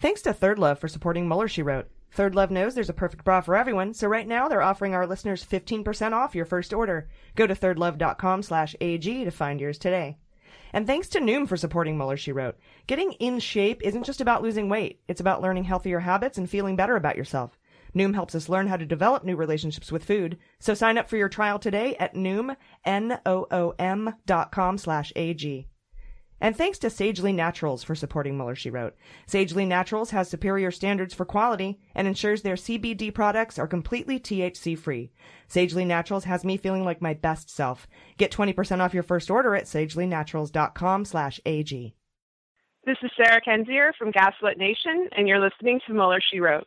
Thanks to Third Love for supporting Mueller, She Wrote. Third Love knows there's a perfect bra for everyone, so right now they're offering our listeners 15% off your first order. Go to thirdlove.com slash AG to find yours today. And thanks to Noom for supporting Mueller, She Wrote. Getting in shape isn't just about losing weight. It's about learning healthier habits and feeling better about yourself. Noom helps us learn how to develop new relationships with food. So sign up for your trial today at Noom, N-O-O-M dot com slash A-G. And thanks to Sagely Naturals for supporting Mueller, She Wrote. Sagely Naturals has superior standards for quality and ensures their CBD products are completely THC free. Sagely Naturals has me feeling like my best self. Get 20% off your first order at sagelynaturals.com slash AG. This is Sarah Kendzior from Gaslit Nation, and you're listening to Mueller, She Wrote.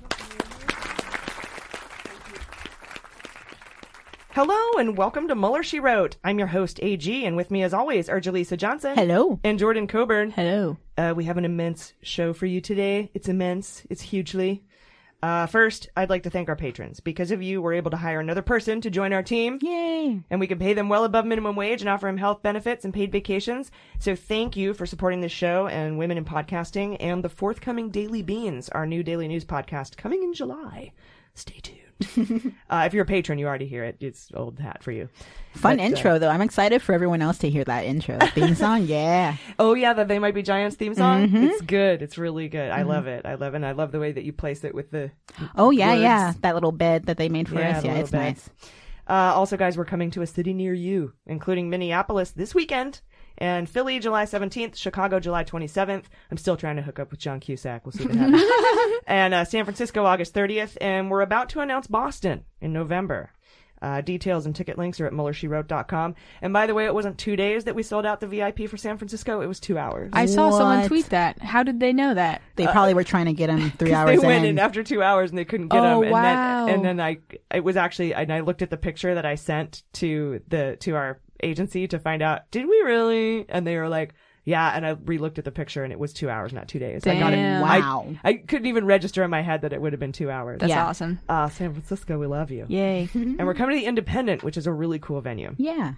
Hello and welcome to Mueller, She Wrote. I'm your host, AG, and with me as always are Jaleesa Johnson. Hello. And Jordan Coburn. Hello. Uh, we have an immense show for you today. It's immense. It's hugely. Uh, first, I'd like to thank our patrons. Because of you, we're able to hire another person to join our team. Yay. And we can pay them well above minimum wage and offer them health benefits and paid vacations. So thank you for supporting this show and Women in Podcasting and the forthcoming Daily Beans, our new daily news podcast coming in July. Stay tuned. uh, if you're a patron, you already hear it. It's old hat for you. Fun But, uh, intro though. I'm excited for everyone else to hear that intro theme song. Yeah. Oh yeah, the They Might Be Giants theme song. Mhm. It's good. It's really good. I love it. I love it. And I love the way that you place it with the. Oh yeah, words. yeah. That little bed that they made for us. Yeah, it's bed. nice. Uh, also, guys, we're coming to a city near you, including Minneapolis this weekend, and Philly July 17th, Chicago July 27th. I'm still trying to hook up with John Cusack. We'll see what happens. and uh, San Francisco August 30th, and we're about to announce Boston in November. Uh, details and ticket links are at MuellerSheWrote.com. And by the way, it wasn't two days that we sold out the VIP for San Francisco. It was two hours. I saw someone What? tweet that. How did they know that? They probably were trying to get him three 'Cause hours they went in. in after two hours and they couldn't get Oh, them. And wow. then, and then I, it was actually, and I looked at the picture that I sent to the, to our agency to find out, did we really? And they were like, yeah. And I re-looked at the picture and it was two hours, not two days. I got it. Damn. I- Wow. I, couldn't even register in my head that it would have been two hours. That's Yeah. awesome. uh, San Francisco, we love you. Yay. And we're coming to the Independent, which is a really cool venue. yeah.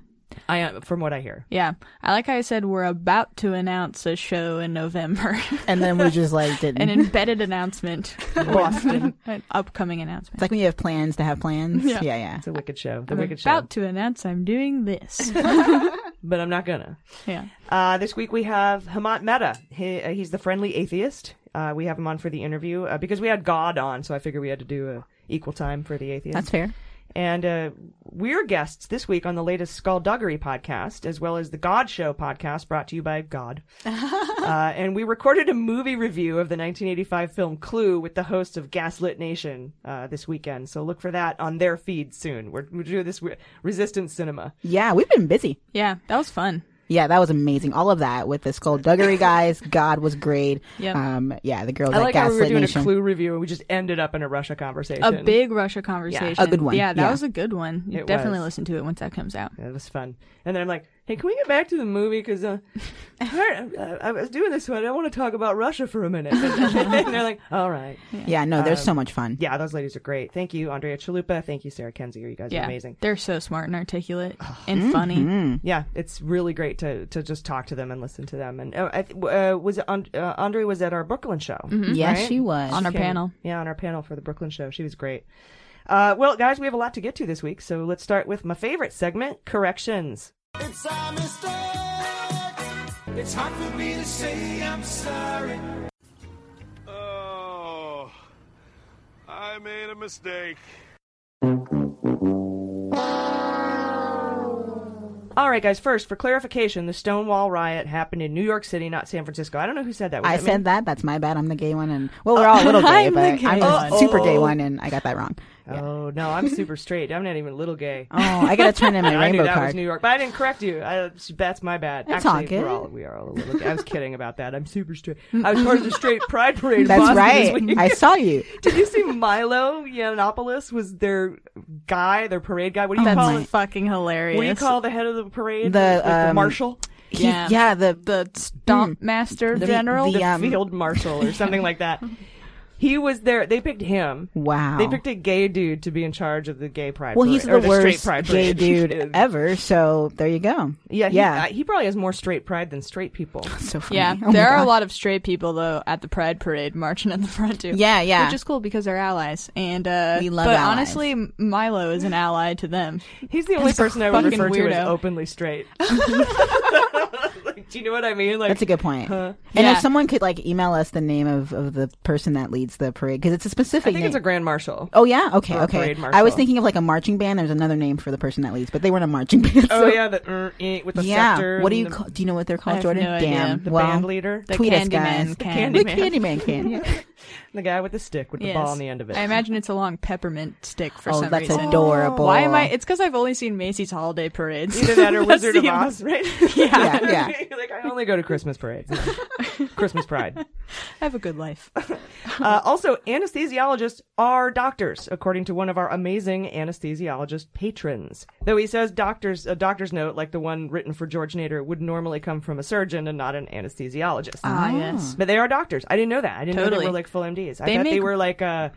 I from what I hear. Yeah. I like how I said we're about to announce a show in November. And then we just like didn't. An embedded announcement. Boston. An upcoming announcement. it's like when you have plans to have plans. Yeah. Yeah, yeah. It's a wicked show. The I'm wicked about show. to announce I'm doing this. But I'm not gonna. yeah. Uh, this week we have Hemant Mehta. He, uh, he's the friendly atheist. Uh, we have him on for the interview uh, because we had God on, so I figured we had to do a equal time for the atheist. That's fair. And uh, we're guests this week on the latest Skullduggery podcast, as well as the God Show podcast brought to you by God. uh, and we recorded a movie review of the 1985 film Clue with the hosts of Gaslit Nation uh, this weekend. So look for that on their feed soon. We're, we're doing this re- Resistance Cinema. Yeah, we've been busy. Yeah. That was fun. Yeah, that was amazing. All of that with the skullduggery guys. God was great. Yep. Um, yeah, the girls I at like how we were doing Nation. a Clue review and we just ended up in a Russia conversation. A big Russia conversation. A good one. Yeah, that Yeah. was a good one. You It definitely was. listen to it once that comes out. Yeah, it was fun. And then I'm like, Hey, can we get back to the movie? Because uh, I, I, I was doing this one. I want to talk about Russia for a minute. and they're like, all right. Yeah, no, there's Um, so much fun. Yeah, those ladies are great. Thank you, Andrea Chalupa. Thank you, Sarah Kendzior. You guys yeah, are amazing. they're so smart and articulate Mm-hmm. and funny. Yeah, it's really great to to just talk to them and listen to them. And uh, I th- uh, was it And- uh, Andre was at our Brooklyn show. Mhm. Yes, right? she was. On our Came- panel. Yeah, on our panel for the Brooklyn show. She was great. Uh, well, guys, we have a lot to get to this week, so let's start with my favorite segment, corrections. It's a mistake. It's hard for me to say I'm sorry. Oh, I made a mistake. All right, guys. First, for clarification, the Stonewall riot happened in New York City, not San Francisco. I don't know who said that. Was I that said me? that. That's my bad. I'm the gay one, and well, we're all a little gay, I'm the but gay I'm the one. super gay one, and I got that wrong. Oh no, I'm super straight. I'm not even a little gay. Oh, I gotta turn in my I knew rainbow that was card. New York, but I didn't correct you. I, that's my bad. It's all Actually, we're good. all we are all a little. Gay. I was kidding about that. I'm super straight. I was part of the straight pride parade. in That's Boston this right. week. I saw you. Did you see Milo Yiannopoulos was their guy, their parade guy? What do you That's call it? fucking hilarious. What do you call the head of the parade? The, Like the um, marshal. He- Yeah. yeah, the the stomp master The- general? the, the um, field marshal or something like that. He was there. They picked him. wow. They picked a gay dude to be in charge of the gay pride. well, parade, he's the the worst pride gay parade. dude ever. So there you go. Yeah, he, yeah. uh, he probably has more straight pride than straight people. so funny. Yeah, Oh there are a lot of straight people though at the Pride Parade marching at the front too. Yeah, yeah. which is cool because they're allies. And uh, We love but allies. honestly, Milo is an ally to them. He's the only He's a person I would fucking refer to as openly straight. like, do you know what I mean? Like, That's a good point. Huh? And Yeah. if someone could like email us the name of, of the person that leads the parade, because it's a I specific I think name. it's a grand marshal. oh yeah, okay, or okay. parade I was thinking of like a marching band. There's another name for the person that leads, but they weren't a marching band. Oh yeah, the uh, with the yeah. scepter. What do you the, call? Do you know what they're I called, have Jordan? no idea. Damn. the well, band leader, The tweet us, guys. can. The Candyman. Candyman can. The guy with the stick with the ball on the end of it. I imagine it's a long peppermint stick for some. Oh, some that's reason. adorable. Why am I? It's because I've only seen Macy's holiday parades. Either that or Wizard of Oz, right? Yeah. Yeah, like I only go to Christmas parades, Christmas Pride. I have a good life. Uh, also, anesthesiologists are doctors, according to one of our amazing anesthesiologist patrons. Though he says doctors, a doctor's note like the one written for George Nader would normally come from a surgeon and not an anesthesiologist. Ah, yes. But they are doctors. I didn't know that. I didn't know Totally. they were like full MDs. I They thought they were like uh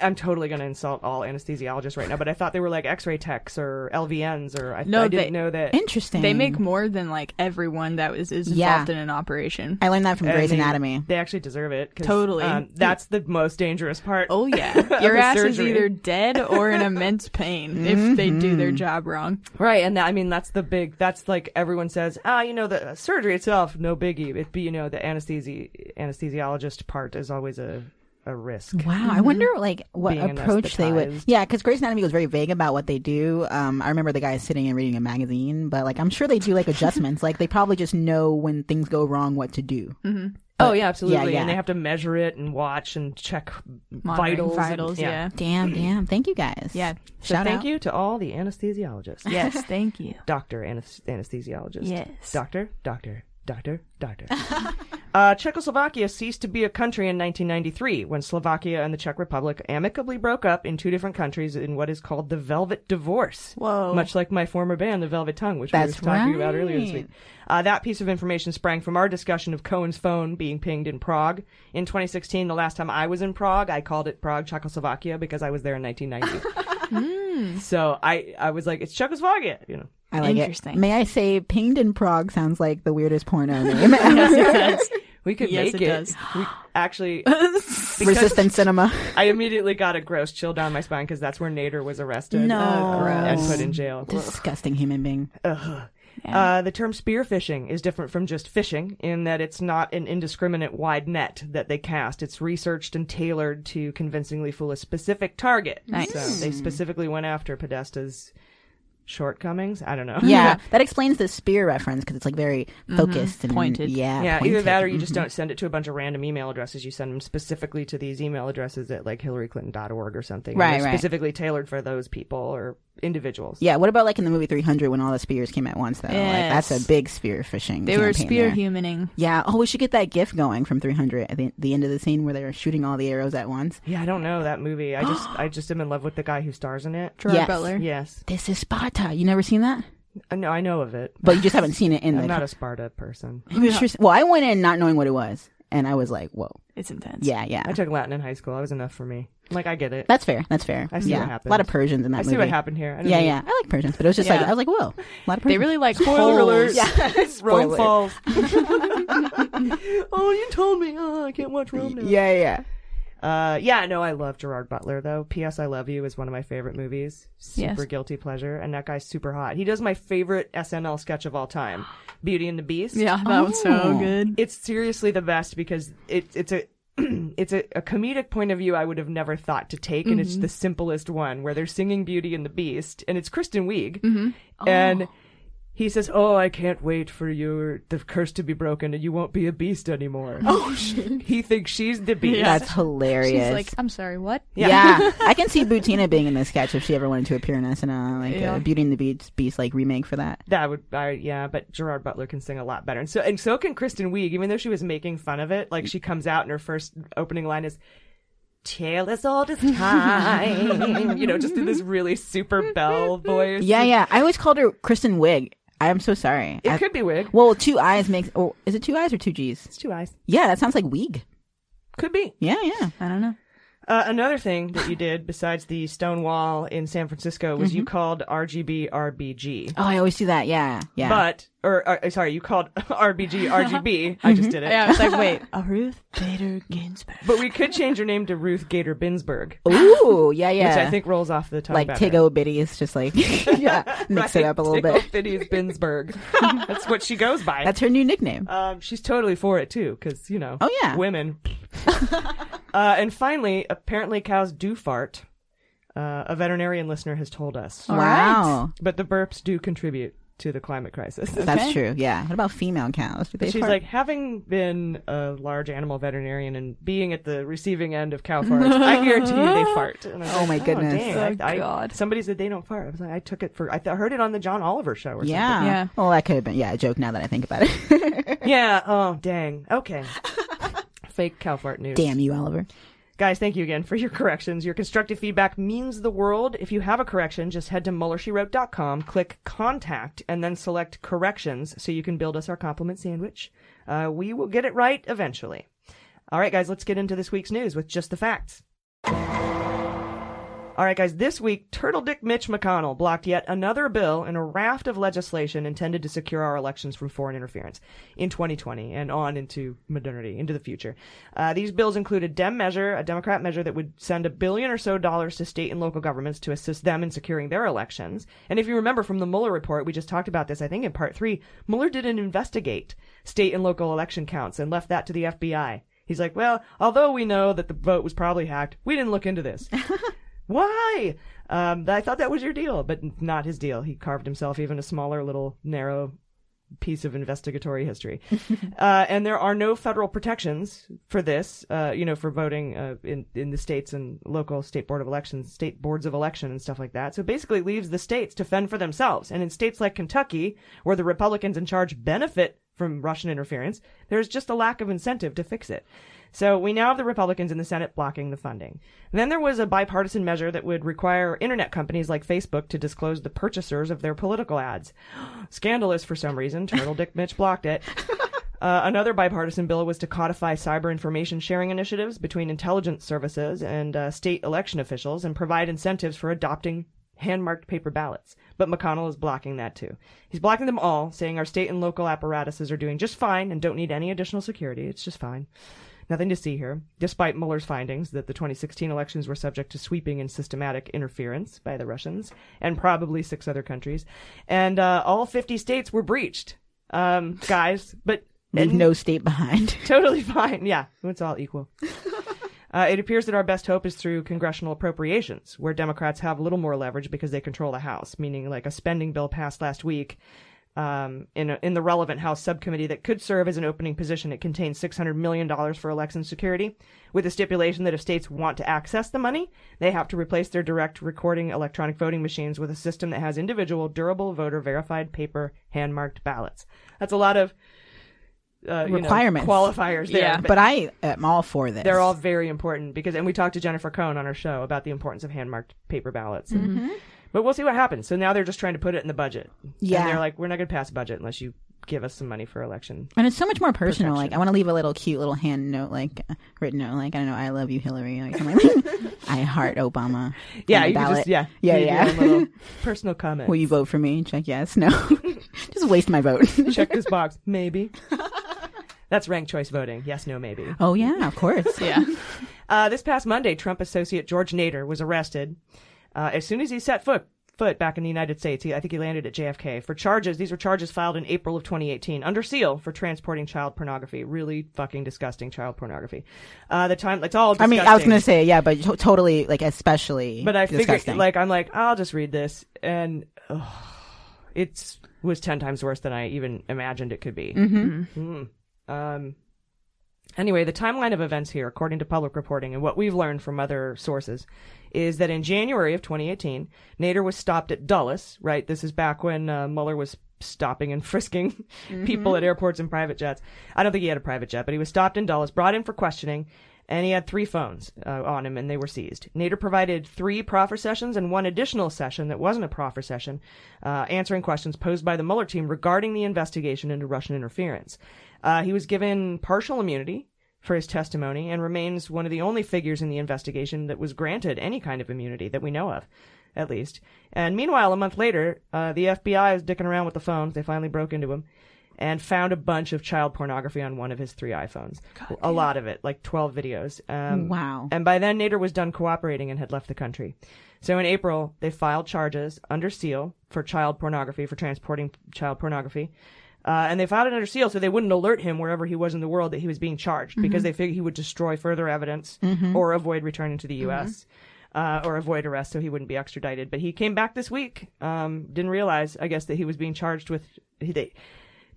I'm totally going to insult all anesthesiologists right now, but I thought they were like X-ray techs or LVNs, or I, No, I didn't they- know that. Interesting. They make more than like everyone that is, was is Yeah. involved in an operation. I learned that from and Grey's they- Anatomy. They actually deserve it. Totally. um, that's the most dangerous part. Oh yeah, your a ass is either dead or in immense pain if they do Mm-hmm. their job wrong. Right, and that, I mean that's the big. That's like everyone says. Ah, you know the surgery itself, no biggie. It be you know the anesthesi anesthesiologist part is always a a risk. Wow, I wonder like what Being approach they would. anesthetized. Yeah, because Grey's Anatomy was very vague about what they do. Um, I remember the guy sitting and reading a magazine, but like I'm sure they do like adjustments. like they probably just know when things go wrong what to do. Mm-hmm. Oh yeah, absolutely. yeah. yeah. And they have to measure it and watch and check Monitoring vitals. and- vitals, yeah. Damn, damn. Thank you guys. Yeah. So Shout thank out. you to all the anesthesiologists. Yes, thank you. Doctor anes- anesthesiologist. Yes. Doctor, doctor, doctor, doctor. uh, Czechoslovakia ceased to be a country in 1993 when Slovakia and the Czech Republic amicably broke up in two different countries in what is called the Velvet Divorce. Whoa. Much like my former band, the Velvet Tongue, which That's we were talking about earlier this right. week. Uh, that piece of information sprang from our discussion of Cohen's phone being pinged in Prague. In 2016, the last time I was in Prague, I called it Prague, Czechoslovakia because I was there in 1990. So I, I was like, it's Czechoslovakia, you know. I like Interesting. it. May I say, pinged in Prague sounds like the weirdest porno name. We could Yes, make it it. does. We actually because Resistance cinema. I immediately got a gross chill down my spine because that's where Nader was arrested No. uh, and put in jail. Disgusting human being. Uh, the term spearfishing is different from just fishing in that it's not an indiscriminate wide net that they cast. It's researched and tailored to convincingly fool a specific target. Nice. So they specifically went after Podesta's shortcomings. I don't know. Yeah, that explains the spear reference because it's like very focused and Pointed. Yeah, Yeah, either that or you just Mhm. don't send it to a bunch of random email addresses. You send them specifically to these email addresses at like hillaryclinton.org or something. and Right, they're right. Specifically tailored for those people or individuals. Yeah, what about like in the movie 300 when all the spears came at once though? Like that's a big spear fishing. They were spear there. humaning. Yeah. Oh, we should get that GIF going from 300 at the, the end of the scene where they're shooting all the arrows at once. Yeah, I don't know that movie. I just I just am in love with the guy who stars in it. Gerard Yes. Butler. Yes. This is Sparta. You never seen that? Uh, no, I know of it, but you just haven't seen it in I'm the. not a Sparta person. Interesting. Well, I went in not knowing what it was, and I was like, "Whoa, it's intense." Yeah, yeah. I took Latin in high school. That was enough for me. Like I get it. That's fair. That's fair. I see yeah. what happened. A lot of Persians in that I movie. see what happened here. I Yeah, need- yeah. I like Persians, but it was just like Yeah. I was like, "Whoa, a lot of Persians." They really like Spoiler alert. Yeah. Rome Spoiler. falls. oh, you told me. Oh, I can't watch Rome now. Yeah, yeah. Uh, yeah, no, I love Gerard Butler though. P.S. I Love You is one of my favorite movies. Super Yes. guilty pleasure, and that guy's super hot. He does my favorite SNL sketch of all time, Beauty and the Beast. Yeah, that was so Oh. good. It's seriously the best because it, it's a it's a, a comedic point of view I would have never thought to take, and it's mm-hmm. the simplest one where they're singing Beauty and the Beast, and it's Kristen Wiig, mm-hmm. and oh. He says, "Oh, I can't wait for your the curse to be broken, and you won't be a beast anymore." Oh shit! He thinks she's the beast. Yeah. That's hilarious. She's like, I'm sorry, what? yeah. I can see Butina being in this sketch if she ever wanted to appear in SNL, like Yeah. a Beauty and the Beast, Beast like remake for that. That would, I, yeah, but Gerard Butler can sing a lot better, and so and so can Kristen Wiig. Even though she was making fun of it, like she comes out and her first opening line is, "Tale as old as time," you know, just in this really super bell voice. Yeah, yeah. I always called her Kristen Wiig. I am so sorry. It I- could be wig. Well, two eyes makes. Oh, is it two eyes or two G's? It's two eyes. Yeah, that sounds like Wiig. Could be. Yeah, yeah. I don't know. Uh, another thing that you did besides the stone wall in San Francisco was you called RGB RBG. Oh, I always do that. Yeah, yeah. But, or, uh, sorry, you called RBG RGB. I just did it. Yeah, I was like, wait, a Ruth Bader Ginsburg. But we could change your name to Ruth Gator Binsberg, Ooh, yeah, yeah. which I think rolls off the tongue like better. Tiggo Bitty is just like yeah, mix it up a little Tickle bit. Bitty's Binsberg. That's what she goes by. That's her new nickname. Um, she's totally for it too, because you know. Oh, yeah. women. uh, and finally, apparently cows do fart. Uh, a veterinarian listener has told us, All wow, but the burps do contribute to the climate crisis. that's true. Yeah. What about female cows? Do they She's fart? like, having been a large animal veterinarian and being at the receiving end of cow farts, I guarantee you they fart. And Oh, like, my oh, goodness. dang, Oh, I, I- God. somebody said they don't fart. I was like, I took it for. I th- heard it on the John Oliver show or yeah. something. Yeah. Well, that could have been yeah a joke. Now that I think about it. Yeah. Oh, dang. Okay. Fake cow fart news. Damn you, Oliver. Guys, thank you again for your corrections. Your constructive feedback means the world. If you have a correction, just head to MuellerSheWrote.com, click contact, and then select corrections so you can build us our compliment sandwich. Uh, we will get it right eventually. All right, guys, let's get into this week's news with just the facts. All right, guys, this week, Turtle Dick Mitch McConnell blocked yet another bill in a raft of legislation intended to secure our elections from foreign interference in 2020 and on into modernity, into the future. Uh, these bills include a Dem measure, a Democrat measure that would send a billion or so dollars to state and local governments to assist them in securing their elections. And if you remember from the Mueller report, we just talked about this, I think in part three, Mueller didn't investigate state and local election counts and left that to the FBI. He's like, well, although we know that the vote was probably hacked, we didn't look into this. Why? Um, I thought that was your deal, but not his deal. He carved himself even a smaller, little, narrow piece of investigatory history. uh, and there are no federal protections for this, uh, you know, for voting uh, in, in the states and local state board of elections, state boards of election and stuff like that. So it basically leaves the states to fend for themselves. And in states like Kentucky, where the Republicans in charge benefit from Russian interference, there's just a lack of incentive to fix it. So we now have the Republicans in the Senate blocking the funding. Then there was a bipartisan measure that would require internet companies like Facebook to disclose the purchasers of their political ads. Scandalous for some reason. Turtle Dick Mitch blocked it. Uh, another bipartisan bill was to codify cyber information sharing initiatives between intelligence services and uh, state election officials and provide incentives for adopting hand marked paper ballots. But McConnell is blocking that too. He's blocking them all, saying our state and local apparatuses are doing just fine and don't need any additional security. It's just fine. Nothing to see here, despite Mueller's findings that the 2016 elections were subject to sweeping and systematic interference by the Russians and probably six other countries. And uh, all 50 states were breached, um, guys. But Leave and- no state behind. totally fine. Yeah, it's all equal. Uh, it appears that our best hope is through congressional appropriations, where Democrats have a little more leverage because they control the House, meaning like a spending bill passed last week um, in, a, in the relevant House subcommittee that could serve as an opening position. It contains $600 million for election security, with a stipulation that if states want to access the money, they have to replace their direct recording electronic voting machines with a system that has individual, durable, voter verified paper, hand marked ballots. That's a lot of uh, you know, Requirements. qualifiers there. Yeah, but I am all for this. They're all very important because, and we talked to Jennifer Cohn on our show about the importance of hand marked paper ballots. And Mhm. But we'll see what happens. So now they're just trying to put it in the budget. Yeah. And they're like, we're not going to pass a budget unless you give us some money for election. And it's so much more personal. Like I want to leave a little cute little hand note, like uh, written note, like I don't know, I love you, Hillary. Like, I'm like I heart Obama. Yeah, you just yeah yeah, leave yeah. personal comment. Will you vote for me? Check yes. No. just waste my vote. Check this box. Maybe. That's ranked choice voting. Yes, no, maybe. oh yeah, of course. Yeah. Uh, this past Monday, Trump associate George Nader was arrested uh, as soon as he set foot foot back in the United States. He, I think he landed at JFK for charges. These were charges filed in April of 2018 under seal for transporting child pornography. Really fucking disgusting child pornography. Uh, the time it's all. I mean, I was gonna say yeah, but to- totally, like especially. But I figured, disgusting. like, I'm like, I'll just read this, and ugh, it's was ten times worse than I even imagined it could be. Mhm. Mm. Um. Anyway, the timeline of events here, according to public reporting and what we've learned from other sources, is that in January of 2018, Nader was stopped at Dulles. Right, this is back when uh, Mueller was stopping and frisking people at airports and private jets. I don't think he had a private jet, but he was stopped in Dulles, brought in for questioning, and he had three phones uh, on him, and they were seized. Nader provided three proffer sessions and one additional session that wasn't a proffer session, uh, answering questions posed by the Mueller team regarding the investigation into Russian interference. Uh, he was given partial immunity for his testimony and remains one of the only figures in the investigation that was granted any kind of immunity that we know of, at least. And meanwhile, a month later, uh, the FBI was dicking around with the phones. They finally broke into him and found a bunch of child pornography on one of his three iPhones. a lot of it, like 12 videos. Um, Wow. And by then, Nader was done cooperating and had left the country. So in April, they filed charges under seal for child pornography, for transporting child pornography. Uh, and they filed it under seal so they wouldn't alert him wherever he was in the world that he was being charged because Mhm. they figured he would destroy further evidence Mhm. or avoid returning to the U.S. Uh, or avoid arrest so he wouldn't be extradited. But he came back this week. Um, didn't realize, I guess, that he was being charged with. He, they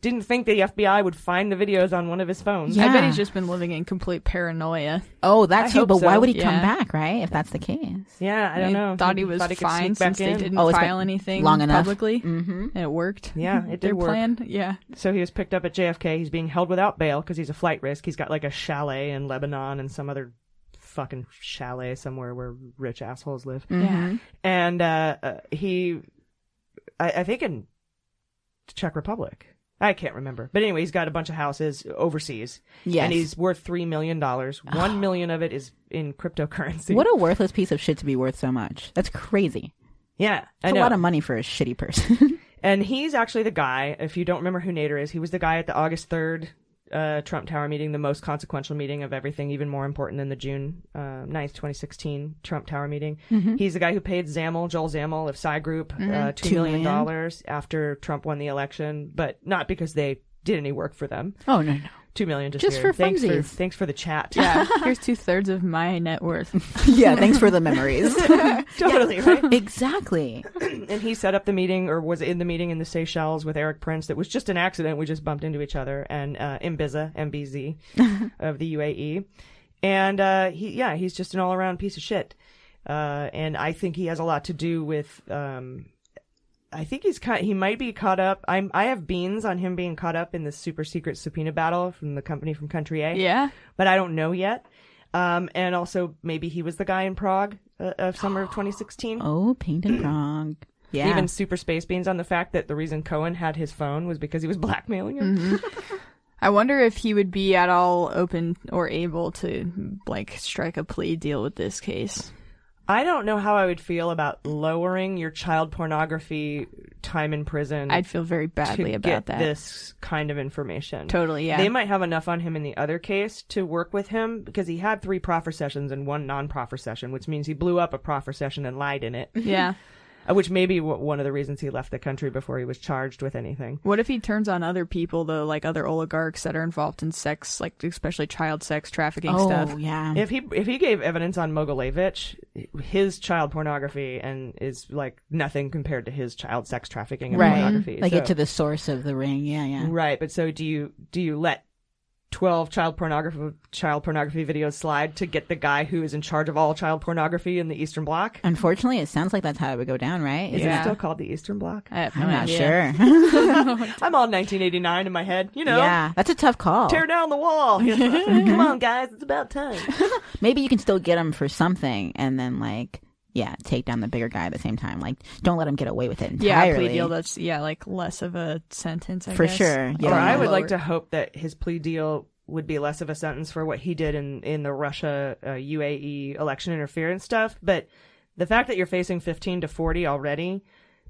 didn't think the FBI would find the videos on one of his phones. I bet he's just been living in complete paranoia. Oh, that's I too. hope But why would he come back? Right? If that's the case. Yeah, I don't He know. Thought he was thought he fine sneak back since they didn't Oh, file anything long enough. publicly. Mm-hmm. And it worked. Yeah, it Their did work. plan. Yeah. So he was picked up at JFK. He's being held without bail because he's a flight risk. He's got like a chalet in Lebanon and some other fucking chalet somewhere where rich assholes live. Mhm. And uh, uh, he, I, I think in Czech Republic. I can't remember, but anyway, he's got a bunch of houses overseas, Yes. and he's worth three million dollars. One million of it is in cryptocurrency. What a worthless piece of shit to be worth so much. That's crazy. yeah, That's a lot of money for a shitty person. And he's actually the guy, if you don't remember who Nader is, he was the guy at the August 3rd uh, Trump Tower meeting, the most consequential meeting of everything, even more important than the June uh, 9th, 2016 Trump Tower meeting. Mhm. He's the guy who paid Zamel, Joel Zamel of Psy Group, uh, Mhm. 2 Two million million. dollars after Trump won the election, but not because they did any work for them. oh no, no. Two million just, Just here. for thanks for thanks for the chat. Yeah. Here's two thirds of my net worth. yeah, thanks for the memories. totally right. exactly. and he set up the meeting or was in the meeting in the Seychelles with Erik Prince. That was just an accident. We just bumped into each other and uh, Mbiza, MBZ of the UAE. And uh, he, yeah, he's just an all around piece of shit. Uh, and I think he has a lot to do with. Um, I think he's caught, he might be caught up. I'm I have beans on him being caught up in the super secret subpoena battle from the company from Country A. Yeah. but I don't know yet. Um, and also maybe he was the guy in Prague uh, of summer of 2016. Oh, paint and Prague. Yeah. Even super space beans on the fact that the reason Cohen had his phone was because he was blackmailing him. Mm-hmm. I wonder if he would be at all open or able to like strike a plea deal with this case. I don't know how I would feel about lowering your child pornography time in prison. I'd feel very badly to about get that. This kind of information. Totally, yeah. They might have enough on him in the other case to work with him because he had three proffer sessions and one non-proffer session, which means he blew up a proffer session and lied in it. Yeah. Uh, which may be w- one of the reasons he left the country before he was charged with anything. What if he turns on other people though, like other oligarchs that are involved in sex, like especially child sex trafficking oh, stuff? Oh yeah. If he if he gave evidence on Mogilevich, his child pornography and is like nothing compared to his child sex trafficking and right. pornography. Like So- get to the source of the ring. Yeah, yeah. Right, but so do you do you let twelve child pornography child pornography videos slide to get the guy who is in charge of all child pornography in the Eastern Bloc? Unfortunately, it sounds like that's how it would go down, right? Is Yeah. it still called the Eastern Bloc? I have no I'm not idea. sure. I'm all 1989 in my head, you know. Yeah, that's a tough call. Tear down the wall. Come on, guys, it's about time. Maybe you can still get them for something, and then like yeah, take down the bigger guy at the same time. Like, don't let him get away with it Yeah, a entirely. plea deal that's yeah, like less of a sentence. I For guess. sure, yeah. or I would like to hope that his plea deal would be less of a sentence for what he did in in the Russia uh, UAE election interference stuff. But the fact that you're facing 15 to 40 already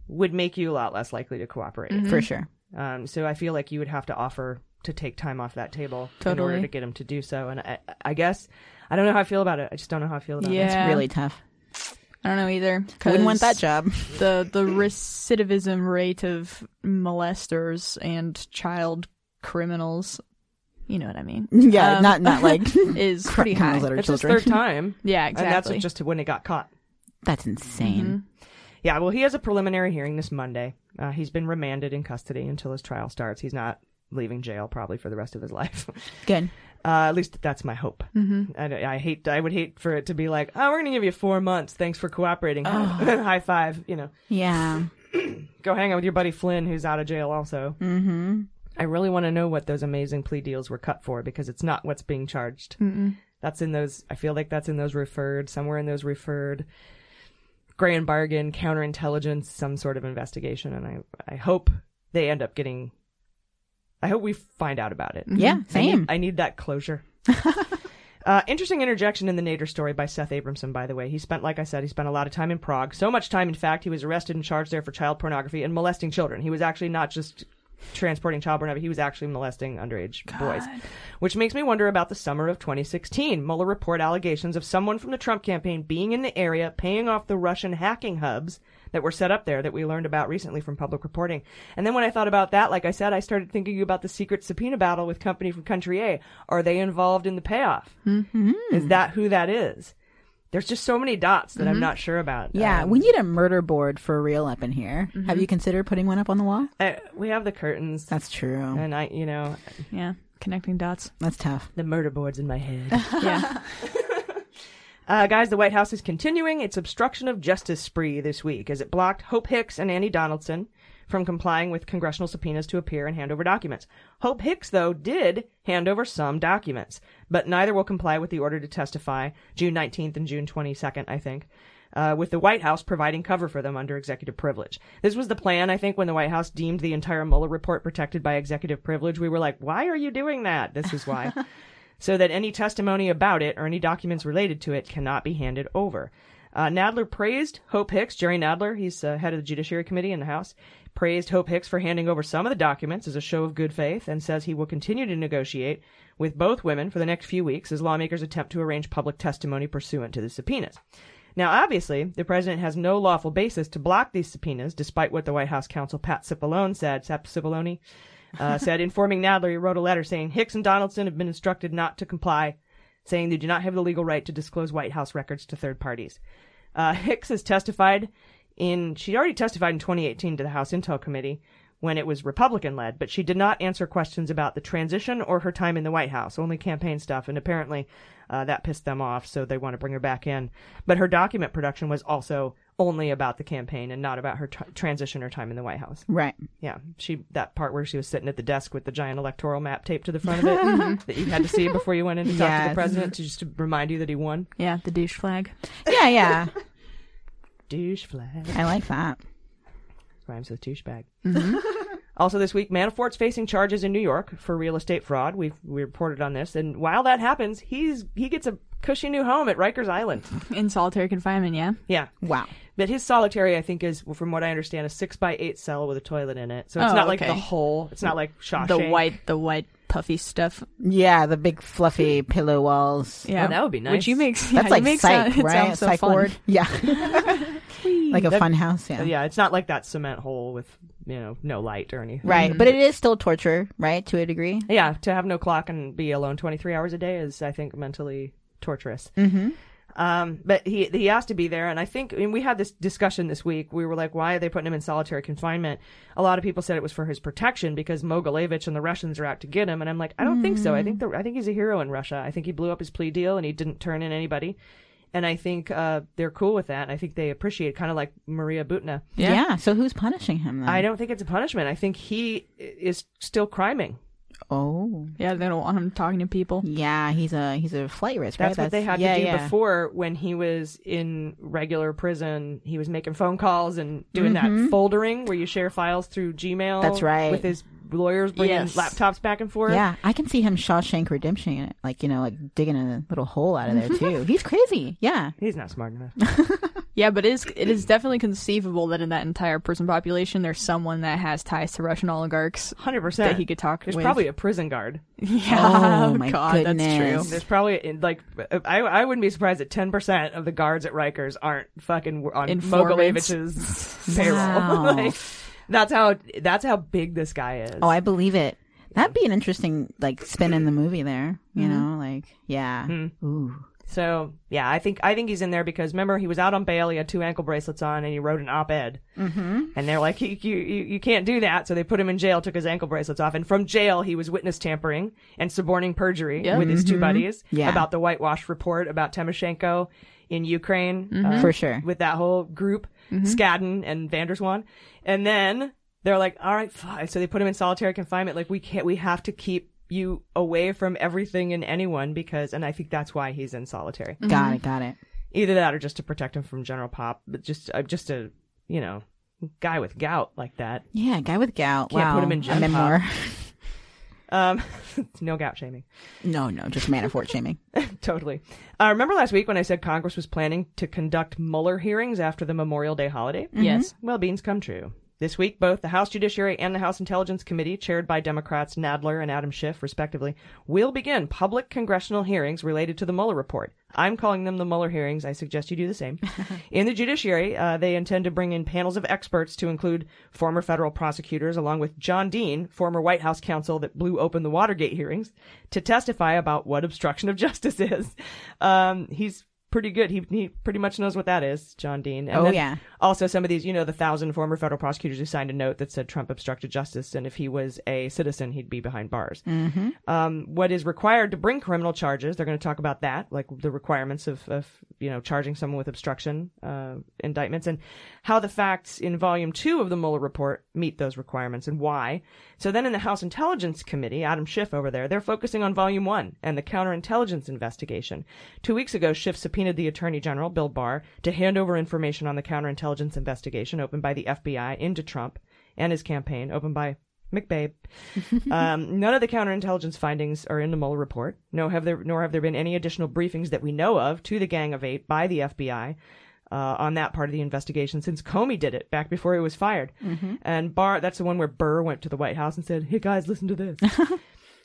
would make you a lot less likely to cooperate. Mm-hmm. For sure. Um, so I feel like you would have to offer to take time off that table in order to get him to do so. And I, I guess I don't know how I feel about it. I just don't know how I feel about it. Yeah. It's really tough. I don't know either. Wouldn't want that 'cause job. The the recidivism rate of molesters and child criminals, you know what I mean? Yeah, Um, not not like is pretty high. that are It's his third time. Yeah, exactly. And that's just when he got caught. That's insane. Yeah, well, he has a preliminary hearing this Monday. Uh, he's been remanded in custody until his trial starts. He's not leaving jail probably for the rest of his life. Good. Uh, at least that's my hope. Mhm. I, I hate. I would hate for it to be like, oh, we're going to give you four months. Thanks for cooperating. High five. You know, Yeah. go hang out with your buddy Flynn, who's out of jail also. Mm-hmm. I really want to know what those amazing plea deals were cut for because it's not what's being charged. Mm-mm. That's in those. I feel like that's in those referred somewhere in those referred grand bargain counterintelligence some sort of investigation, and I I hope they end up getting. I hope we find out about it. Yeah, I need- same. I need, that closure. Uh, interesting interjection in the Nader story by Seth Abramson, by the way. He spent, like I said, he spent a lot of time in Prague. So much time, in fact, he was arrested and charged there for child pornography and molesting children. He was actually not just transporting child pornography, he was actually molesting underage boys. Which makes me wonder about the summer of 2016. Mueller report allegations of someone from the Trump campaign being in the area, paying off the Russian hacking hubs that were set up there that we learned about recently from public reporting. And then when I thought about that, like I said, I started thinking about the secret subpoena battle with company from country A. Are they involved in the payoff? Mm-hmm. Is that who that is? There's just so many dots that I'm Mhm. not sure about. Yeah, Um, we need a murder board for real up in here. Have you considered putting one up on the wall? I, we have the curtains. That's true. And I, you know, Yeah, connecting dots. That's tough. the murder board's in my head. Yeah. Uh, guys, the White House is continuing its obstruction of justice spree this week as it blocked Hope Hicks and Annie Donaldson from complying with congressional subpoenas to appear and hand over documents. Hope Hicks, though, did hand over some documents, but neither will comply with the order to testify June 19th and June 22nd, I think. Uh, with the White House providing cover for them under executive privilege. This was the plan, I think, when the White House deemed the entire Mueller report protected by executive privilege. We were like, why are you doing that? This is why. so that any testimony about it or any documents related to it cannot be handed over. Uh, Nadler praised Hope Hicks, Jerry Nadler, he's uh, head of the Judiciary Committee in the House, praised Hope Hicks for handing over some of the documents as a show of good faith and says he will continue to negotiate with both women for the next few weeks as lawmakers attempt to arrange public testimony pursuant to the subpoenas. Now, obviously, the president has no lawful basis to block these subpoenas, despite what the White House counsel Pat Cipollone said. Cipollone uh, said, informing Nadler, he wrote a letter saying Hicks and Donaldson have been instructed not to comply, saying they do not have the legal right to disclose White House records to third parties. Uh, Hicks has testified in, she already testified in 2018 to the House Intel Committee when it was Republican led, but she did not answer questions about the transition or her time in the White House, only campaign stuff, and apparently uh, that pissed them off, so they want to bring her back in. But her document production was also only about the campaign and not about her transition or time in the White House. Right. Yeah, she that part where she was sitting at the desk with the giant electoral map taped to the front of it that mm-hmm. you had to see before you went in to talk to the president to just to remind you that he won. Yeah, the douche flag. Yeah, yeah. Douche flag. I like that. Rhymes with douchebag. Mm-hmm. Also this week, Manafort's facing charges in New York for real estate fraud. We've we reported on this, and while that happens, he's he gets a cushy new home at Rikers Island. In solitary confinement, yeah. Yeah. Wow. But his solitary, I think, is from what I understand, a six by eight cell with a toilet in it. So it's Oh, not like okay. the whole. It's not like Shawshank. The white, the white puffy stuff. Yeah, the big fluffy pillow walls. Yeah, Oh, that would be nice. Which you make yeah, That's you like make psych, sound, it right? sounds so psych fun. ward. Yeah. like a That- fun house, yeah. Yeah, it's not like that cement hole with you know no light or anything. Right, but it is still torture, right, to a degree. Yeah, to have no clock and be alone 23 hours a day is, I think, mentally torturous. Mm-hmm. Um, but he he has to be there, and I think I mean, we had this discussion this week. We were like, why are they putting him in solitary confinement? A lot of people said it was for his protection because Mogilevich and the Russians are out to get him, and I'm like, I don't think so. I think the, I think he's a hero in Russia. I think he blew up his plea deal and he didn't turn in anybody. And I think uh, they're cool with that. And I think they appreciate, kind of like Maria Butina. Yeah. So who's punishing him then? I don't think it's a punishment. I think he is still criming. Oh. Yeah, they don't want him talking to people. Yeah, he's a he's a flight risk, right? That's what they had yeah, to do yeah. before when he was in regular prison. He was making phone calls and doing Mhm. that foldering where you share files through Gmail. That's right. With his lawyers bringing Yes. laptops back and forth. Yeah, I can see him Shawshank Redemption, it, like you know, like digging a little hole out of there too. He's crazy. Yeah, He's not smart enough. Yeah, but it is it is definitely conceivable that in that entire prison population, there's someone that has ties to Russian oligarchs. Hundred percent. That he could talk There's with. probably a prison guard. Yeah. Oh, oh, my God, that's true. There's probably like I I wouldn't be surprised that ten percent of the guards at Rikers aren't fucking on Informants. Mogilevich's payroll. Wow. like, that's how that's how big this guy is. Oh, I believe it. That'd be an interesting like spin in the movie there. You mm-hmm. know, like yeah. Mm-hmm. Ooh. So yeah, I think I think he's in there because remember he was out on bail. He had two ankle bracelets on, and he wrote an op-ed. Mm-hmm. And they're like, you, you, you can't do that. So they put him in jail, took his ankle bracelets off. And from jail, he was witness tampering and suborning perjury Yeah. with his two Mhm. buddies Yeah. about the whitewash report about Tymoshenko in Ukraine. Mm-hmm. uh, For sure. With that whole group, Skadden and Van der Zwaan. And then they're like, all right, fine. So they put him in solitary confinement. Like, we can't, we have to keep you away from everything and anyone because, and I think that's why he's in solitary. Got it. Got it. Either that or just to protect him from General Pop, but just, uh, just a, you know, guy with gout like that. Yeah, guy with gout. Can't wow. put him in a Gen memoir. Um, no gout shaming. no, no, just Manafort shaming. totally. Uh, remember last week when I said Congress was planning to conduct Mueller hearings after the Memorial Day holiday? Yes. Well, beans come true. This week, both the House Judiciary and the House Intelligence Committee, chaired by Democrats Nadler and Adam Schiff, respectively, will begin public congressional hearings related to the Mueller report. I'm calling them the Mueller hearings. I suggest you do the same. in the Judiciary, uh, they intend to bring in panels of experts to include former federal prosecutors, along with John Dean, former White House counsel that blew open the Watergate hearings, to testify about what obstruction of justice is. Um, he's pretty good. He he pretty much knows what that is, John Dean. And Oh, yeah. Also, some of these, you know, the thousand former federal prosecutors who signed a note that said Trump obstructed justice, and if he was a citizen, he'd be behind bars. Mm-hmm. Um, what is required to bring criminal charges? They're going to talk about that, like the requirements of, of you know, charging someone with obstruction uh, indictments, and how the facts in Volume Two of the Mueller report meet those requirements and why. So then, in the House Intelligence Committee, Adam Schiff over there, they're focusing on Volume One and the counterintelligence investigation. Two weeks ago, Schiff subpoenaed the Attorney General Bill Barr to hand over information on the counterintelligence investigation opened by the FBI into Trump and his campaign, opened by McBabe. um, none of the counterintelligence findings are in the Mueller report. No, have there, nor have there been any additional briefings that we know of to the Gang of Eight by the FBI uh, on that part of the investigation since Comey did it back before he was fired. And Barr, that's the one where Burr went to the White House and said, "Hey guys, listen to this."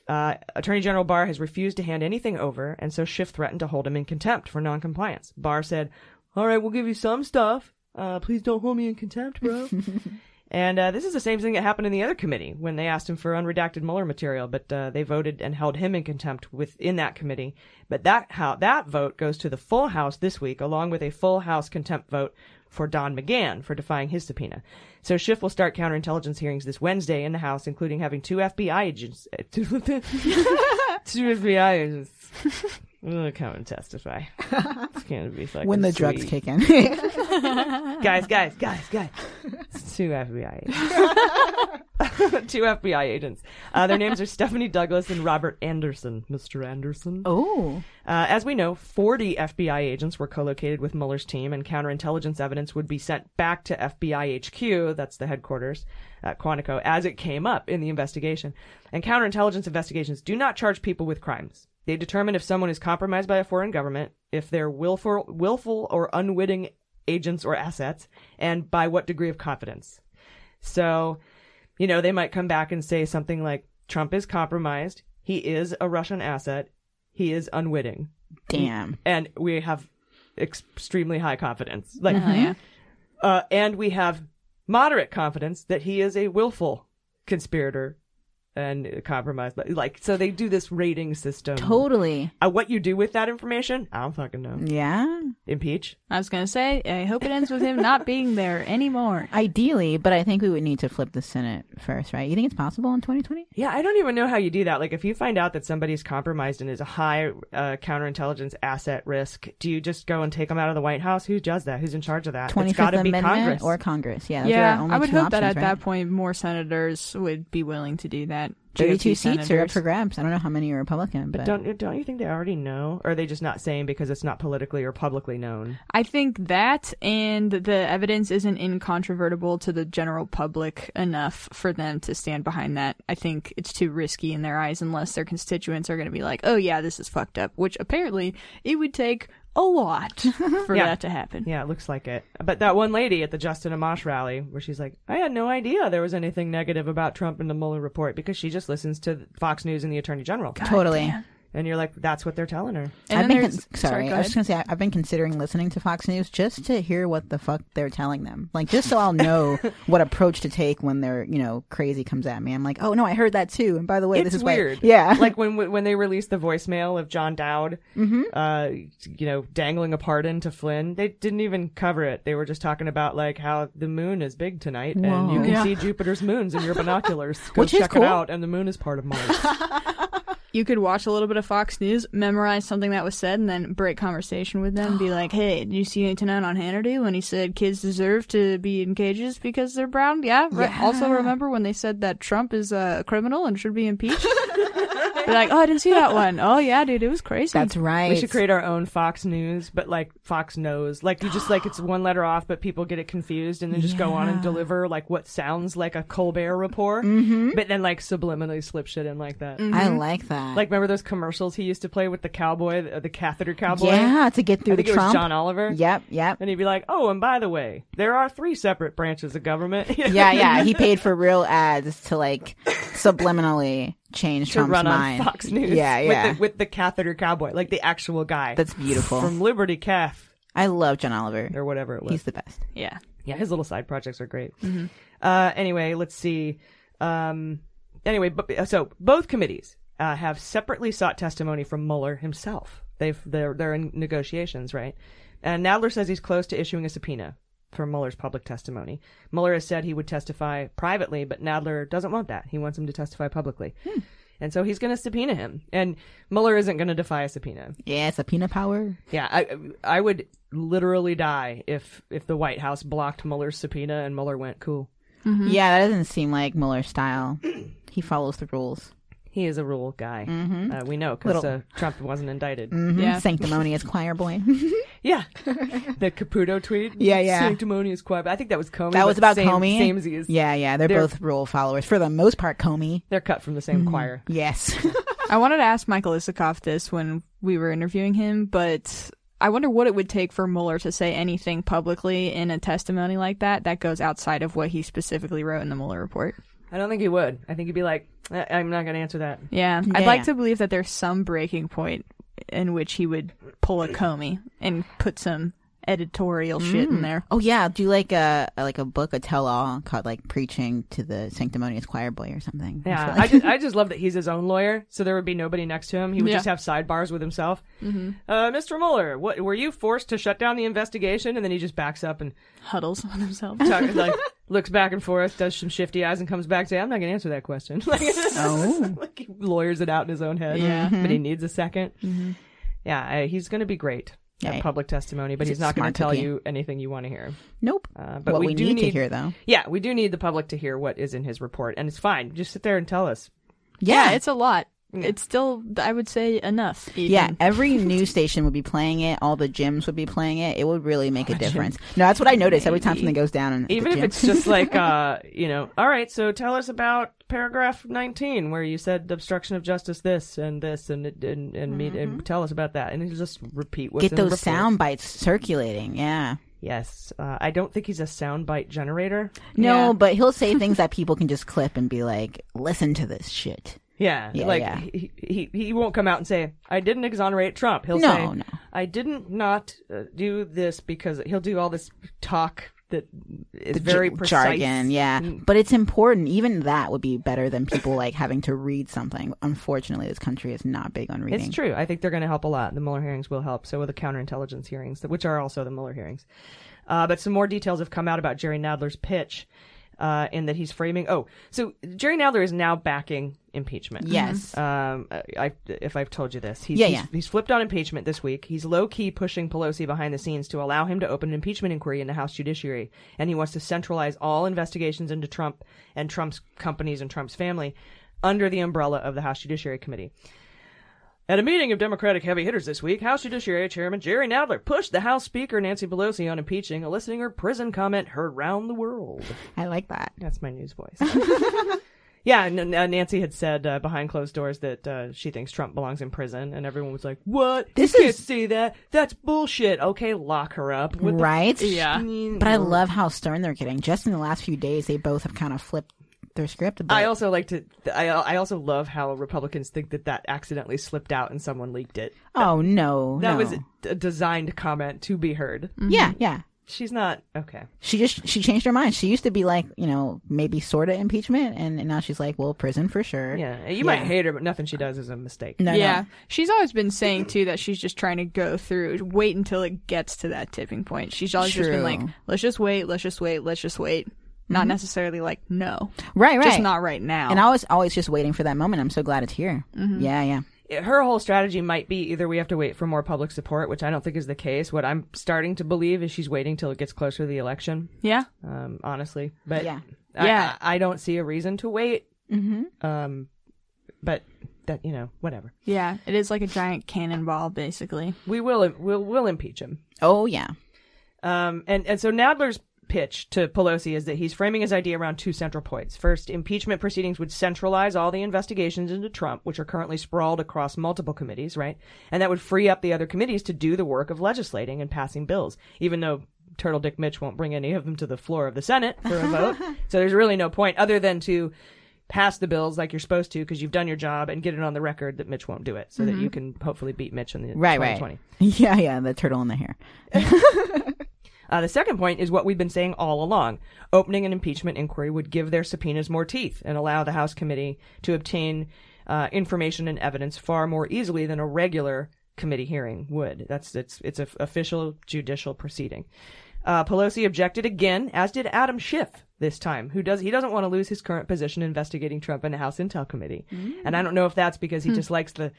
Uh, Attorney General Barr has refused to hand anything over, and so Schiff threatened to hold him in contempt for noncompliance. Barr said, "All right, we'll give you some stuff. Uh, please don't hold me in contempt, bro." and uh, this is the same thing that happened in the other committee when they asked him for unredacted Mueller material, but uh, they voted and held him in contempt within that committee. But that how that vote goes to the full House this week, along with a full House contempt vote for Don McGahn for defying his subpoena. So Schiff will start counterintelligence hearings this Wednesday in the House, including having two FBI agents, two, two FBI agents. We'll come and testify. It's gonna be fucking When the drugs sweet. kick in. guys, guys, guys, guys. It's two FBI agents. two FBI agents. Uh, their names are Stephanie Douglas and Robert Anderson. Mr. Anderson. oh. Uh, as we know, 40 FBI agents were co-located with Mueller's team, and counterintelligence evidence would be sent back to FBI HQ, that's the headquarters at Quantico, as it came up in the investigation. And counterintelligence investigations do not charge people with crimes. They determine if someone is compromised by a foreign government, if they're willful, willful or unwitting agents or assets, and by what degree of confidence. So, you know, they might come back and say something like, Trump is compromised. He is a Russian asset. He is unwitting. Damn. And we have extremely high confidence. Like, Uh-huh, yeah. uh, and we have moderate confidence that he is a willful conspirator and compromised. But like, so they do this rating system. Totally. Uh, what you do with that information, I don't fucking know. Yeah. Impeach. I was gonna say, I hope it ends with him not being there anymore. Ideally, but I think we would need to flip the Senate first, right? You think it's possible in 2020? Yeah, I don't even know how you do that. Like, if you find out that somebody's compromised and is a high uh, counterintelligence asset risk, do you just go and take them out of the White House? Who does that? Who's in charge of that? It's 25th got to be Amendment Congress. or Congress. Yeah. yeah, only I would two hope that at right? that point more senators would be willing to do that. Thirty-two seats are up for grabs. I don't know how many are Republican, but, But don't don't you think they already know, or are they just not saying because it's not politically or publicly known? I think that and the evidence isn't incontrovertible to the general public enough for them to stand behind that. I think it's too risky in their eyes unless their constituents are going to be like, "Oh yeah, this is fucked up," which apparently it would take a lot for Yeah. that to happen. Yeah, it looks like it. But that one lady at the Justin Amash rally, where she's like, I had no idea there was anything negative about Trump in the Mueller report because she just listens to Fox News and the Attorney General. Totally. And you're like, that's what they're telling her. I've been con- sorry. I was just gonna say I- I've been considering listening to Fox News just to hear what the fuck they're telling them, like just so I'll know what approach to take when they're you know crazy comes at me. I'm like, oh no, I heard that too, and by the way, it's this is weird. Why, yeah, like when when they released the voicemail of John Dowd, Mhm. uh, you know, dangling a pardon to Flynn. They didn't even cover it. They were just talking about like how the moon is big tonight, and you can Yeah. see Jupiter's moons in your binoculars. Go Which is check cool. it out, and the moon is part of Mars. You could watch a little bit of Fox News, memorize something that was said, and then break conversation with them. Be like, "Hey, did you see it tonight on Hannity when he said kids deserve to be in cages because they're brown?" Yeah. Re- Also, remember when they said that Trump is a criminal and should be impeached? Be like, "Oh, I didn't see that one. Oh yeah, dude, it was crazy." That's right. We should create our own Fox News, but like Fox knows. Like you just like it's one letter off, but people get it confused and then just go on and deliver like what sounds like a Colbert report, Mhm. but then like subliminally slip shit in like that. I like that. Like remember those commercials he used to play with the cowboy, the, the catheter cowboy? Yeah, to get through I think the it was Trump. John Oliver. Yep, yep. And he'd be like, "Oh, and by the way, there are three separate branches of government." yeah, yeah. He paid for real ads to like subliminally change to Trump's run mind. on Fox News. Yeah, yeah. With the, with the catheter cowboy, like the actual guy. That's beautiful. From Liberty Calf I love John Oliver. or whatever it was. He's the best. yeah. Yeah, his little side projects are great. Mm-hmm. Uh, anyway, let's see. Um, anyway, but, so both committees uh, have separately sought testimony from Mueller himself. They've they're they're in negotiations, right? And Nadler says he's close to issuing a subpoena for Mueller's public testimony. Mueller has said he would testify privately, but Nadler doesn't want that. He wants him to testify publicly. Hmm. And so he's going to subpoena him. And Mueller isn't going to defy a subpoena. Yeah, subpoena power. Yeah, I I would literally die if if the White House blocked Mueller's subpoena and Mueller went cool. Yeah, that doesn't seem like Mueller's style. he follows the rules. He is a rule guy. Mhm. Uh, we know because Little- uh, Trump wasn't indicted. Mhm. Yeah. Sanctimonious choir boy. Yeah, the Caputo tweet. Yeah, yeah. Sanctimonious choir. I think that was Comey. that was but about same, Comey. Samesies. Yeah, yeah. They're, They're- both rule followers for the most part. Comey. They're cut from the same choir. Yes. I wanted to ask Michael Isikoff this when we were interviewing him, but I wonder what it would take for Mueller to say anything publicly in a testimony like that that goes outside of what he specifically wrote in the Mueller report. I don't think he would. I think he'd be like, "I- I'm not going to answer that. Yeah, Yeah, I'd like to believe that there's some breaking point in which he would pull a Comey and put some editorial shit in there. Oh yeah, do like a like a book, a tell all called like preaching to the sanctimonious choir boy or something. Yeah, I like- just, I just love that he's his own lawyer, so there would be nobody next to him. He would Yeah. just have sidebars with himself. Mm-hmm. Uh, Mr. Mueller, what were you forced to shut down the investigation? And then he just backs up and Huddles on himself. talk, like looks back and forth, does some shifty eyes, and comes back. Say, I'm not going to answer that question. Like, Oh. like he lawyers it out in his own head. Yeah. but he needs a 2nd Yeah, I, he's going to be great Yeah. at public testimony, but He's he's not going to tell cookie. you anything you want to hear. nope. Uh, but what we, we, do need, need to hear though. Yeah, we do need the public to hear what is in his report, and it's fine. Just sit there and tell us. Yeah, it's a lot. It's still, I would say, enough. even. Yeah, every news station would be playing it. All the gyms would be playing it. It would really make a difference. No, that's what I notice every time something goes down. Even if it's just like, uh, you know, all right, so tell us about paragraph 19 where you said obstruction of justice this and this and and and, meet, and tell us about that and just repeat what's get those sound bites circulating. Yeah. Yes, uh, I don't think he's a soundbite generator. No, Yeah. but he'll say things that people can just clip and be like, "Listen to this shit." Yeah, Yeah, like yeah. He, he he won't come out and say I didn't exonerate Trump. He'll No, say no. I didn't not uh, do this because he'll do all this talk that is The very j- precise. jargon, yeah. Mm. But it's important. Even that would be better than people like having to read something. Unfortunately, this country is not big on reading. It's true. I think they're going to help a lot. The Mueller hearings will help. So will the counterintelligence hearings, which are also the Mueller hearings. Uh, but some more details have come out about Jerry Nadler's pitch, uh, in that he's framing. Oh, so Jerry Nadler is now backing impeachment. Yes. Um, I, if I've told you this, he's, Yeah, he's, yeah. he's flipped on impeachment this week. He's low key pushing Pelosi behind the scenes to allow him to open an impeachment inquiry in the House Judiciary, and he wants to centralize all investigations into Trump and Trump's companies and Trump's family. under the umbrella of the House Judiciary Committee. At a meeting of Democratic heavy hitters this week, House Judiciary Chairman Jerry Nadler pushed the House Speaker Nancy Pelosi on impeaching, eliciting her prison comment heard round the world. I like that. That's my news voice. yeah, N- N- Nancy had said uh, behind closed doors that uh, she thinks Trump belongs in prison, and everyone was like, "What? This you can't is- say that. That's bullshit." Okay, lock her up. What the- right? Yeah. But I love how stern they're getting. Just in the last few days, they both have kind of flipped their script a bit. I also like to. I I also love how Republicans think that that accidentally slipped out and someone leaked it. oh no, That no. was a, a designed comment to be heard. Mm-hmm. yeah, yeah. She's not okay. She just she changed her mind. She used to be like, you know, maybe sort of impeachment, and, and now she's like, well, prison for sure. Yeah, you might hate her, but nothing she does is a mistake. No, yeah, no. she's always been saying too that she's just trying to go through, wait until it gets to that tipping point. She's always just been like, let's just wait, let's just wait, let's just wait. Not necessarily like no, Right, right. just not right now. And I was always just waiting for that moment. I'm so glad it's here. Mhm. Yeah, yeah. her whole strategy might be either we have to wait for more public support, which I don't think is the case. What I'm starting to believe is she's waiting till it gets closer to the election. yeah, Um, honestly, but Yeah. I, Yeah. I, I don't see a reason to wait. Mm-hmm. Um, but that you know, whatever. yeah, it is like a giant cannonball, basically. We will we'll we'll impeach him. Oh yeah. Um, and, and so Nadler's pitch to Pelosi is that he's framing his idea around two central points. First, impeachment proceedings would centralize all the investigations into Trump, which are currently sprawled across multiple committees, right? And that would free up the other committees to do the work of legislating and passing bills, even though Turtle Dick Mitch won't bring any of them to the floor of the Senate for a vote. so there's really no point other than to pass the bills like you're supposed to because you've done your job and get it on the record that Mitch won't do it so that mm-hmm. you can hopefully beat Mitch in the Right, 2020. right. Yeah, yeah. The turtle in the hair. Uh, the second point is what we've been saying all along. Opening an impeachment inquiry would give their subpoenas more teeth and allow the House committee to obtain uh, information and evidence far more easily than a regular committee hearing would. That's it's it's an official judicial proceeding. Uh, Pelosi objected again, as did Adam Schiff this time, who does he doesn't want to lose his current position investigating Trump in the House Intel Committee, and I don't know if that's because he just likes the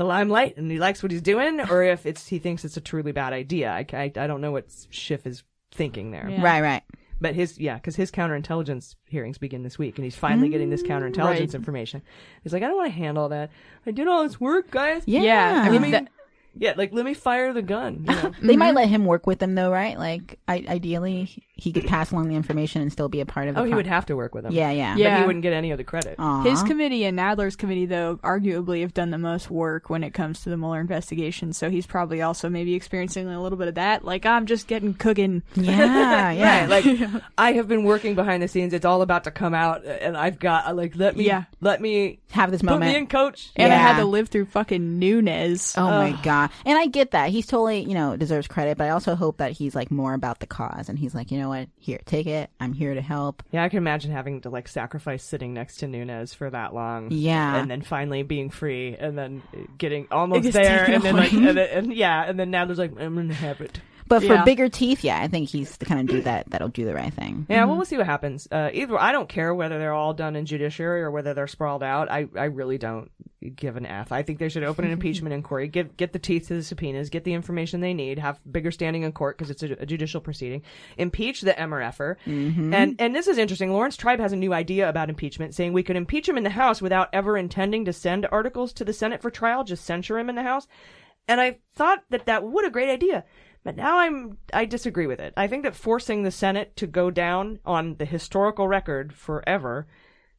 the limelight and he likes what he's doing, or if it's he thinks it's a truly bad idea. I, I, I don't know what Schiff is thinking there. Yeah. Right, right. But his yeah, because his counterintelligence hearings begin this week, and he's finally getting this mm. counterintelligence right. information. He's like, I don't want to handle that. I did all this work, guys. Yeah. Yeah, I Let mean, that- yeah, like let me fire the gun. You know? They might mm-hmm. let him work with them though, right? Like, I, ideally, he could pass along the information and still be a part of the. oh, he pro- would have to work with them. Yeah, yeah. But Yeah. he wouldn't get any of the credit. Aw. His committee and Nadler's committee, though, arguably have done the most work when it comes to the Mueller investigation. So he's probably also maybe experiencing a little bit of that. Like, I'm just getting cooking. Yeah, yeah. Right, like I have been working behind the scenes. It's all about to come out, and I've got uh, like let me Yeah. let me Have this put moment. me in, coach. And I had Yeah. to live through fucking Nunes. Oh my And I get that he's totally, you know, deserves credit, but I also hope that he's like more about the cause, and he's like, you know what, here, take it. I'm here to help. Yeah, I can imagine having to like sacrifice sitting next to Nunes for that long. Yeah. and then finally being free, and then getting almost there, and then like, and, then, and yeah, and then now there's like I'm gonna have it. But Yeah. for bigger teeth, yeah, I think he's the kind of dude that that'll do the right thing. Yeah, well, we'll see what happens. Uh, either I don't care whether they're all done in judiciary or whether they're sprawled out. I, I really don't give an f. I think they should open an impeachment inquiry, give get the teeth to the subpoenas, get the information they need, have bigger standing in court because it's a, a judicial proceeding, impeach the MRFer, and and this is interesting. Laurence Tribe has a new idea about impeachment, saying we could impeach him in the House without ever intending to send articles to the Senate for trial, just censure him in the House. And I thought that that what a great idea. But now I'm I disagree with it. I think that forcing the Senate to go down on the historical record forever,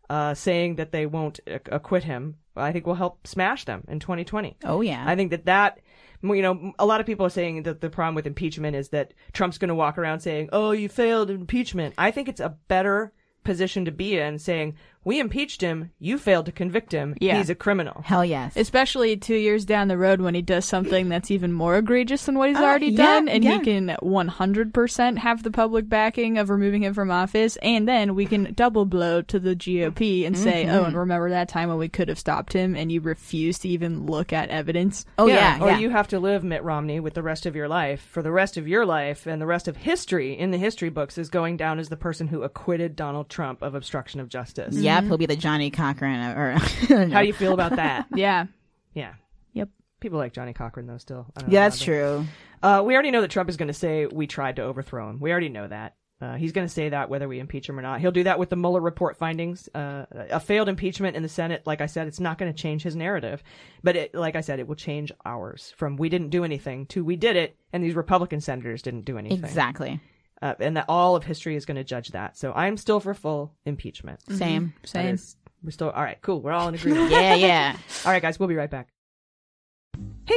uh, saying that they won't acquit him, I think will help smash them in 2020. Oh yeah, I think that that you know a lot of people are saying that the problem with impeachment is that Trump's going to walk around saying, "Oh, you failed impeachment." I think it's a better position to be in saying, "We impeached him, you failed to convict him. Yeah. He's a criminal." hell yes. Especially two years down the road when he does something that's even more egregious than what he's Uh, already yeah, done, and yeah. he can 100% have the public backing of removing him from office, and then we can double blow to the GOP and say, Mm-hmm. oh, and remember that time when we could have stopped him, and you refused to even look at evidence? oh yeah, or yeah. you have to live Mitt Romney with the rest of your life for the rest of your life, and the rest of history in the history books is going down as the person who acquitted Donald Trump of obstruction of justice. Yep, he'll be the Johnnie Cochran or. How do you feel about that? Yeah. yeah. Yep. People like Johnnie Cochran though. Still, I don't Yeah, that's true. Uh, we already know that Trump is going to say we tried to overthrow him. We already know that. Uh, he's going to say that whether we impeach him or not. He'll do that with the Mueller report findings. Uh, a failed impeachment in the Senate, like I said, it's not going to change his narrative. But it, like I said, it will change ours from we didn't do anything to we did it and these Republican senators didn't do anything. Exactly. Uh, and that all of history is going to judge that. So I'm still for full impeachment. Same. Same. is- we're still all right. Cool. We're all in agreement. Yeah, yeah. all right, guys. We'll be right back.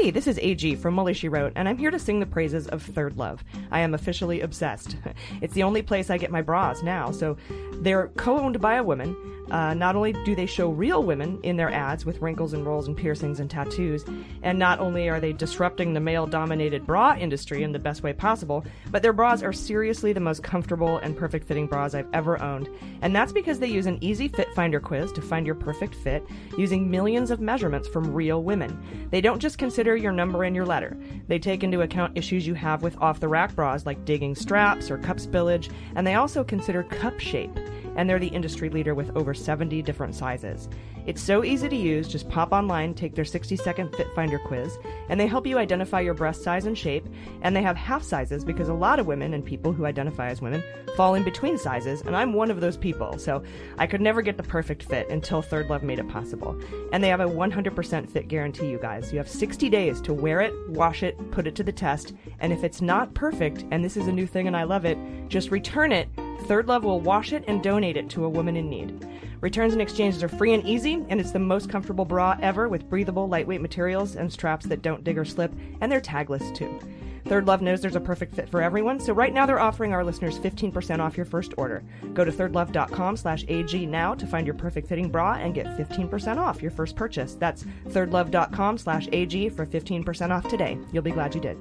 Hey, this is AG from Mueller She Wrote, and I'm here to sing the praises of ThirdLove. I am officially obsessed. It's the only place I get my bras now, so they're co owned by a woman. Uh, not only do they show real women in their ads with wrinkles and rolls and piercings and tattoos, and not only are they disrupting the male dominated bra industry in the best way possible, but their bras are seriously the most comfortable and perfect fitting bras I've ever owned. And that's because they use an easy fit finder quiz to find your perfect fit using millions of measurements from real women. They don't just consider your number and your letter, they take into account issues you have with off the rack bras like digging straps or cup spillage, and they also consider cup shape and they're the industry leader with over 70 different sizes. It's so easy to use, just pop online, take their 60 second Fit Finder quiz, and they help you identify your breast size and shape. And they have half sizes because a lot of women and people who identify as women fall in between sizes, and I'm one of those people. So I could never get the perfect fit until ThirdLove made it possible. And they have a 100% fit guarantee, you guys. You have 60 days to wear it, wash it, put it to the test, and if it's not perfect, and this is a new thing and I love it, just return it ThirdLove will wash it and donate it to a woman in need. Returns and exchanges are free and easy, and it's the most comfortable bra ever with breathable, lightweight materials and straps that don't dig or slip, and they're tagless too. ThirdLove knows there's a perfect fit for everyone, so right now they're offering our listeners 15% off your first order. Go to thirdlove.com slash AG now to find your perfect fitting bra and get 15% off your first purchase. That's thirdlove.com slash AG for 15% off today. You'll be glad you did.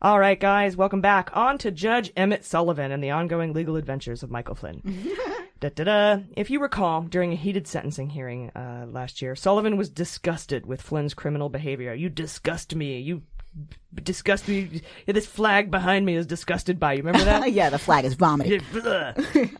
All right, guys, welcome back. On to Judge Emmett Sullivan and the ongoing legal adventures of Michael Flynn. da, da, da. If you recall, during a heated sentencing hearing uh, last year, Sullivan was disgusted with Flynn's criminal behavior. You disgust me. You disgust me. Yeah, this flag behind me is disgusted by you. Remember that? yeah, the flag is vomiting.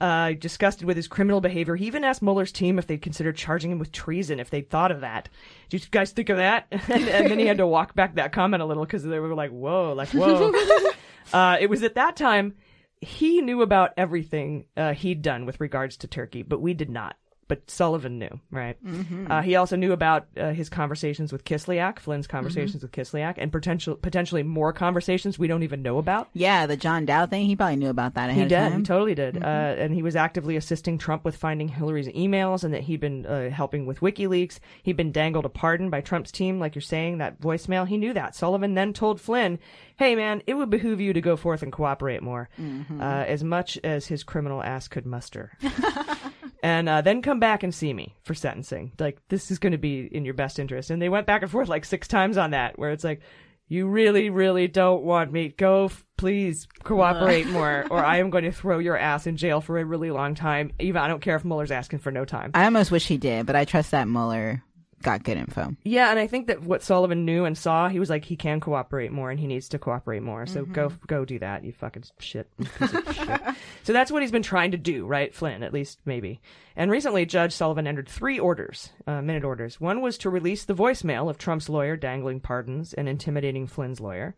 uh, disgusted with his criminal behavior. He even asked Mueller's team if they'd consider charging him with treason if they'd thought of that. Did you guys think of that? and, and then he had to walk back that comment a little because they were like, whoa, like, whoa. uh, it was at that time he knew about everything uh, he'd done with regards to Turkey, but we did not. But Sullivan knew, right? Mhm. Uh, he also knew about uh, his conversations with Kislyak, Flynn's conversations with Kislyak, and potential potentially more conversations we don't even know about. Yeah, the John Dowd thing. He probably knew about that He did. He totally did. Uh, and he was actively assisting Trump with finding Hillary's emails and that he'd been uh, helping with WikiLeaks. He'd been dangled a pardon by Trump's team, like you're saying, that voicemail. He knew that. Sullivan then told Flynn, hey, man, it would behoove you to go forth and cooperate more, Mhm. uh, as much as his criminal ass could muster. and uh, then come back and see me for sentencing. Like, this is going to be in your best interest. And they went back and forth like six times on that, where it's like, you really, really don't want me. Go, f- please cooperate more, or I am going to throw your ass in jail for a really long time. Even I don't care if Mueller's asking for no time. I almost wish he did, but I trust that Mueller got good info. Yeah, and I think that what Sullivan knew and saw, he was like, he can cooperate more, and he needs to cooperate more. So go, go do that. You fucking shit. you piece of shit. So that's what he's been trying to do, right, Flynn? At least maybe. And recently, Judge Sullivan entered three orders, uh, minute orders. One was to release the voicemail of Trump's lawyer dangling pardons and intimidating Flynn's lawyer.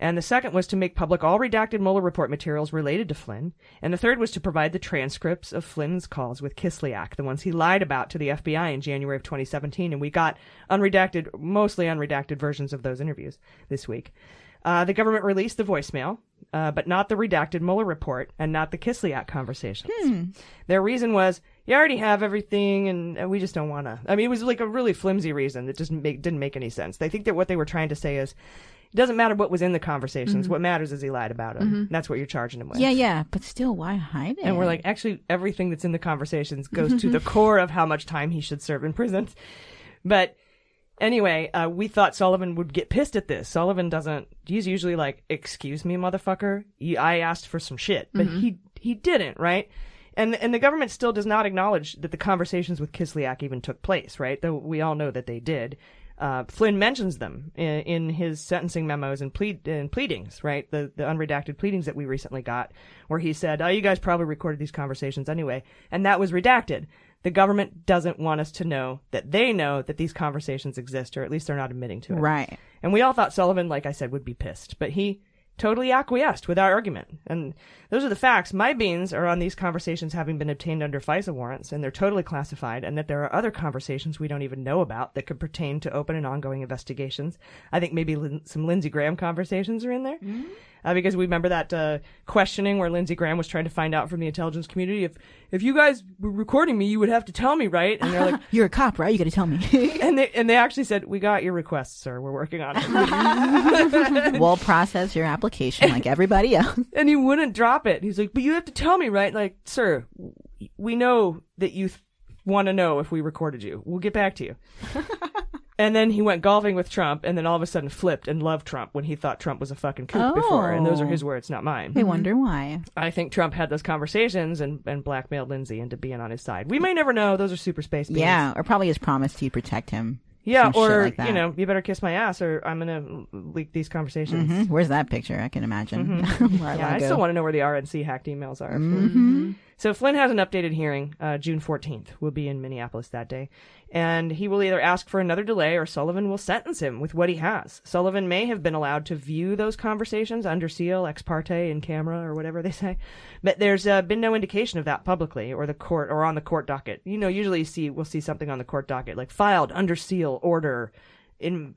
And the second was to make public all redacted Mueller report materials related to Flynn. And the third was to provide the transcripts of Flynn's calls with Kislyak, the ones he lied about to the FBI in January of 2017. And we got unredacted, mostly unredacted versions of those interviews this week. Uh, the government released the voicemail, uh, but not the redacted Mueller report and not the Kislyak conversations. Hmm. Their reason was, you already have everything and uh, we just don't want to. I mean, it was like a really flimsy reason that just make, didn't make any sense. They think that what they were trying to say is, it doesn't matter what was in the conversations. Mhm. What matters is he lied about him. Mhm. That's what you're charging him with. Yeah, yeah, but still, why hide it? And we're like, actually, everything that's in the conversations goes to the core of how much time he should serve in prison. But anyway, uh, we thought Sullivan would get pissed at this. Sullivan doesn't. He's usually like, "Excuse me, motherfucker. I asked for some shit," but Mhm. he he didn't, right? And and the government still does not acknowledge that the conversations with Kislyak even took place, right? Though we all know that they did. Uh, Flynn mentions them in, in his sentencing memos and plead and pleadings, right? The the unredacted pleadings that we recently got, where he said, "Oh, you guys probably recorded these conversations anyway," and that was redacted. The government doesn't want us to know that they know that these conversations exist, or at least they're not admitting to it. Right. And we all thought Sullivan, like I said, would be pissed, but he totally acquiesced without argument. And those are the facts. My beans are on these conversations having been obtained under FISA warrants, and they're totally classified, and that there are other conversations we don't even know about that could pertain to open and ongoing investigations. I think maybe some Lindsey Graham conversations are in there. Mm-hmm. Uh, because we remember that uh, questioning where Lindsey Graham was trying to find out from the intelligence community if if you guys were recording me, you would have to tell me, right? And they're like, You're a cop, right? You got to tell me. and they and they actually said, "We got your request, sir. We're working on it." we'll process your application like everybody else. and he wouldn't drop it. He's like, "But you have to tell me, right? Like, sir, we know that you th- want to know if we recorded you. We'll get back to you." And then he went golfing with Trump, and then all of a sudden flipped and loved Trump when he thought Trump was a fucking kook before. And those are Oh. his words, not mine. I wonder why. I think Trump had those conversations and, and blackmailed Lindsey into being on his side. We may never know. Those are super space beans. Yeah, or probably his promise to protect him. Yeah, Some or like you know, you better kiss my ass, or I'm gonna leak these conversations. Mhm. Where's that picture? I can imagine. Mhm. Yeah, I go. still want to know where the RNC hacked emails are. Mhm. So Flynn has an updated hearing, uh, June 14th. We'll be in Minneapolis that day. And he will either ask for another delay or Sullivan will sentence him with what he has. Sullivan may have been allowed to view those conversations under seal, ex parte, in camera, or whatever they say. But there's uh, been no indication of that publicly or the court or on the court docket. You know, usually you see, we'll see something on the court docket like filed under seal order in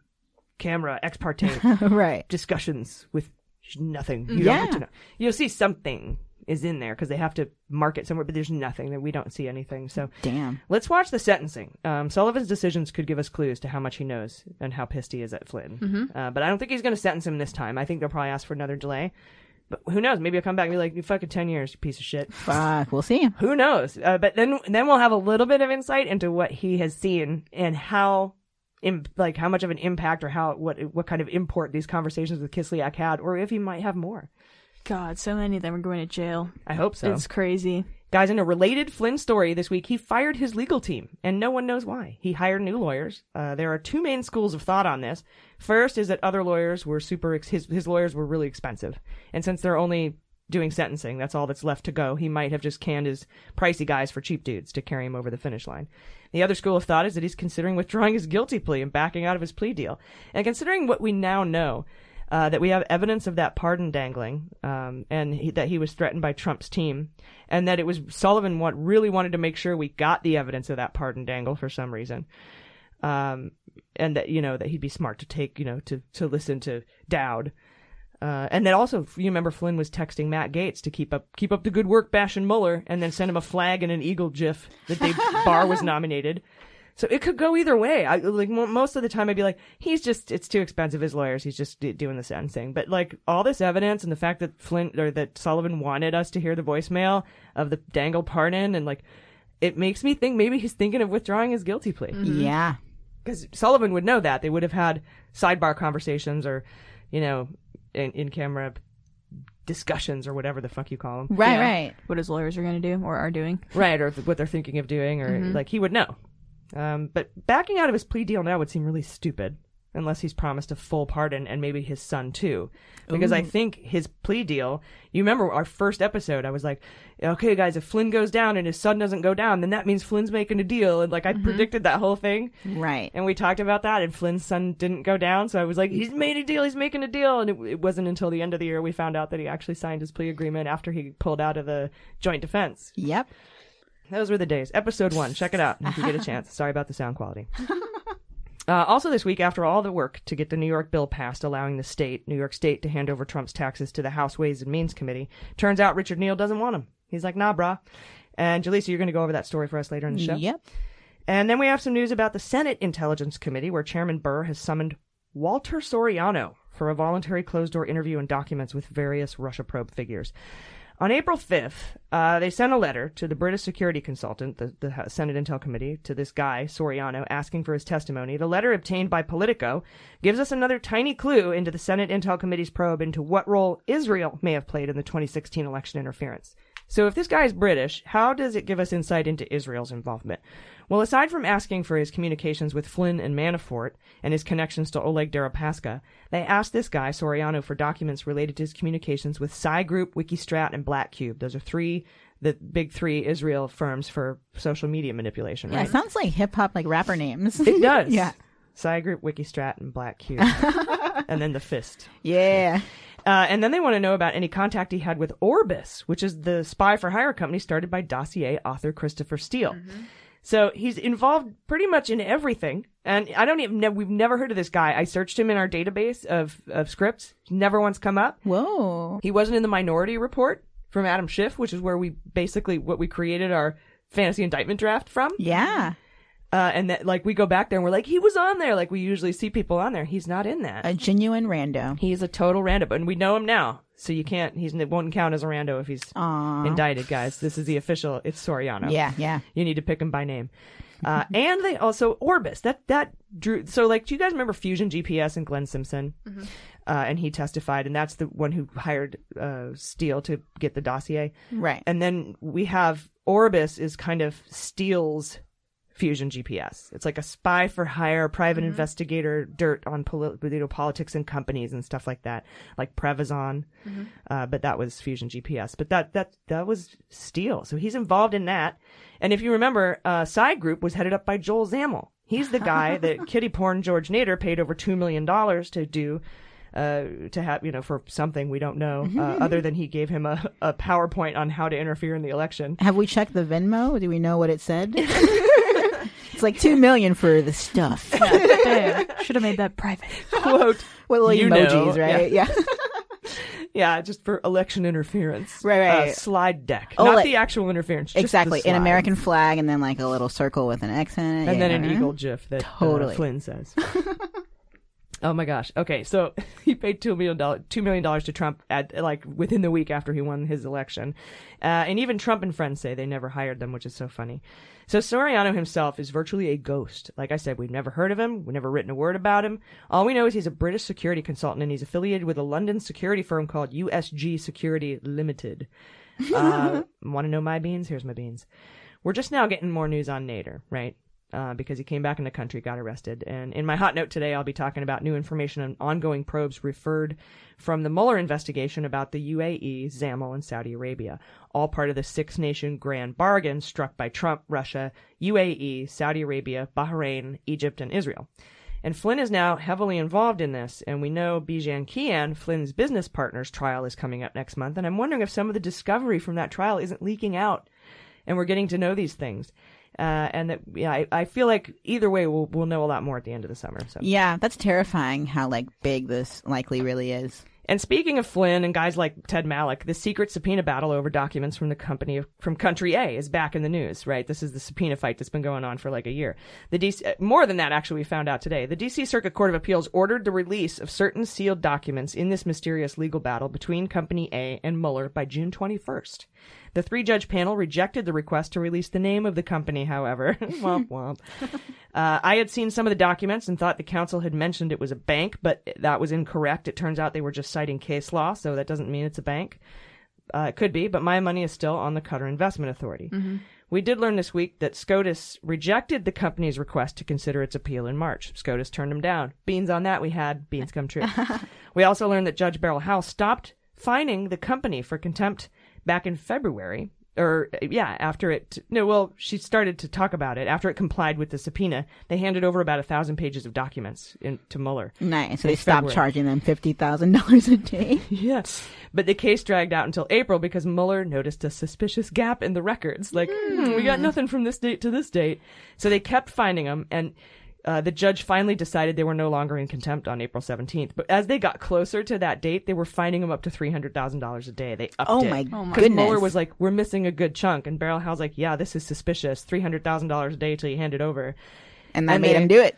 camera, ex parte right. discussions with nothing. You Yeah. don't get to know. You'll see something is in there because they have to mark it somewhere, but there's nothing that we don't see anything. So Damn. let's watch the sentencing. Um, Sullivan's decisions could give us clues to how much he knows and how pissed he is at Flynn. Mhm. Uh, but I don't think he's going to sentence him this time. I think they'll probably ask for another delay. But who knows? Maybe he'll come back and be like, "You fucking ten years, you piece of shit." Fuck, we'll see. Who knows? Uh, but then then we'll have a little bit of insight into what he has seen and how. Im- like how much of an impact or how what what kind of import these conversations with Kislyak had, or if he might have more. God, so many of them are going to jail. I hope so. It's crazy. Guys, in a related Flynn story this week, he fired his legal team, and no one knows why. He hired new lawyers. Uh, there are two main schools of thought on this. First is that other lawyers were super, ex- his, his lawyers were really expensive. And since they're only doing sentencing, that's all that's left to go, he might have just canned his pricey guys for cheap dudes to carry him over the finish line. The other school of thought is that he's considering withdrawing his guilty plea and backing out of his plea deal. And considering what we now know, uh, that we have evidence of that pardon dangling, um, and he, that he was threatened by Trump's team, and that it was Sullivan what really wanted to make sure we got the evidence of that pardon dangle for some reason, um, and that you know that he'd be smart to take you know to to listen to Dowd. Uh, and then also, you remember Flynn was texting Matt Gaetz to keep up keep up the good work, bashing Mueller, and then send him a flag and an eagle gif that Dave Barr was nominated. So it could go either way. I like mo- most of the time I'd be like, he's just it's too expensive. His lawyers, he's just d- doing the sentencing. But like all this evidence and the fact that Flint or that Sullivan wanted us to hear the voicemail of the dangle pardon, and like it makes me think maybe he's thinking of withdrawing his guilty plea. Yeah. because Sullivan would know that they would have had sidebar conversations or you know in, in camera discussions or whatever the fuck you call them. Right, right. What his lawyers are going to do or are doing. right, or th- what they're thinking of doing, or Mhm. like he would know. Um, but backing out of his plea deal now would seem really stupid, unless he's promised a full pardon and maybe his son too. Because I think his plea deal. You remember our first episode? I was like, "Okay, guys, if Flynn goes down and his son doesn't go down, then that means Flynn's making a deal." And like I predicted that whole thing, Right. and we talked about that. And Flynn's son didn't go down, so I was like, "He's made a deal. He's making a deal." And it, it wasn't until the end of the year we found out that he actually signed his plea agreement after he pulled out of the joint defense. Yep. Those were the days. Episode one. Check it out if you get a chance. Sorry about the sound quality. Uh, also, this week, after all the work to get the New York bill passed allowing the state, New York State, to hand over Trump's taxes to the House Ways and Means Committee, turns out Richard Neal doesn't want them. He's like, nah, brah. And Jaleesa, you're going to go over that story for us later in the show. Yep. And then we have some news about the Senate Intelligence Committee, where Chairman Burr has summoned Walter Soriano for a voluntary closed door interview and documents with various Russia probe figures. On April 5th, uh, they sent a letter to the British security consultant, the, the Senate Intel Committee, to this guy, Soriano, asking for his testimony. The letter obtained by Politico gives us another tiny clue into the Senate Intel Committee's probe into what role Israel may have played in the 2016 election interference. So if this guy is British, how does it give us insight into Israel's involvement? Well, aside from asking for his communications with Flynn and Manafort and his connections to Oleg Deripaska, they asked this guy, Soriano, for documents related to his communications with Psy Group, Wikistrat, and Black Cube. Those are three, the big three Israel firms for social media manipulation, Yeah, right? it sounds like hip hop, like rapper names. It does. yeah. Psy Group, Wikistrat, and Black Cube. and then the fist. Yeah. Uh, and then they want to know about any contact he had with Orbis, which is the spy for hire company started by dossier author Christopher Steele. So he's involved pretty much in everything. And I don't even know, we've never heard of this guy. I searched him in our database of, of scripts. Never once come up. Whoa. He wasn't in the minority report from Adam Schiff, which is where we basically, what we created our fantasy indictment draft from. Yeah. Uh, and that, like, we go back there and we're like, he was on there. Like, we usually see people on there. He's not in that. A genuine rando. He's a total rando, and we know him now. So you can't, he's, it won't count as a rando if he's Aw. indicted, guys. This is the official, it's Soriano. Yeah, yeah. You need to pick him by name. Uh, and they also, Orbis, that, that drew, so like, do you guys remember Fusion GPS and Glenn Simpson? Mm-hmm. Uh, and he testified, and that's the one who hired uh, Steele to get the dossier. Right. And then we have Orbis is kind of Steele's Fusion GPS. It's like a spy for hire, private Mm-hmm. investigator, dirt on poli- you know, politics and companies and stuff like that, like Prevezon. Mm-hmm. Uh, but that was Fusion GPS. But that that that was Steele, so he's involved in that. And if you remember, uh, Psy Group was headed up by Joel Zamel. He's the guy that kitty porn George Nader paid over two million dollars to do. Uh, to have you know for something we don't know uh, other than he gave him a, a PowerPoint on how to interfere in the election. Have we checked the Venmo? Do we know what it said? it's like two million for the stuff. Should have made that private. Quote With little you emojis, know, right? Yeah. Yeah, just for election interference. Right, right. Uh, slide deck. Oh, Not like- the actual interference. just exactly. An. American flag and then like a little circle with an X in it. And then yeah. an eagle gif that Totally. uh, Flynn says. oh my gosh. Okay, so he paid two million dollars two million dollars to Trump at like within the week after he won his election, uh, and even Trump and friends say they never hired them, which is so funny. So Soriano himself is virtually a ghost. Like I said, we've never heard of him. We've never written a word about him. All we know is he's a British security consultant and he's affiliated with a London security firm called USG Security Limited. Uh, Want to know my beans? Here's my beans. We're just now getting more news on Nader, right? Uh, because he came back in the country, got arrested. And in my hot note today, I'll be talking about new information on ongoing probes referred from the Mueller investigation about the UAE, Zamel, and Saudi Arabia, all part of the six nation grand bargain struck by Trump, Russia, UAE, Saudi Arabia, Bahrain, Egypt, and Israel. And Flynn is now heavily involved in this, and we know Bijan Kian, Flynn's business partner's trial is coming up next month, and I'm wondering if some of the discovery from that trial isn't leaking out, and we're getting to know these things. Uh, and that, yeah, I, I feel like either way, we'll, we'll know a lot more at the end of the summer. So. Yeah, that's terrifying how like big this likely really is. And speaking of Flynn and guys like Ted Malloch, the secret subpoena battle over documents from the company of, from Country A is back in the news, right? This is the subpoena fight that's been going on for like a year. The DC, uh, more than that, actually, we found out today. The DC Circuit Court of Appeals ordered the release of certain sealed documents in this mysterious legal battle between Company A and Mueller by June 21st. The three judge panel rejected the request to release the name of the company, however. womp womp. Uh, I had seen some of the documents and thought the counsel had mentioned it was a bank, but that was incorrect. It turns out they were just citing case law, so that doesn't mean it's a bank. Uh, it could be, but my money is still on the Qatar Investment Authority. We did learn this week that SCOTUS rejected the company's request to consider its appeal in March. SCOTUS turned them down. Beans on that we had. Beans come true. we also learned that Judge Beryl Howell stopped fining the company for contempt back in February. Or, yeah, after it, no, well, she started to talk about it. After it complied with the subpoena, they handed over about a thousand pages of documents in, to Mueller. Nice. So they stopped February. charging them fifty thousand dollars a day. Yes. But the case dragged out until April because Mueller noticed a suspicious gap in the records. Like, hmm, we got nothing from this date to this date. So they kept finding them, and uh, the judge finally decided they were no longer in contempt on April 17th. But as they got closer to that date, they were finding them up to $300,000 a day. They upped Oh it. my Oh my Because Mueller was like, we're missing a good chunk. And Beryl Howell's like, yeah, this is suspicious. $300,000 a day till you hand it over. And that And made they- him do it.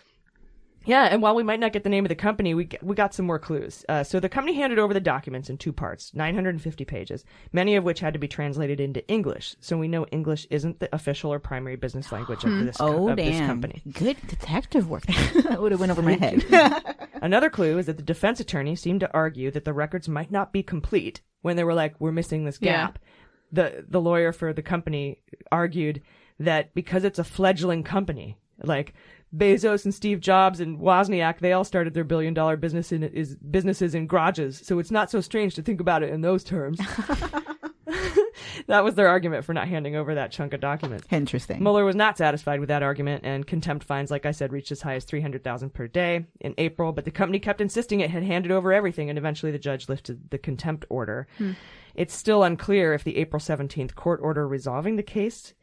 Yeah, and while we might not get the name of the company, we we got some more clues. Uh, so the company handed over the documents in two parts, 950 pages, many of which had to be translated into English. So we know English isn't the official or primary business language of this, co- oh of this damn! company. Good detective work. that would have went over my head. Another clue is that the defense attorney seemed to argue that the records might not be complete when they were like, "We're missing this Yeah. gap." The the lawyer for the company argued that because it's a fledgling company, like Bezos and Steve Jobs and Wozniak, they all started their billion dollar business in is businesses in garages, so it's not so strange to think about it in those terms. that was their argument for not handing over that chunk of documents. Interesting. Mueller was not satisfied with that argument, and contempt fines, like I said, reached as high as three hundred thousand per day in April. But the company kept insisting it had handed over everything, and eventually the judge lifted the contempt order. Hmm. It's still unclear if the April seventeenth court order resolving the case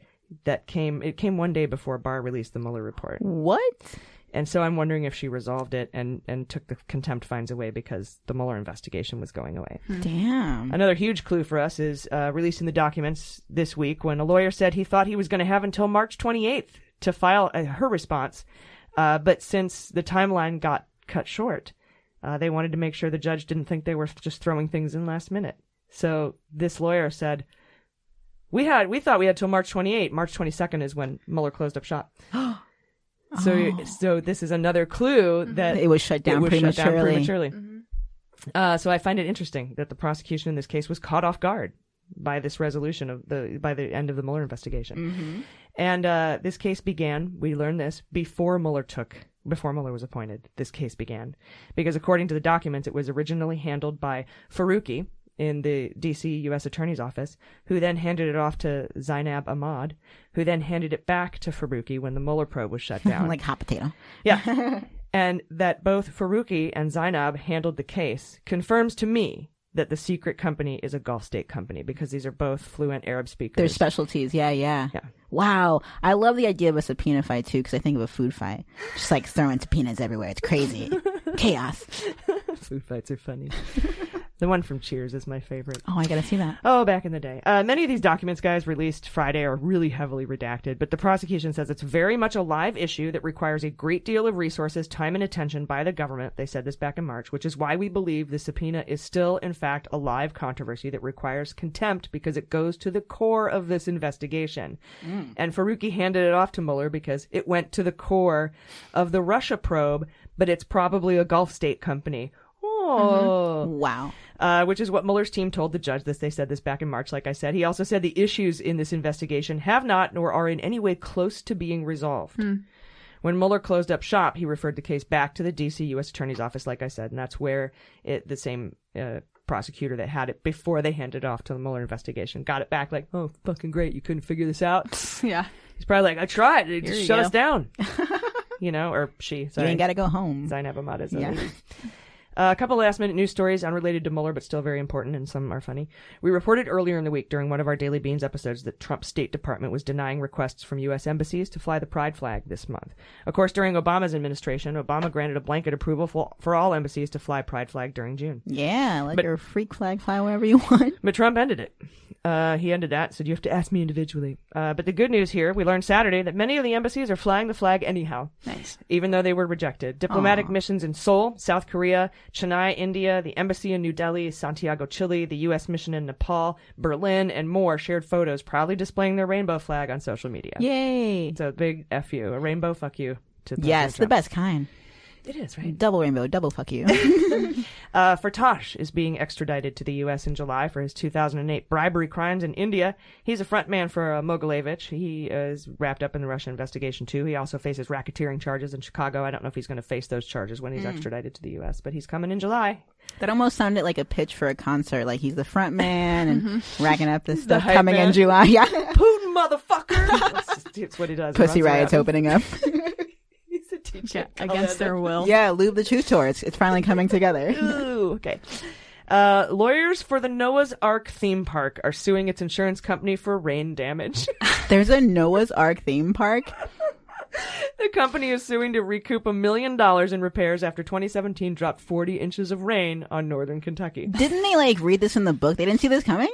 that came it came one day before Barr released the Mueller report. What? And so I'm wondering if she resolved it and, and took the contempt fines away because the Mueller investigation was going away. Damn. Another huge clue for us is uh, releasing the documents this week when a lawyer said he thought he was going to have until March 28th to file uh, her response. Uh, but since the timeline got cut short, uh, they wanted to make sure the judge didn't think they were just throwing things in last minute. So this lawyer said, "We had we thought we had till March 28. March 22nd is when Mueller closed up shop." So, Oh. so this is another clue that It was shut down was shut down prematurely. prematurely. Uh, so I find it interesting that the prosecution in this case was caught off guard by this resolution of the by the end of the Mueller investigation. Mm-hmm. And uh, this case began. We learned this before Mueller took before Mueller was appointed. This case began because according to the documents, it was originally handled by Faruqui in the D.C. U.S. Attorney's Office, who then handed it off to Zainab Ahmad, who then handed it back to Faruqui when the Mueller probe was shut down. like hot potato. Yeah. and that both Faruqui and Zainab handled the case confirms to me that the secret company is a Gulf state company because these are both fluent Arab speakers. Their specialties. Yeah, yeah. Yeah. Wow. I love the idea of a subpoena fight too because I think of a food fight. Just like throwing subpoenas everywhere. It's crazy. Chaos. Food fights are funny. The one from Cheers is my favorite. Oh, I got to see that. Oh, back in the day. Uh, many of these documents, guys, released Friday are really heavily redacted, but the prosecution says it's very much a live issue that requires a great deal of resources, time, and attention by the government. They said this back in March, which is why we believe the subpoena is still, in fact, a live controversy that requires contempt because it goes to the core of this investigation. And Faruqui handed it off to Mueller because it went to the core of the Russia probe, but it's probably a Gulf state company. Oh. Wow. Uh, which is what Mueller's team told the judge this. They said this back in March, like I said. He also said the issues in this investigation have not nor are in any way close to being resolved. When Mueller closed up shop, he referred the case back to the D.C. U.S. Attorney's Office, like I said, and that's where it, the same uh, prosecutor that had it before they handed it off to the Mueller investigation got it back. Like, oh, fucking great, you couldn't figure this out. yeah. He's probably like, I tried, it just shut go. us down. you know, or she. Sorry. You ain't got to go home. Zainab Ahmad is a Yeah. Uh, a couple last minute news stories unrelated to Mueller, but still very important, and some are funny. We reported earlier in the week during one of our Daily Beans episodes that Trump's State Department was denying requests from U.S. embassies to fly the pride flag this month. Of course, during Obama's administration, Obama granted a blanket approval for, for all embassies to fly pride flag during June. Yeah, let But- your freak flag fly wherever you want. But Trump ended it. Uh, he ended that, said you have to ask me individually. Uh, but the good news here, we learned Saturday that many of the embassies are flying the flag anyhow. Nice. Even though they were rejected. Diplomatic Aw. missions in Seoul, South Korea, Chennai, India, the embassy in New Delhi, Santiago, Chile, the U.S. mission in Nepal, Berlin, and more shared photos proudly displaying their rainbow flag on social media. Yay. It's a big F you, a rainbow fuck you to President Yes, the best kind. It is, right? Double rainbow, double fuck you. Uh, Firtash is being extradited to the U.S. in July for his 2008 bribery crimes in India. He's a frontman for uh, Mogilevich. He is wrapped up in the Russian investigation, too. He also faces racketeering charges in Chicago. I don't know if he's going to face those charges when he's Mm. extradited to the U.S., but he's coming in July. that almost sounded like a pitch for a concert. Like he's the front man and racking up this Mm-hmm. Stuff coming man. in July. Yeah. Putin, motherfucker! that's what he does. Pussy riots around. opening up. He's. Yeah, against their will. yeah, Lube the Truth Tour. It's, it's finally coming together. Ooh, okay. Uh, lawyers for the Noah's Ark theme park are suing its insurance company for rain damage. There's a Noah's Ark theme park. The company is suing to recoup a million dollars in repairs after 2017 dropped 40 inches of rain on northern Kentucky. Didn't they like read this in the book? They didn't see this coming.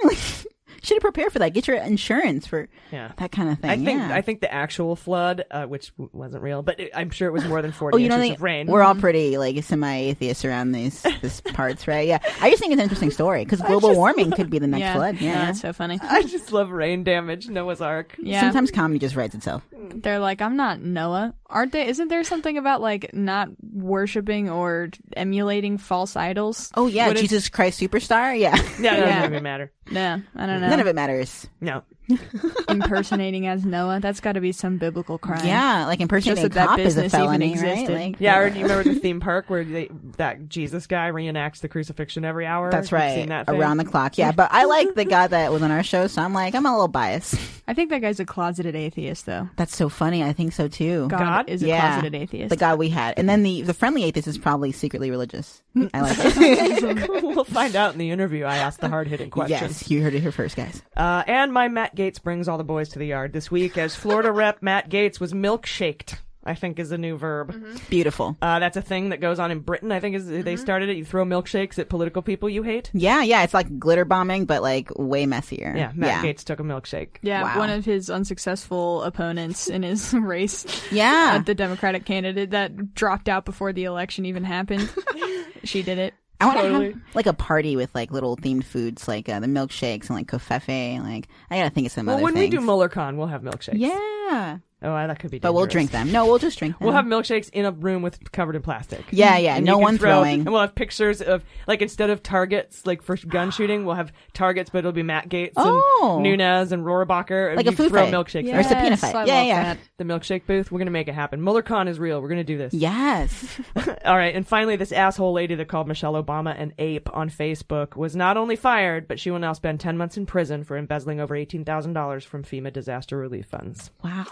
Should have prepared for that. Get your insurance for Yeah. that kind of thing. I think yeah. I think the actual flood, uh, which wasn't real, but it, I'm sure it was more than 40 Oh, you know, inches they, of rain. we're all pretty like semi-atheists around these this parts, right? Yeah, I just think it's an interesting story because global warming could be the next yeah. flood. Yeah, Yeah, yeah. that's so funny. I just love rain damage. Noah's Ark. Yeah. Sometimes comedy just writes itself. They're like, I'm not Noah. Aren't they? Isn't there something about like not worshiping or emulating false idols? Oh yeah, What if- Jesus Christ Superstar. Yeah, Yeah, it Yeah. doesn't even matter. Yeah, I don't know. none of it matters. No. impersonating as Noah. That's got to be some biblical crime. Yeah, like impersonating Just a that cop is a business even felony, right? existed. Like- Yeah, or do you remember the theme park where they, that Jesus guy reenacts the crucifixion every hour? That's You've right. Seen that? Around the clock. Yeah, but I like the guy that was on our show, so I'm like, I'm a little biased. I think that guy's a closeted atheist, though. That's so funny. I think so too. God, is a yeah, closeted atheist. The God we had, and then the the friendly atheist is probably secretly religious. I like it. we'll find out in the interview. I asked the hard hitting questions. yes, you heard it here first, guys. Uh, and my Matt Gaetz brings all the boys to the yard this week as Florida Rep Matt Gaetz was milkshaked. I think is a new verb. Beautiful. Uh, that's a thing that goes on in Britain. I think is they started it. You throw milkshakes at political people you hate. Yeah, yeah, it's like glitter bombing, but like way messier. Yeah, Matt Gaetz took a milkshake. Yeah, Wow. one of his unsuccessful opponents in his race. Yeah. uh, the Democratic candidate that dropped out before the election even happened. she did it. I want to have like a party with like little themed foods, like uh, the milkshakes and like covfefe. Like I gotta think of some Well, other when things. we do MuellerCon, we'll have milkshakes. yeah, Oh, that could be. but we'll drink them. No, we'll just drink them. We'll have milkshakes in a room with covered in plastic. Yeah, yeah, And no you can one throw- throwing. And we'll have pictures of like instead of targets, like for gun shooting, we'll have targets, but it'll be Matt Gaetz Oh. and Nunes and Rohrabacher. and Like a food throw fight. milkshakes. Or a subpoena fight. I Yeah, yeah. that. The milkshake booth. We're gonna make it happen. MuellerCon is real. We're gonna do this. Yes. All right, and finally, this asshole lady that called Michelle Obama an ape on Facebook was not only fired, but she will now spend 10 months in prison for embezzling over $18,000 from FEMA disaster relief funds. Wow.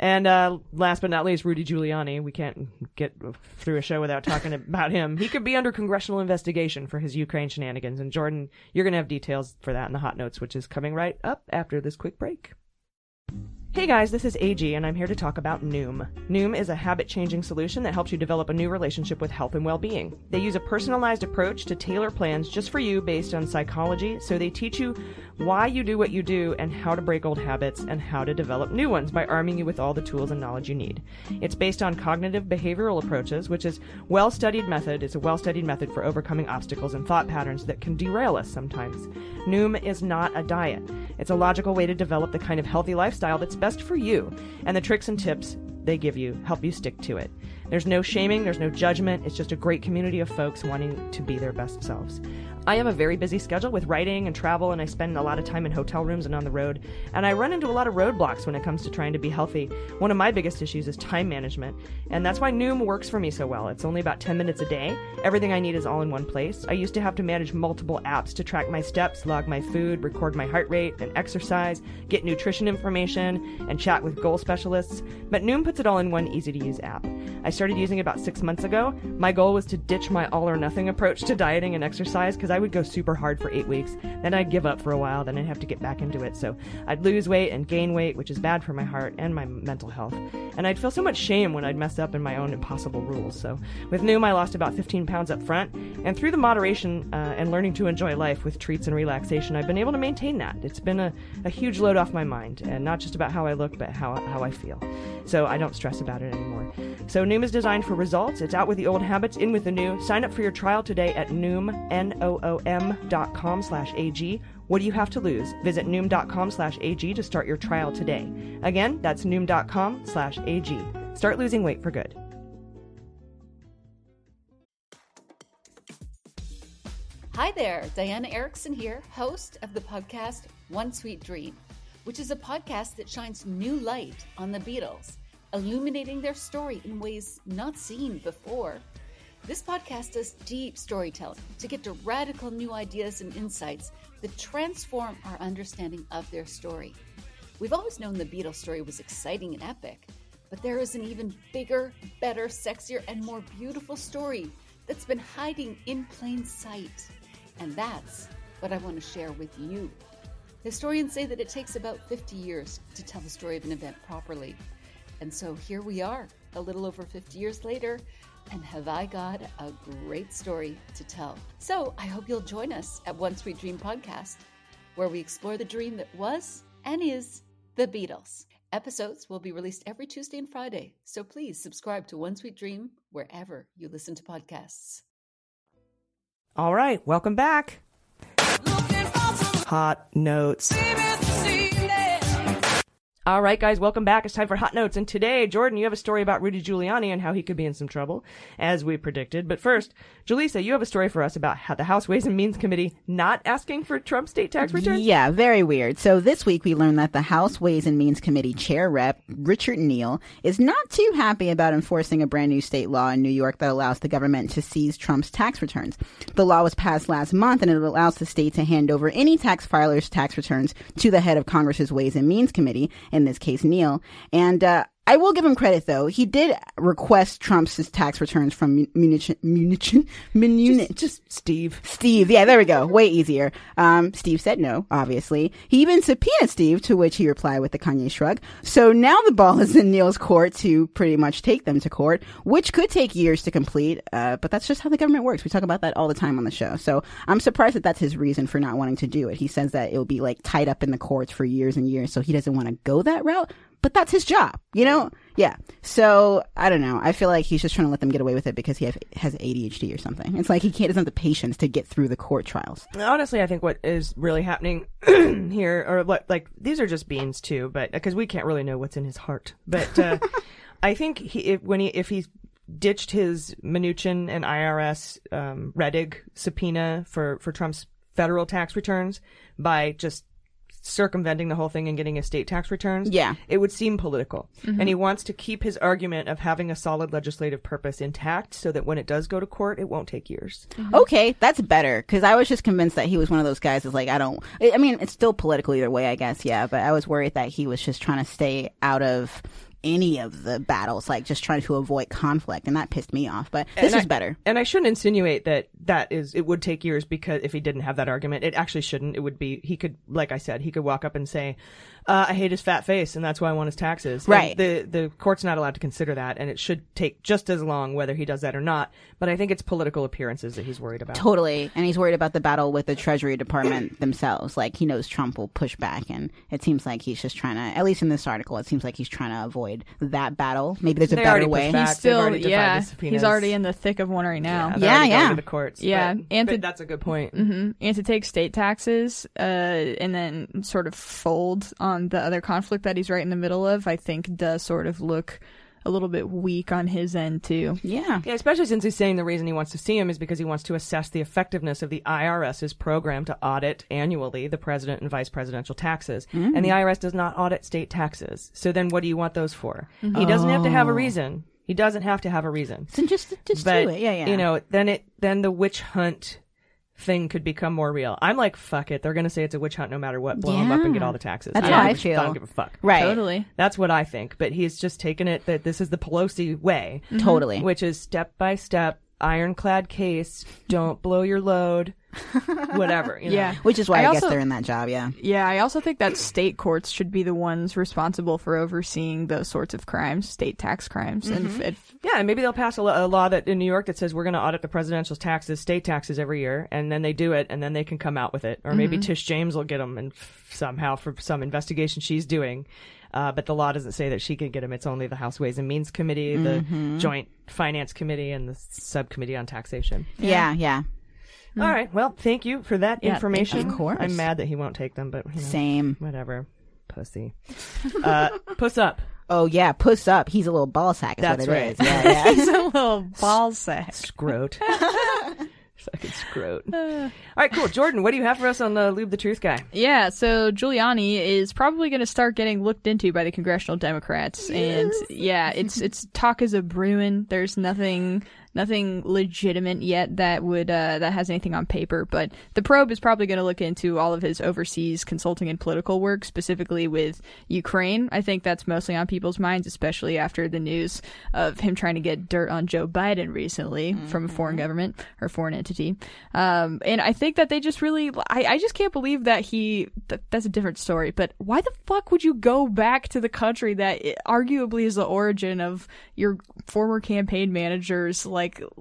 And uh, last but not least, Rudy Giuliani. We can't get through a show without talking about him. He could be under congressional investigation for his Ukraine shenanigans. And Jordan, you're going to have details for that in the hot notes, which is coming right up after this quick break. Hey guys, this is AG, and I'm here to talk about Noom. Noom is a habit changing solution that helps you develop a new relationship with health and well being. They use a personalized approach to tailor plans just for you based on psychology, so they teach you why you do what you do and how to break old habits and how to develop new ones by arming you with all the tools and knowledge you need. It's based on cognitive behavioral approaches, which is well studied method. It's a well studied method for overcoming obstacles and thought patterns that can derail us sometimes. Noom is not a diet. It's a logical way to develop the kind of healthy lifestyle that's best for you, and the tricks and tips they give you help you stick to it. There's no shaming, there's no judgment, it's just a great community of folks wanting to be their best selves. I have a very busy schedule with writing and travel, and I spend a lot of time in hotel rooms and on the road. And I run into a lot of roadblocks when it comes to trying to be healthy. One of my biggest issues is time management, and that's why Noom works for me so well. It's only about 10 minutes a day. Everything I need is all in one place. I used to have to manage multiple apps to track my steps, log my food, record my heart rate and exercise, get nutrition information, and chat with goal specialists. But Noom puts it all in one easy to use app. I started using it about six months ago. My goal was to ditch my all or nothing approach to dieting and exercise because I would go super hard for eight weeks. Then I'd give up for a while, then I'd have to get back into it. So I'd lose weight and gain weight, which is bad for my heart and my mental health. And I'd feel so much shame when I'd mess up in my own impossible rules. So with Noom, I lost about 15 pounds up front. And through the moderation uh, and learning to enjoy life with treats and relaxation, I've been able to maintain that. It's been a, a huge load off my mind, and not just about how I look, but how, how I feel. So I don't stress about it anymore. So Noom is designed for results. It's out with the old habits, in with the new. Sign up for your trial today at Noom, N-O-O-M dot com slash AG. What do you have to lose? Visit Noom.com slash AG to start your trial today. Again, that's Noom.com slash AG. Start losing weight for good. Hi there, Diana Erickson here, host of the podcast One Sweet Dream, which is a podcast that shines new light on the Beatles, illuminating their story in ways not seen before. This podcast does deep storytelling to get to radical new ideas and insights that transform our understanding of their story. We've always known the Beatles story was exciting and epic, but there is an even bigger, better, sexier, and more beautiful story that's been hiding in plain sight. And that's what I want to share with you. Historians say that it takes about 50 years to tell the story of an event properly. And so here we are, a little over 50 years later, and have I got a great story to tell. So I hope you'll join us at One Sweet Dream Podcast, where we explore the dream that was and is the Beatles. Episodes will be released every Tuesday and Friday, so please subscribe to One Sweet Dream wherever you listen to podcasts. All right, welcome back. Hot notes. All right, guys, welcome back. It's time for Hot Notes. And today, Jordan, you have a story about Rudy Giuliani and how he could be in some trouble, as we predicted. But first, Julissa, you have a story for us about how the House Ways and Means Committee not asking for Trump state tax returns? Yeah, very weird. So this week we learned that the House Ways and Means Committee Chair Rep Richard Neal is not too happy about enforcing a brand new state law in New York that allows the government to seize Trump's tax returns. The law was passed last month and it allows the state to hand over any tax filers' tax returns to the head of Congress's Ways and Means Committee, in this case Neil. And uh, I will give him credit though. He did request Trump's tax returns from Mun- Munich, Munich, Munich. Just, just Steve. Steve. Yeah, there we go. Way easier. Um, Steve said no, obviously. He even subpoenaed Steve, to which he replied with the Kanye shrug. So now the ball is in Neil's court to pretty much take them to court, which could take years to complete. Uh, but that's just how the government works. We talk about that all the time on the show. So I'm surprised that that's his reason for not wanting to do it. He says that it'll be like tied up in the courts for years and years. So he doesn't want to go that route but that's his job, you know? Yeah. So I don't know. I feel like he's just trying to let them get away with it because he have, has ADHD or something. It's like he can't doesn't have the patience to get through the court trials. Honestly, I think what is really happening here, or what, like, these are just beans too, but because we can't really know what's in his heart. But uh, I think he, if, when he, if he ditched his Mnuchin and IRS um, Redig subpoena for for Trump's federal tax returns by just circumventing the whole thing and getting his state tax returns, Yeah. it would seem political. Mhm. And he wants to keep his argument of having a solid legislative purpose intact so that when it does go to court, it won't take years. Okay, that's better because I was just convinced that he was one of those guys that's like, I don't, I I mean, it's still political either way, I guess, yeah, but I was worried that he was just trying to stay out of any of the battles, like just trying to avoid conflict, and that pissed me off. But this And is I- better. And I shouldn't insinuate that that is it would take years because if he didn't have that argument, it actually shouldn't. It would be he could, like I said, he could walk up and say, uh, "I hate his fat face, and that's why I want his taxes." And Right. the the court's not allowed to consider that, and it should take just as long whether he does that or not. But I think it's political appearances that he's worried about. Totally. And he's worried about the battle with the Treasury Department themselves. Like, he knows Trump will push back. And it seems like he's just trying to, at least in this article, it seems like he's trying to avoid that battle. Maybe there's a They better way. He's still, already yeah, the he's already in the thick of one right now. Yeah, they're already going to the courts. Yeah, but, and but to- that's a good point. hmm And to take state taxes, uh, and then sort of fold on the other conflict that he's right in the middle of, I think does sort of look a little bit weak on his end too. Yeah. Yeah, especially since he's saying the reason he wants to see him is because he wants to assess the effectiveness of the IRS's program to audit annually the president and vice presidential taxes. Mm. And the IRS does not audit state taxes. So then what do you want those for? He doesn't have to have a Oh. reason. He doesn't have to have a reason. So just, just but, do it. Yeah, yeah. You know, then it then the witch hunt thing could become more real. I'm like, fuck it. They're going to say it's a witch hunt no matter what. Blow him up and get all the taxes. That's I how don't I give a- feel. I don't give a fuck. Right. Totally. That's what I think. But he's just taken it that this is the Pelosi way. Mhm. Totally. Which is step by step, ironclad case, don't blow your load, whatever. You know? Yeah. Which is why I, I guess they're in that job, yeah. Yeah, I also think that state courts should be the ones responsible for overseeing those sorts of crimes, state tax crimes, and Mhm. if, if Yeah, and maybe they'll pass a, lo- a law that in New York that says we're going to audit the presidential taxes, state taxes every year, and then they do it, and then they can come out with it. Or maybe Mhm. Tish James will get them, and f- somehow for some investigation she's doing. Uh, but the law doesn't say that she can get them. It's only the House Ways and Means Committee, the Mhm. Joint Finance Committee, and the Subcommittee on Taxation. Yeah, yeah. All right. Well, thank you for that Yeah, information. of course. I'm mad that he won't take them, but you know, Same. Whatever. Pussy. Uh, puss up. Oh, yeah. Puss up. He's a little ball sack, is That's what it right. is. Yeah, yeah. he's a little ball sack. Scrote. Fucking scrote. All right, cool. Jordan, what do you have for us on the Lube the Truth guy? Yeah, so Giuliani is probably going to start getting looked into by the congressional Democrats, and yeah, it's it's talk is a brewing. There's nothing nothing legitimate yet that would uh, that has anything on paper, but the probe is probably going to look into all of his overseas consulting and political work, specifically with Ukraine. I think that's mostly on people's minds, especially after the news of him trying to get dirt on Joe Biden recently from a foreign government or foreign entity. Um, and I think that they just really, I, I just can't believe that he, that, that's a different story, but why the fuck would you go back to the country that arguably is the origin of your former campaign manager's, like,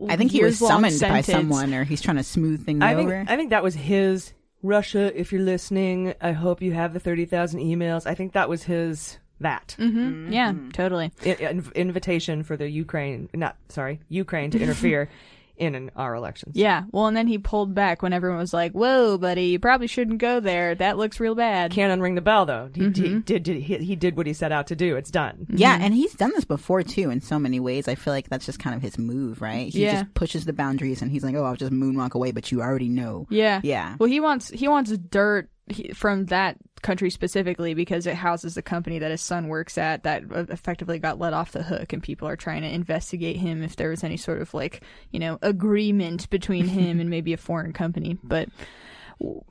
I think he was years-long summoned by someone, or he's trying to smooth things I think over. I think that was his Russia. If you're listening, I hope you have the thirty thousand emails. I think that was his that Mm-hmm. Yeah, totally. I- inv- invitation for the Ukraine, not sorry, Ukraine to interfere in our elections. Yeah. Well, and then he pulled back when everyone was like, "Whoa, buddy, you probably shouldn't go there. That looks real bad." Can't unring the bell though. He, he Mhm. did, did he, he did what he set out to do. It's done. Yeah, and he's done this before too in so many ways. I feel like that's just kind of his move, right? He Yeah. just pushes the boundaries and he's like, "Oh, I'll just moonwalk away," but you already know. Yeah. Yeah. Well, he wants he wants dirt he- from that country specifically because it houses the company that his son works at that uh, effectively got let off the hook and people are trying to investigate him if there was any sort of like, you know, agreement between him and maybe a foreign company. But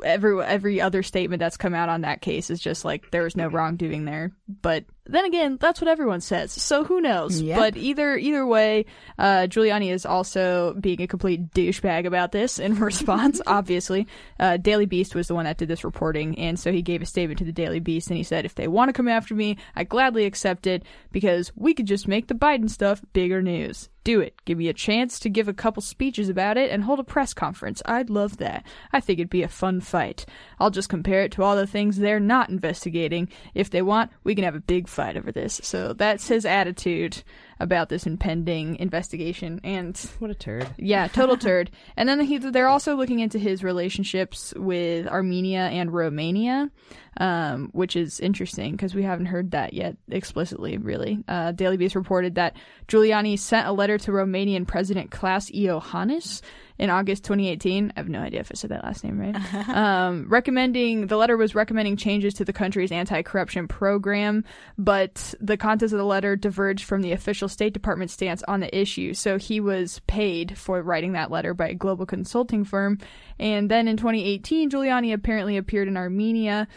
every every other statement that's come out on that case is just like there was no wrongdoing there. But then again, that's what everyone says. So who knows? Yep. But either either way, uh, Giuliani is also being a complete douchebag about this in response. obviously, uh, Daily Beast was the one that did this reporting, and so he gave a statement to the Daily Beast, and he said, "If they want to come after me, I gladly accept it because we could just make the Biden stuff bigger news." Do it. Give me a chance to give a couple speeches about it and hold a press conference. I'd love that. I think it'd be a fun fight. I'll just compare it to all the things they're not investigating. If they want, we can have a big fight over this. So that's his attitude about this impending investigation. And what a turd. Yeah, total turd. And then he, they're also looking into his relationships with Armenia and Romania, um, which is interesting because we haven't heard that yet explicitly, really. Uh, Daily Beast reported that Giuliani sent a letter to Romanian President Klaus Iohannis in August 2018. I have no idea if I said that last name right. um, recommending the letter was recommending changes to the country's anti-corruption program, but the contents of the letter diverged from the official State Department stance on the issue. So he was paid for writing that letter by a global consulting firm. And then in 2018, Giuliani apparently appeared in Armenia.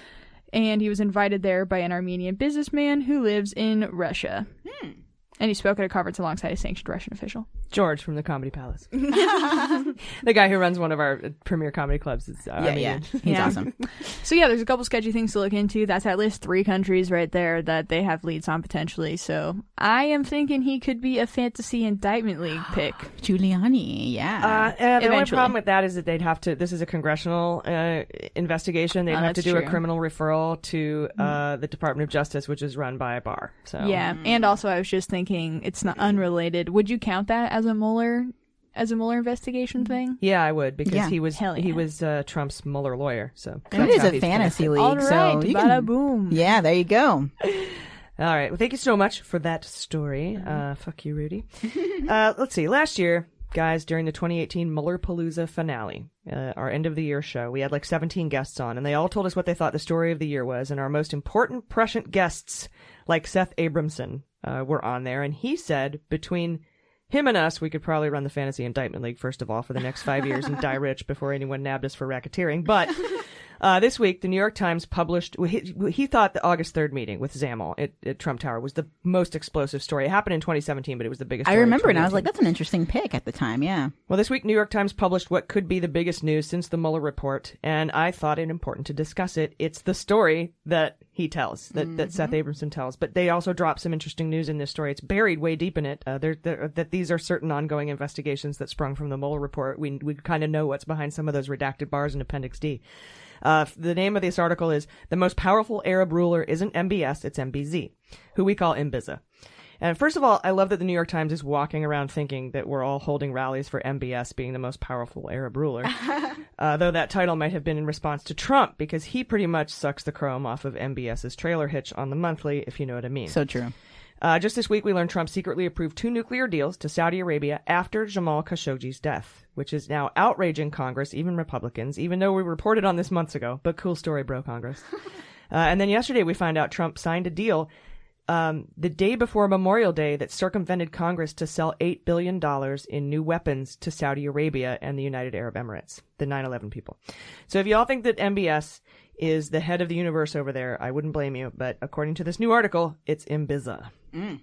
And he was invited there by an Armenian businessman who lives in Russia. And he spoke at a conference alongside a sanctioned Russian official. George from the Comedy Palace. the guy who runs one of our uh, premier comedy clubs is uh, Armenian. So yeah, there's a couple sketchy things to look into. That's at least three countries right there that they have leads on potentially. So I am thinking he could be a fantasy indictment league pick. Giuliani, yeah. Uh, uh, the only problem with that is that they'd have to. This is a congressional uh, investigation. They'd Oh, have to that's do a criminal referral to uh, the Department of Justice, which is run by a bar. So Yeah, and also I was just thinking it's not unrelated. Would you count that as a Mueller as a Mueller investigation thing? Yeah, I would because Yeah. he was Hell he was uh, Trump's Mueller lawyer. So it that's is how a he's fantasy league, All right, so you bada can, boom. Yeah, there you go. All right. Well, thank you so much for that story. Uh, fuck you, Rudy. uh, let's see. Last year, guys, during the 2018 Mueller Palooza finale, uh, our end of the year show, we had like 17 guests on, and they all told us what they thought the story of the year was. And our most important prescient guests, like Seth Abramson, uh, were on there, and he said between him and us, we could probably run the fantasy indictment league first of all for the next five years and die rich before anyone nabbed us for racketeering. But uh, this week, the New York Times published. He, he thought the August third meeting with Zamel at, at Trump Tower was the most explosive story. It happened in 2017, but it was the biggest. I remember, and I was like, "That's an interesting pick at the time." Yeah. Well, this week, New York Times published what could be the biggest news since the Mueller report, and I thought it important to discuss it. It's the story that he tells, that, that Seth Abramson tells, but they also drop some interesting news in this story. It's buried way deep in it. Uh, there, there, that these are certain ongoing investigations that sprung from the Mueller report. We we kind of know what's behind some of those redacted bars in Appendix D. Uh, the name of this article is "The Most Powerful Arab Ruler Isn't MBS, It's MBZ," who we call Mbiza. And first of all, I love that the New York Times is walking around thinking that we're all holding rallies for MBS being the most powerful Arab ruler. uh, though that title might have been in response to Trump because he pretty much sucks the chrome off of MBS's trailer hitch on the monthly, if you know what I mean. So true. Uh, just this week, we learned Trump secretly approved two nuclear deals to Saudi Arabia after Jamal Khashoggi's death, which is now outraging Congress, even Republicans, even though we reported on this months ago. But cool story, bro, Congress. uh, and then yesterday, we find out Trump signed a deal um, the day before Memorial Day that circumvented Congress to sell $8 billion in new weapons to Saudi Arabia and the United Arab Emirates, the 9 11 people. So if you all think that MBS is the head of the universe over there, I wouldn't blame you. But according to this new article, it's Imbiza.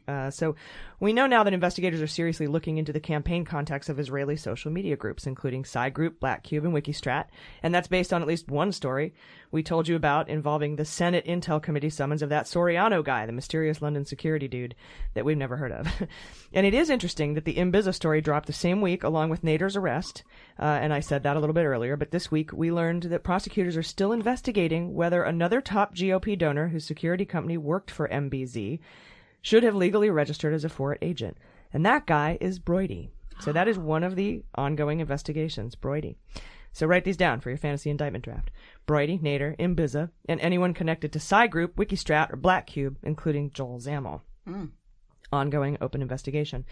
Uh, so we know now that investigators are seriously looking into the campaign contacts of Israeli social media groups, including Psy Group, Black Cube, and Wikistrat. And that's based on at least one story we told you about involving the Senate Intel Committee summons of that Soriano guy, the mysterious London security dude that we've never heard of. and it is interesting that the Imbiza story dropped the same week along with Nader's arrest. Uh, and I said that a little bit earlier, but this week we learned that prosecutors are still investigating whether another top GOP donor whose security company worked for MBZ should have legally registered as a foreign agent. And that guy is Broidy. So that is one of the ongoing investigations, Broidy. So write these down for your fantasy indictment draft. Broidy, Nader, Imbiza, and anyone connected to Psy Group, Wikistrat, or Black Cube, including Joel Zamel. Mm. Ongoing open investigation.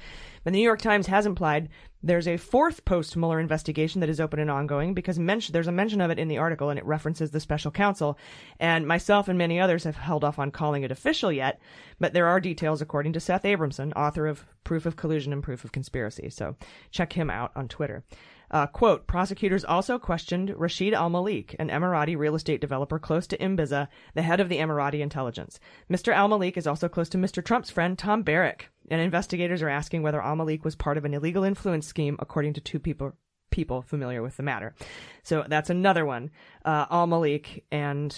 But the New York Times has implied there's a fourth post Mueller investigation that is open and ongoing because mention, there's a mention of it in the article and it references the special counsel. And myself and many others have held off on calling it official yet, but there are details according to Seth Abramson, author of Proof of Collusion and Proof of Conspiracy. So check him out on Twitter. Uh, quote, prosecutors also questioned Rashid Al Malik, an Emirati real estate developer close to Imbiza, the head of the Emirati intelligence. Mr. Al Malik is also close to Mr. Trump's friend Tom Barrack, and investigators are asking whether Al Malik was part of an illegal influence scheme, according to two people people familiar with the matter. So that's another one. Uh, Al Malik and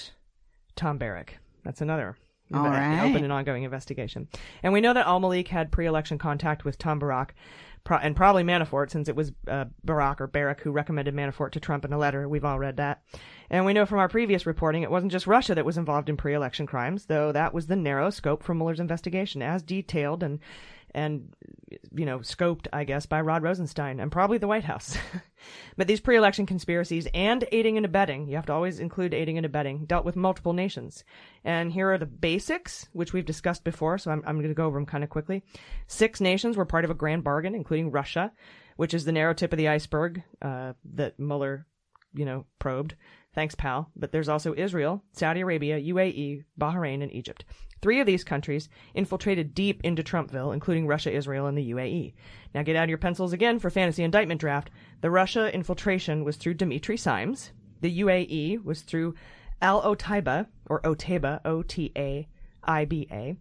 Tom Barrack. That's another All right. open and ongoing investigation. And we know that Al Malik had pre-election contact with Tom Barack, pro- and probably Manafort, since it was uh, Barack or Barrack who recommended Manafort to Trump in a letter. We've all read that. And we know from our previous reporting it wasn't just Russia that was involved in pre-election crimes, though that was the narrow scope for Mueller's investigation, as detailed and and you know scoped, I guess, by Rod Rosenstein and probably the White House. but these pre-election conspiracies and aiding and abetting, you have to always include aiding and abetting, dealt with multiple nations. And here are the basics, which we've discussed before, so I'm, I'm going to go over them kind of quickly. Six nations were part of a grand bargain, including Russia, which is the narrow tip of the iceberg uh, that Mueller, you know, probed. Thanks, pal. But there's also Israel, Saudi Arabia, UAE, Bahrain, and Egypt. Three of these countries infiltrated deep into Trumpville, including Russia, Israel, and the UAE. Now get out your pencils again for fantasy indictment draft. The Russia infiltration was through Dmitry Simes. The UAE was through Al Otaiba, or Otaiba, O T A I B A.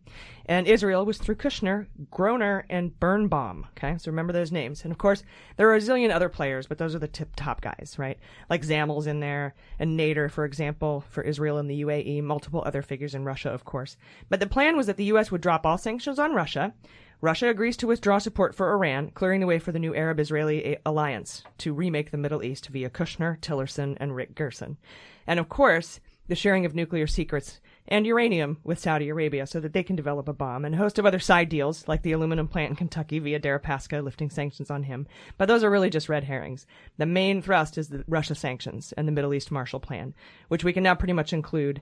And Israel was through Kushner, Groner, and Birnbaum. Okay, so remember those names. And of course, there are a zillion other players, but those are the tip top guys, right? Like Zamel's in there, and Nader, for example, for Israel and the UAE, multiple other figures in Russia, of course. But the plan was that the U.S. would drop all sanctions on Russia. Russia agrees to withdraw support for Iran, clearing the way for the new Arab Israeli alliance to remake the Middle East via Kushner, Tillerson, and Rick Gerson. And of course, the sharing of nuclear secrets and uranium with Saudi Arabia so that they can develop a bomb, and a host of other side deals like the aluminum plant in Kentucky via Deripaska lifting sanctions on him. But those are really just red herrings. The main thrust is the Russia sanctions and the Middle East Marshall Plan, which we can now pretty much include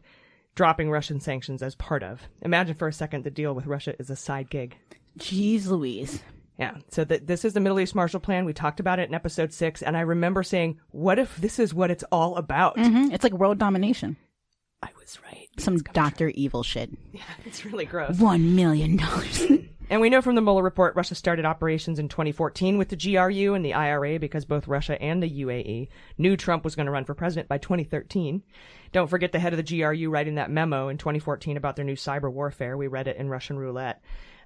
dropping Russian sanctions as part of. Imagine for a second the deal with Russia is a side gig. Jeez Louise. Yeah. So that this is the Middle East Marshall Plan. We talked about it in episode six, and I remember saying, "What if this is what it's all about?" hmm It's like world domination. Was right. Some Doctor Evil shit. Yeah, it's really gross. One million dollars. And we know from the Mueller report, Russia started operations in 2014 with the GRU and the IRA because both Russia and the UAE knew Trump was going to run for president by 2013. Don't forget the head of the GRU writing that memo in 2014 about their new cyber warfare. We read it in Russian roulette.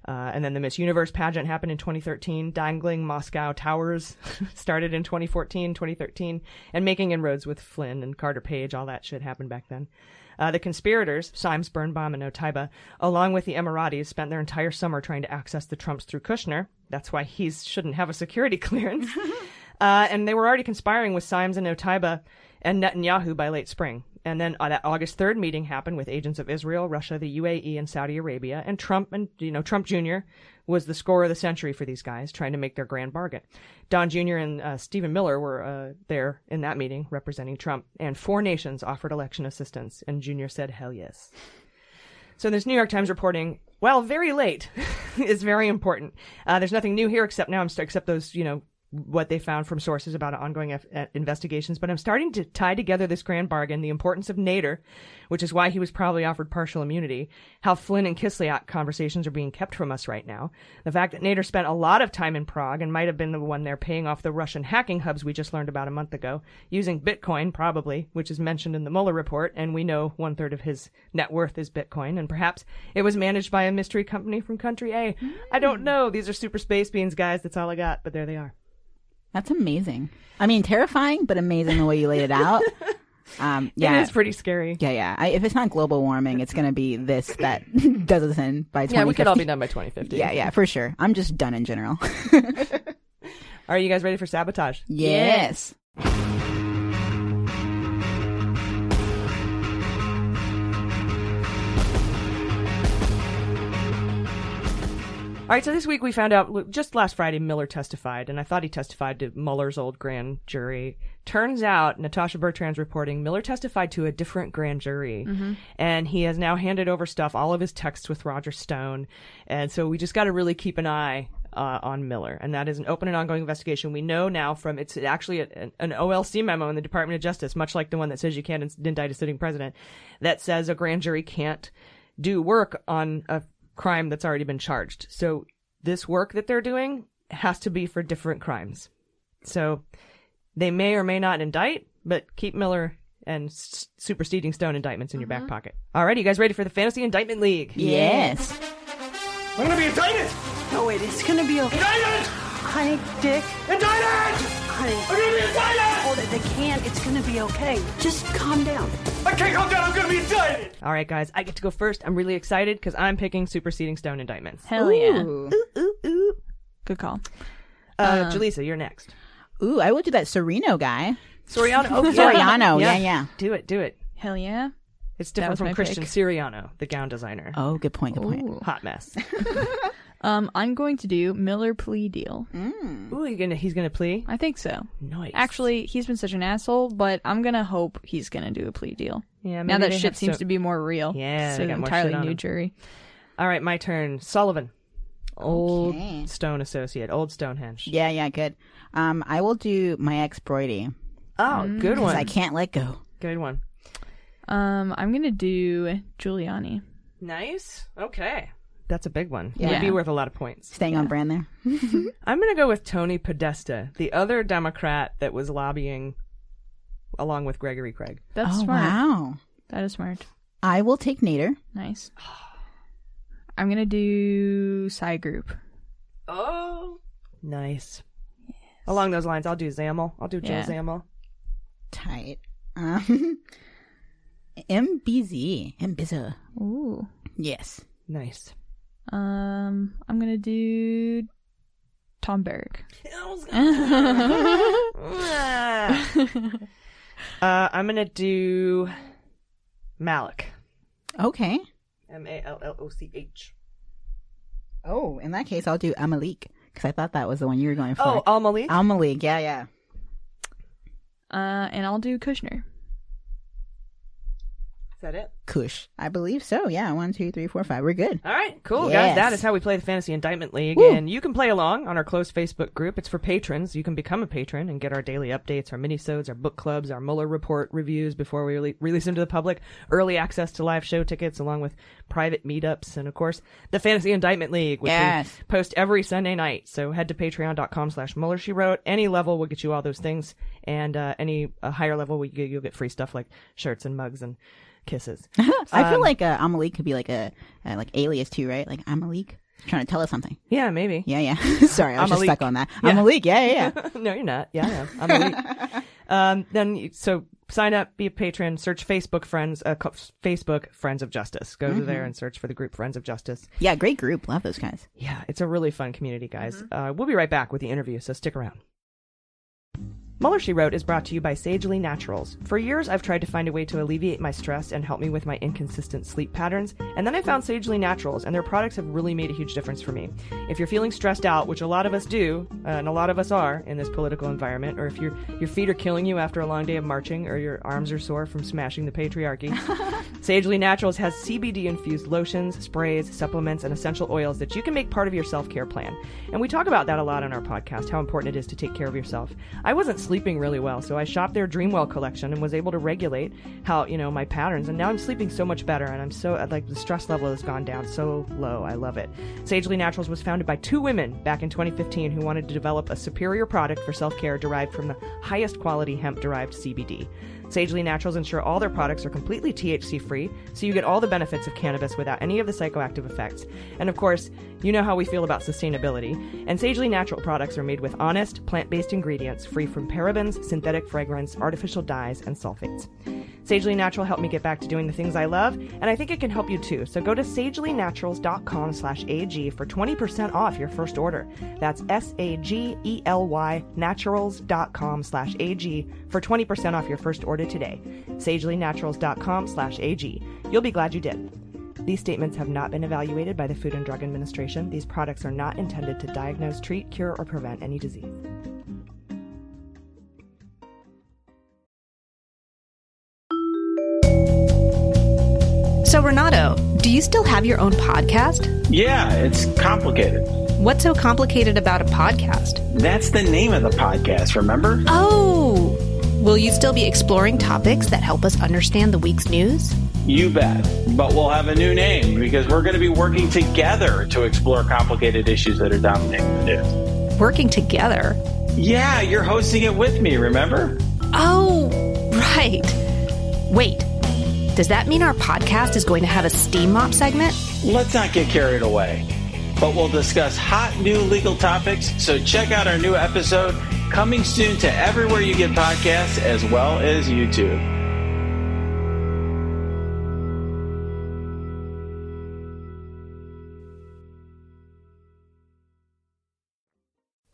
Uh, and then the Miss Universe pageant happened in 2013. Dangling Moscow Towers started in 2014, 2013. And making inroads with Flynn and Carter Page, all that shit happened back then. Uh, the conspirators, Simes, Birnbaum, and Otaiba, along with the Emiratis, spent their entire summer trying to access the Trumps through Kushner. That's why he shouldn't have a security clearance. uh, and they were already conspiring with Simes and Otaiba and Netanyahu by late spring. And then uh, that August 3rd meeting happened with agents of Israel, Russia, the UAE, and Saudi Arabia. And Trump and, you know, Trump Jr. was the score of the century for these guys, trying to make their grand bargain. Don Jr. and uh, Stephen Miller were uh, there in that meeting representing Trump. And four nations offered election assistance. And Jr. said, hell yes. So this New York Times reporting, well, very late, is very important. Uh, there's nothing new here except now I'm st- except those you know what they found from sources about ongoing F- uh, investigations. But I'm starting to tie together this grand bargain, the importance of Nader, which is why he was probably offered partial immunity, how Flynn and Kislyak conversations are being kept from us right now, the fact that Nader spent a lot of time in Prague and might have been the one there paying off the Russian hacking hubs we just learned about a month ago, using Bitcoin probably, which is mentioned in the Mueller report, and we know one third of his net worth is Bitcoin, and perhaps it was managed by a mystery company from country A. I don't know. These are super space beans, guys. That's all I got, but there they are. That's amazing. I mean, terrifying, but amazing the way you laid it out. Um, yeah, It is pretty scary. Yeah, yeah. I, if it's not global warming, it's going to be this that does us in by 2050. Yeah, we could all be done by 2050. Yeah, yeah, for sure. I'm just done in general. Are you guys ready for sabotage? yes. All right, so this week we found out just last Friday Miller testified, and I thought he testified to Mueller's old grand jury. Turns out, Natasha Bertrand's reporting, Miller testified to a different grand jury, Mhm. and he has now handed over stuff, all of his texts with Roger Stone, and so we just got to really keep an eye. Uh, on Miller, and that is an open and ongoing investigation. We know now from it's actually a, an OLC memo in the Department of Justice, much like the one that says you can't indict a sitting president, that says a grand jury can't do work on a crime that's already been charged. So this work that they're doing has to be for different crimes. So they may or may not indict, but keep Miller and s- superseding Stone indictments in your back mm-hmm. pocket. Alrighty, you guys ready for the Fantasy Indictment League? Yes. I'm gonna be indicted! No, wait, it's gonna be okay. Indicted! Honey, Dick. Indicted! Honey. I'm gonna be indicted! Hold it, they can't. It's gonna be okay. Just calm down. I can't calm down, I'm gonna be indicted! All right, guys, I get to go first. I'm really excited because I'm picking superseding Stone indictments. Hell yeah. Ooh. ooh, ooh. Good call. Uh, Um, Julissa, you're next. Ooh, I will do that Sereno guy. Soriano. Oh, yeah. Soriano. Yeah, yeah. Do it. Do it. Hell yeah. It's different from Christian pick. Siriano, the gown designer. Oh, good point. Good point. Hot mess. Um, I'm going to do Miller plea deal. Ooh, you gonna, he's gonna plea? I think so. Nice. Actually, he's been such an asshole, but I'm gonna hope he's gonna do a plea deal. Yeah, now maybe that they shit have seems so- to be more real. Yeah, it's they an got more entirely shit on new jury. All right, my turn. Sullivan. Old Okay. Stone associate. Old Stonehenge. Yeah, yeah, good. Um, I will do my ex Brody. Oh, good one. I can't let go. Good one. Um, I'm gonna do Giuliani. Nice. Okay. That's a big one. Yeah. Would be worth a lot of points. Staying on brand there. I'm going to go with Tony Podesta, the other Democrat that was lobbying along with Gregory Craig. That's oh, smart. wow. That is smart. I will take Nader. Nice. I'm gonna do Psy Group. Oh. Nice. Along those lines, I'll do Zamel. I'll do Joel Yeah. Zamel. Tight. Um, MBZ. MBZ. Ooh. Yes. Nice. Um, I'm gonna do Tom Berg. Uh, I'm going to do Malloch. Okay. M A L L O C H. Oh, in that case, I'll do Amalik because I thought that was the one you were going for. Oh, Al Malik? Al Malik. Yeah, yeah. Uh, and I'll do Kushner. Is that it? Kush. I believe so. Yeah. One, two, three, four, five. We're good. All right, cool, Yes. guys. That is how we play the Fantasy Indictment League, Woo. and you can play along on our closed Facebook group. It's for patrons. You can become a patron and get our daily updates, our minisodes, our book clubs, our Mueller report reviews before we rele- release them to the public, early access to live show tickets, along with private meetups, and of course the Fantasy Indictment League, which Yes. we post every Sunday night. So head to Patreon.com/slash Mueller. She wrote. Any level will get you all those things, and uh, any uh, higher level, we you'll get free stuff like shirts and mugs and kisses. I feel Um, like uh, Amalik could be like a uh, like alias too, right? Like Amalik trying to tell us something. Yeah, maybe. Yeah, yeah. Sorry, I was just Amalik. stuck on that. Yeah. Amalik. Yeah, yeah, yeah. no, you're not. Yeah, I am. I'm elite. um, then you, so sign up, be a patron, search Facebook friends, uh, co- Facebook Friends of Justice. Go to there Mhm. and search for the group Friends of Justice. yeah, great group. Love those guys. Yeah, it's a really fun community, guys. Uh, we'll be right back with the interview, so stick around. Mueller, She Wrote is brought to you by Sagely Naturals. For years, I've tried to find a way to alleviate my stress and help me with my inconsistent sleep patterns, and then I found Sagely Naturals, and their products have really made a huge difference for me. If you're feeling stressed out, which a lot of us do, uh, and a lot of us are in this political environment, or if your your feet are killing you after a long day of marching, or your arms are sore from smashing the patriarchy, Sagely Naturals has CBD infused lotions, sprays, supplements, and essential oils that you can make part of your self care plan. And we talk about that a lot on our podcast, how important it is to take care of yourself. I wasn't sleeping really well, so I shopped their Dreamwell collection and was able to regulate how, you know, my patterns. And now I'm sleeping so much better, and I'm so, uh, like, the stress level has gone down so low. I love it. Sagely Naturals was founded by two women back in 2015 who wanted to develop a superior product for self care derived from the highest quality hemp derived CBD. Sagely Naturals ensure all their products are completely THC free, so you get all the benefits of cannabis without any of the psychoactive effects. And of course, you know how we feel about sustainability. And Sagely Natural products are made with honest, plant based ingredients free from parabens, synthetic fragrance, artificial dyes, and sulfates. Sagely Natural helped me get back to doing the things I love, and I think it can help you too. So go to sagelynaturals.com slash AG for 20% off your first order. That's S-A-G-E-L-Y naturals.com slash AG for 20% off your first order today. sagelynaturals.com slash AG. You'll be glad you did. These statements have not been evaluated by the Food and Drug Administration. These products are not intended to diagnose, treat, cure, or prevent any disease. So, Renato, do you still have your own podcast? Yeah, it's complicated. What's so complicated about a podcast? That's the name of the podcast, remember? Oh! Will you still be exploring topics that help us understand the week's news? You bet. But we'll have a new name because we're going to be working together to explore complicated issues that are dominating the news. Working together? Yeah, you're hosting it with me, remember? Oh, right. Wait. Does that mean our podcast is going to have a steam mop segment? Let's not get carried away. But we'll discuss hot new legal topics, so check out our new episode coming soon to everywhere you get podcasts as well as YouTube.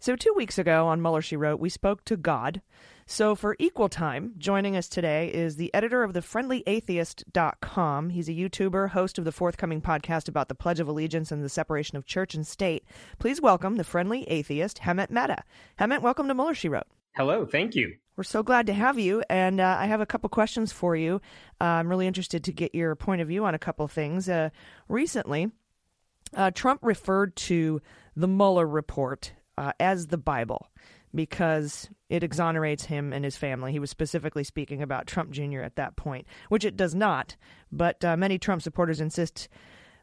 So, two weeks ago on Mueller, She Wrote, we spoke to God. So, for equal time, joining us today is the editor of the thefriendlyatheist.com. He's a YouTuber, host of the forthcoming podcast about the Pledge of Allegiance and the separation of church and state. Please welcome the friendly atheist, Hemant Mehta. Hemant, welcome to Mueller, She Wrote. Hello, thank you. We're so glad to have you, and uh, I have a couple questions for you. Uh, I'm really interested to get your point of view on a couple things. Uh, recently, uh, Trump referred to the Mueller report uh, as the Bible because it exonerates him and his family. He was specifically speaking about Trump Jr. at that point, which it does not. But uh, many Trump supporters insist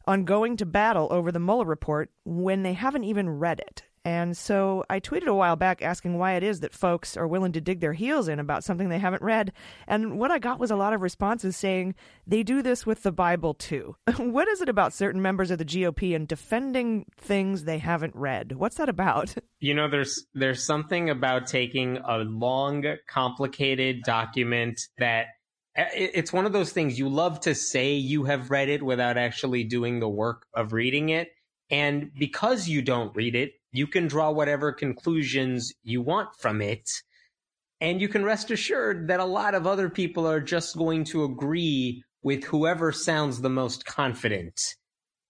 on going to battle over the Mueller report when they haven't even read it. And so I tweeted a while back asking why it is that folks are willing to dig their heels in about something they haven't read. And what I got was a lot of responses saying they do this with the Bible too. what is it about certain members of the GOP and defending things they haven't read? What's that about? You know, there's there's something about taking a long, complicated document that eh, it's one of those things you love to say you have read it without actually doing the work of reading it. And because you don't read it, you can draw whatever conclusions you want from it. And you can rest assured that a lot of other people are just going to agree with whoever sounds the most confident.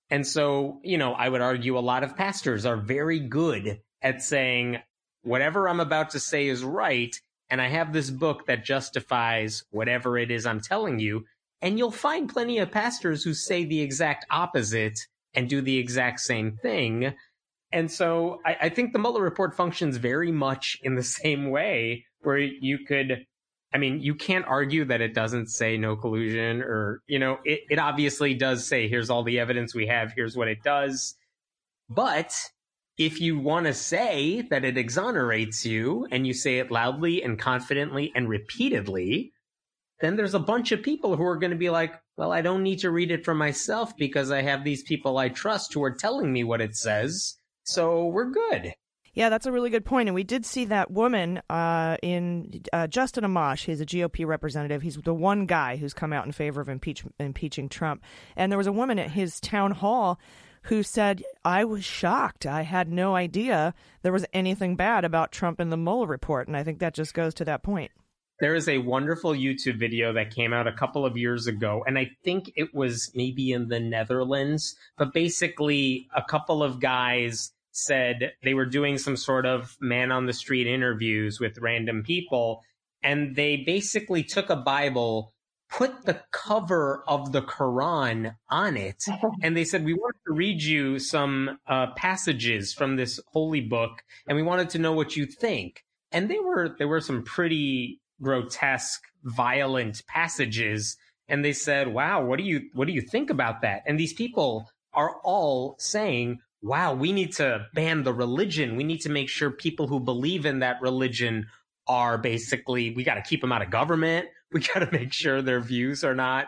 And so, you know, I would argue a lot of pastors are very good at saying, whatever I'm about to say is right. And I have this book that justifies whatever it is I'm telling you. And you'll find plenty of pastors who say the exact opposite and do the exact same thing. And so I, I, think the Mueller report functions very much in the same way, where you could, I mean, you can't argue that it doesn't say no collusion or, you know, it, it obviously does say, here's all the evidence we have, here's what it does. But if you want to say that it exonerates you and you say it loudly and confidently and repeatedly, then there's a bunch of people who are going to be like, well, I don't need to read it for myself because I have these people I trust who are telling me what it says. So we're good. Yeah, that's a really good point. And we did see that woman uh, in uh, Justin Amash. He's a GOP representative. He's the one guy who's come out in favor of impeach- impeaching Trump. And there was a woman at his town hall who said, I was shocked. I had no idea there was anything bad about Trump in the Mueller report. And I think that just goes to that point. There is a wonderful YouTube video that came out a couple of years ago, and I think it was maybe in the Netherlands, but basically, a couple of guys said they were doing some sort of man on the street interviews with random people, and they basically took a Bible, put the cover of the Quran on it, and they said, We want to read you some uh, passages from this holy book, and we wanted to know what you think. And they were there were some pretty grotesque, violent passages. And they said, wow, what do you, what do you think about that? And these people are all saying, wow, we need to ban the religion. We need to make sure people who believe in that religion are basically, we got to keep them out of government. We got to make sure their views are not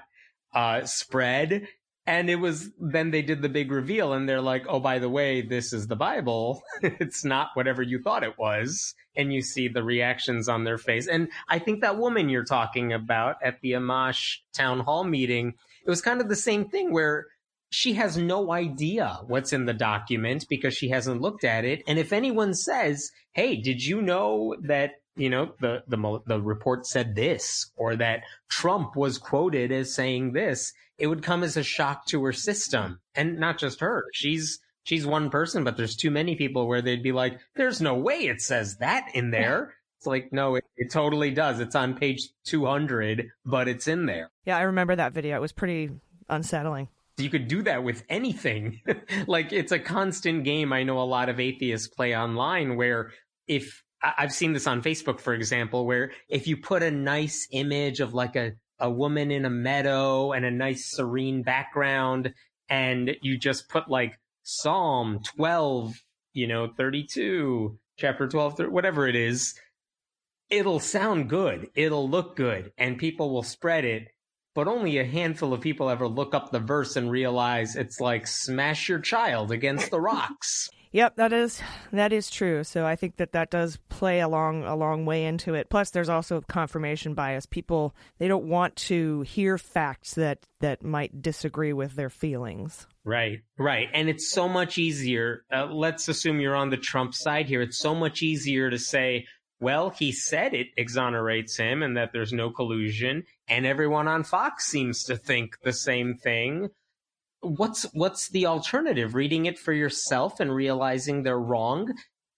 uh, spread. And it was then they did the big reveal and they're like, oh, by the way, this is the Bible. it's not whatever you thought it was. And you see the reactions on their face. And I think that woman you're talking about at the Amash town hall meeting, it was kind of the same thing where she has no idea what's in the document because she hasn't looked at it. And if anyone says, hey, did you know that you know, the, the, the report said this or that Trump was quoted as saying this, it would come as a shock to her system and not just her. She's, she's one person, but there's too many people where they'd be like, there's no way it says that in there. It's like, no, it, it totally does. It's on page 200, but it's in there. Yeah, I remember that video. It was pretty unsettling. You could do that with anything. like it's a constant game. I know a lot of atheists play online where if I've seen this on Facebook, for example, where if you put a nice image of like a, a woman in a meadow and a nice serene background and you just put like Psalm 12, you know, 32, chapter 12, whatever it is, it'll sound good. It'll look good and people will spread it. But only a handful of people ever look up the verse and realize it's like smash your child against the rocks. Yep, that is that is true. So I think that that does play a long a long way into it. Plus, there's also confirmation bias. People they don't want to hear facts that that might disagree with their feelings. Right, right, and it's so much easier. Uh, let's assume you're on the Trump side here. It's so much easier to say, well, he said it exonerates him and that there's no collusion, and everyone on Fox seems to think the same thing. What's what's the alternative? Reading it for yourself and realizing they're wrong?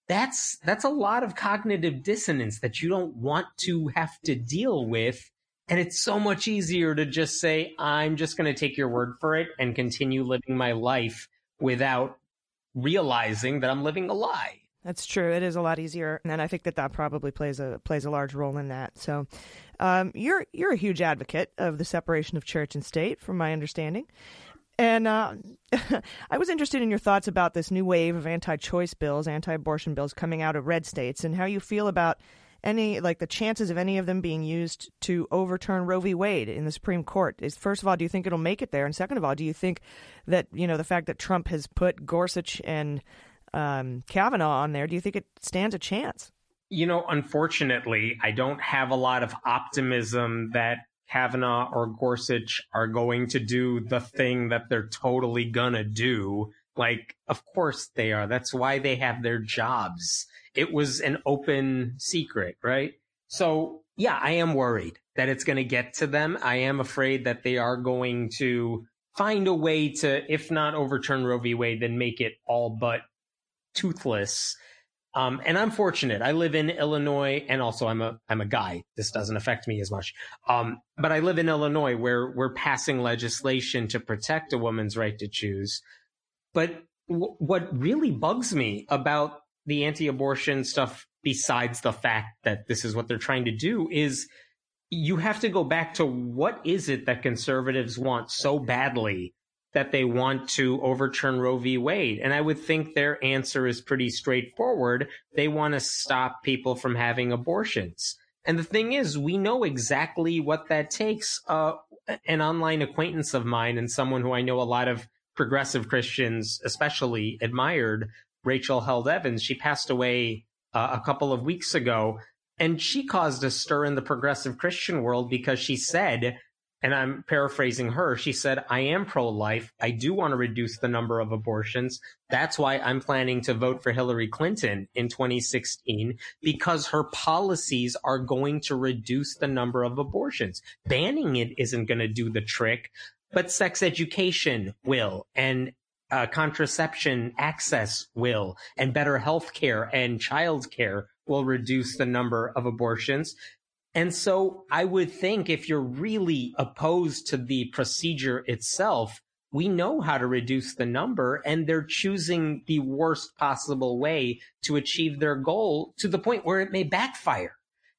That's that's a lot of cognitive dissonance that you don't want to have to deal with and it's so much easier to just say i'm just going to take your word for it and continue living my life without realizing that i'm living a lie that's true. It is a lot easier, and I think that that probably plays a plays a large role in that. So, um, you're you're a huge advocate of the separation of church and state, from my understanding. And uh, I was interested in your thoughts about this new wave of anti-choice bills, anti-abortion bills coming out of red states, and how you feel about any like the chances of any of them being used to overturn Roe v. Wade in the Supreme Court. Is first of all, do you think it'll make it there? And second of all, do you think that you know the fact that Trump has put Gorsuch and um, Kavanaugh on there, do you think it stands a chance? You know, unfortunately, I don't have a lot of optimism that Kavanaugh or Gorsuch are going to do the thing that they're totally gonna do. Like, of course they are. That's why they have their jobs. It was an open secret, right? So yeah, I am worried that it's going to get to them. I am afraid that they are going to find a way to, if not overturn Roe v. Wade, then make it all but toothless um, and I'm fortunate. I live in Illinois, and also I'm a I'm a guy. This doesn't affect me as much. Um, but I live in Illinois, where we're passing legislation to protect a woman's right to choose. But w- what really bugs me about the anti-abortion stuff, besides the fact that this is what they're trying to do, is you have to go back to what is it that conservatives want so badly that they want to overturn Roe v. Wade. And I would think their answer is pretty straightforward. They want to stop people from having abortions. And the thing is, we know exactly what that takes. Uh, an online acquaintance of mine and someone who I know a lot of progressive Christians, especially admired, Rachel Held Evans, she passed away uh, a couple of weeks ago. And she caused a stir in the progressive Christian world because she said and I'm paraphrasing her, she said, I am pro life. I do want to reduce the number of abortions. That's why I'm planning to vote for Hillary Clinton in 2016 because her policies are going to reduce the number of abortions. Banning it isn't going to do the trick, but sex education will and uh, contraception access will and better health care and child care will reduce the number of abortions. And so I would think if you're really opposed to the procedure itself, we know how to reduce the number and they're choosing the worst possible way to achieve their goal to the point where it may backfire.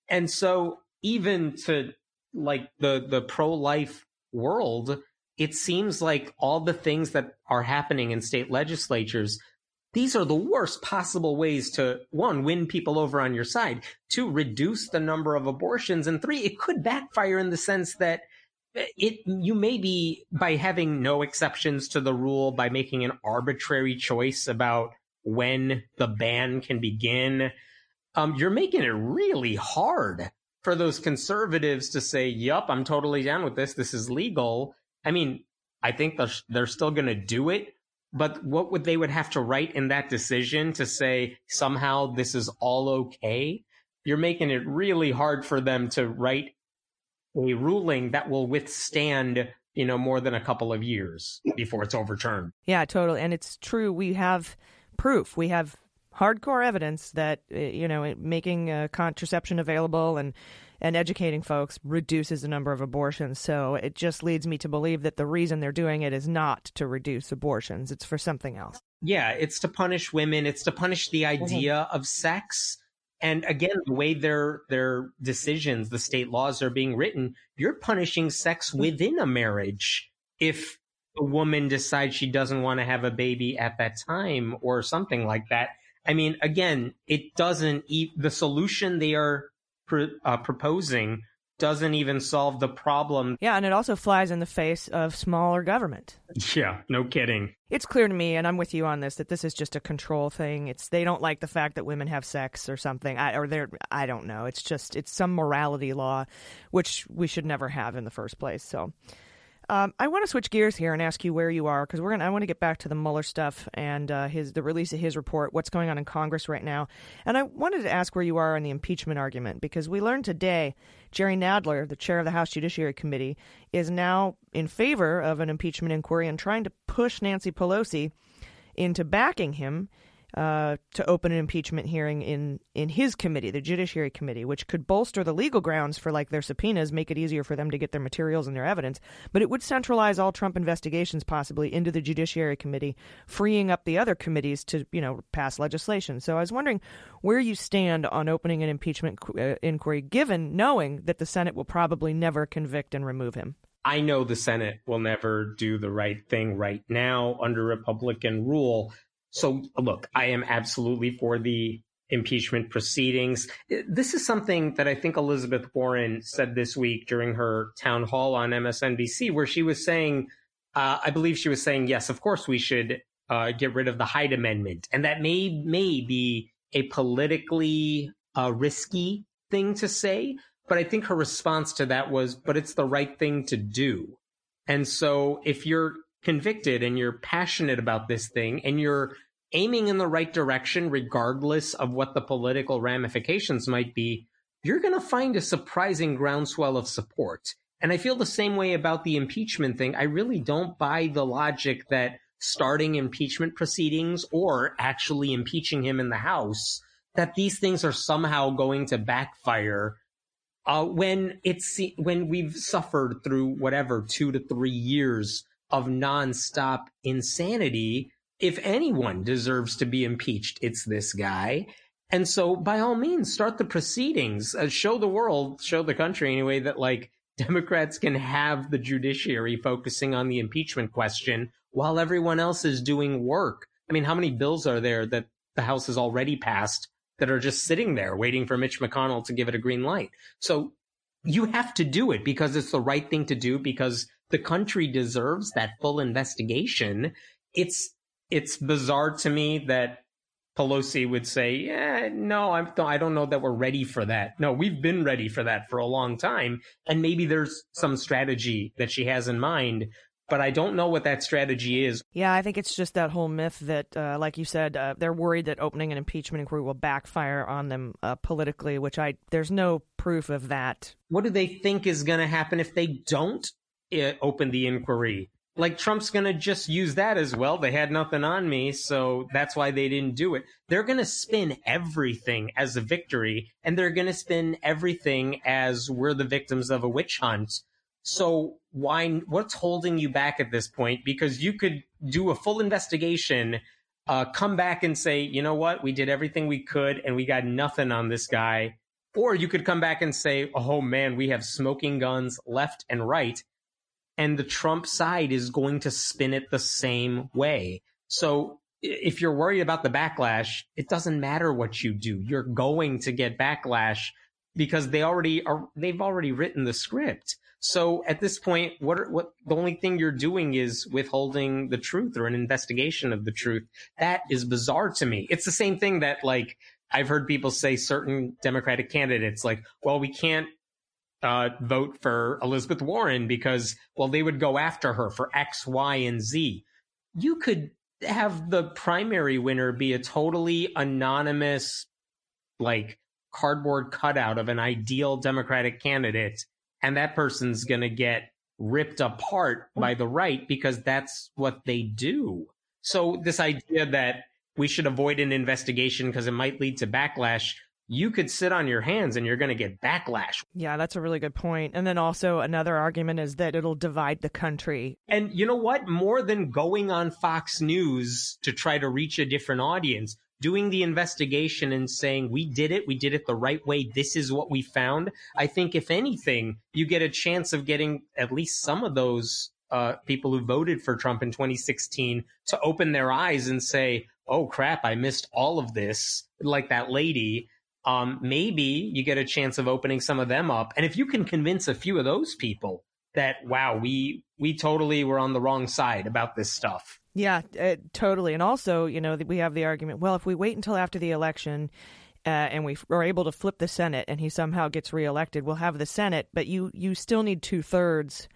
And so even to like the, the pro-life world, it seems like all the things that are happening in state legislatures these are the worst possible ways to one win people over on your side two reduce the number of abortions and three it could backfire in the sense that it you may be by having no exceptions to the rule by making an arbitrary choice about when the ban can begin um, you're making it really hard for those conservatives to say yup i'm totally down with this. This is legal. I mean i think they're, they're still going to do it but what would they would have to write in that decision to say somehow this is all okay? you're making it really hard for them to write a ruling that will withstand, you know, more than a couple of years before it's overturned. Yeah, totally. And it's true. We have proof. We have hardcore evidence that uh, you know making uh, contraception available and and educating folks reduces the number of abortions. So it just leads me to believe that the reason they're doing it is not to reduce abortions; it's for something else. Yeah, it's to punish women. It's to punish the mm-hmm. idea of sex. And again, the way their their decisions, the state laws are being written, you're punishing sex mm-hmm. within a marriage. If a woman decides she doesn't want to have a baby at that time or something like that. I mean, again, it doesn't. E- the solution they are pr- uh, proposing doesn't even solve the problem. Yeah, and it also flies in the face of smaller government. Yeah, no kidding. It's clear to me, and I'm with you on this, that this is just a control thing. It's they don't like the fact that women have sex or something, I, or they're I don't know. It's just it's some morality law, which we should never have in the first place. So. Um, I want to switch gears here and ask you where you are because we're gonna. I want to get back to the Mueller stuff and uh, his the release of his report. What's going on in Congress right now? And I wanted to ask where you are on the impeachment argument because we learned today Jerry Nadler, the chair of the House Judiciary Committee, is now in favor of an impeachment inquiry and trying to push Nancy Pelosi into backing him uh, to open an impeachment hearing in in his committee, the Judiciary Committee, which could bolster the legal grounds for like their subpoenas, make it easier for them to get their materials and their evidence. But it would centralize all Trump investigations possibly into the Judiciary Committee, freeing up the other committees to you know pass legislation. So I was wondering where you stand on opening an impeachment uh, inquiry, given knowing that the Senate will probably never convict and remove him. I know the Senate will never do the right thing right now under Republican rule. So, look, I am absolutely for the impeachment proceedings. This is something that I think Elizabeth Warren said this week during her town hall on MSNBC, where she was saying, uh, I believe she was saying, yes, of course we should uh, get rid of the Hyde Amendment. And that may, may be a politically uh, risky thing to say. But I think her response to that was, but it's the right thing to do. And so if you're convicted and you're passionate about this thing and you're aiming in the right direction, regardless of what the political ramifications might be, you're going to find a surprising groundswell of support. And I feel the same way about the impeachment thing. I really don't buy the logic that starting impeachment proceedings or actually impeaching him in the House, that these things are somehow going to backfire uh, when it's when we've suffered through whatever two to three years of nonstop insanity. If anyone deserves to be impeached, it's this guy. And so, by all means, start the proceedings. Uh, show the world, show the country anyway, that like Democrats can have the judiciary focusing on the impeachment question while everyone else is doing work. I mean, how many bills are there that the House has already passed that are just sitting there waiting for Mitch McConnell to give it a green light? So you have to do it because it's the right thing to do because the country deserves that full investigation. It's it's bizarre to me that Pelosi would say, "Yeah, no, I'm I don't know that we're ready for that." No, we've been ready for that for a long time, and maybe there's some strategy that she has in mind, but I don't know what that strategy is. Yeah, I think it's just that whole myth that, uh, like you said, uh, they're worried that opening an impeachment inquiry will backfire on them uh, politically, which I there's no proof of that. What do they think is going to happen if they don't uh, open the inquiry? Like Trump's going to just use that as well. They had nothing on me, so that's why they didn't do it. They're going to spin everything as a victory, and they're going to spin everything as we're the victims of a witch hunt. So why? What's holding you back at this point? Because you could do a full investigation, uh, come back and say, you know what, we did everything we could, and we got nothing on this guy. Or you could come back and say, oh man, we have smoking guns left and right, and the Trump side is going to spin it the same way. So if you're worried about the backlash, it doesn't matter what you do. You're going to get backlash because they already are. They've already written the script. So at this point, what are, what the only thing you're doing is withholding the truth or an investigation of the truth. That is bizarre to me. It's the same thing that like I've heard people say certain Democratic candidates like, well, we can't uh, vote for Elizabeth Warren because, well, they would go after her for X, Y, and Z. You could have the primary winner be a totally anonymous, like cardboard cutout of an ideal Democratic candidate, and that person's going to get ripped apart by the right because that's what they do. So this idea that we should avoid an investigation because it might lead to backlash you could sit on your hands and you're going to get backlash. Yeah, that's a really good point. And then also another argument is that it'll divide the country. And you know what? More than going on Fox News to try to reach a different audience, doing the investigation and saying, we did it, we did it the right way, this is what we found. I think, if anything, you get a chance of getting at least some of those uh, people who voted for Trump in 2016 to open their eyes and say, oh crap, I missed all of this, like that lady um, maybe you get a chance of opening some of them up. And if you can convince a few of those people that, wow, we, we totally were on the wrong side about this stuff. Yeah, uh, totally. And also, you know, we have the argument, well, if we wait until after the election, uh, and we are able to flip the Senate, and he somehow gets reelected, we'll have the Senate, but you you still need two thirds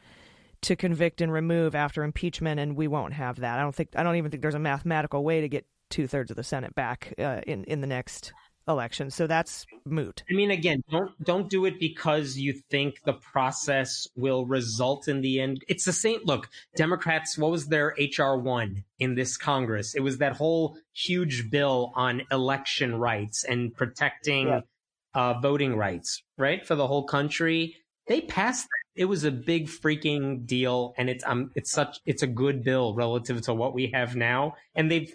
to convict and remove after impeachment, and we won't have that. I don't think I don't even think there's a mathematical way to get two thirds of the Senate back uh, in in the next election. So that's moot. I mean, again, don't don't do it because you think the process will result in the end. It's the same. Look, Democrats. What was their HR one in this Congress? It was that whole huge bill on election rights and protecting yeah. uh, voting rights, right, for the whole country. They passed that. It was a big freaking deal, and it's um, it's such it's a good bill relative to what we have now, and they've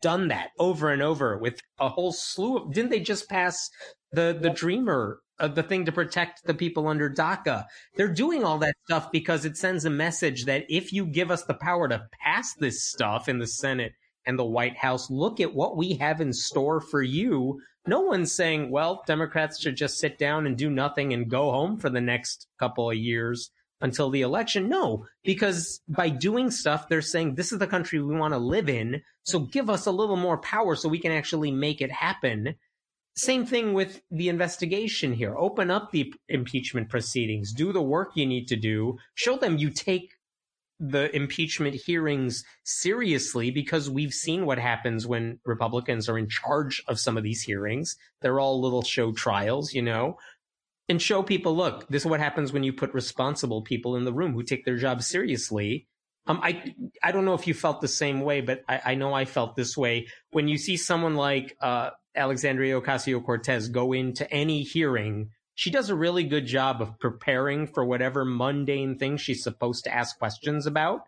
done that over and over with a whole slew of. Didn't they just pass the the Dreamer, uh, the thing to protect the people under DACA? They're doing all that stuff because it sends a message that if you give us the power to pass this stuff in the Senate and the White House, look at what we have in store for you. No one's saying, well, Democrats should just sit down and do nothing and go home for the next couple of years until the election? No, because by doing stuff, they're saying this is the country we want to live in. So give us a little more power so we can actually make it happen. Same thing with the investigation here. Open up the impeachment proceedings, do the work you need to do, show them you take the impeachment hearings seriously because we've seen what happens when Republicans are in charge of some of these hearings. They're all little show trials, you know and show people, look, this is what happens when you put responsible people in the room who take their job seriously. Um, I I don't know if you felt the same way, but I, I know I felt this way when you see someone like uh, Alexandria Ocasio Cortez go into any hearing. She does a really good job of preparing for whatever mundane thing she's supposed to ask questions about,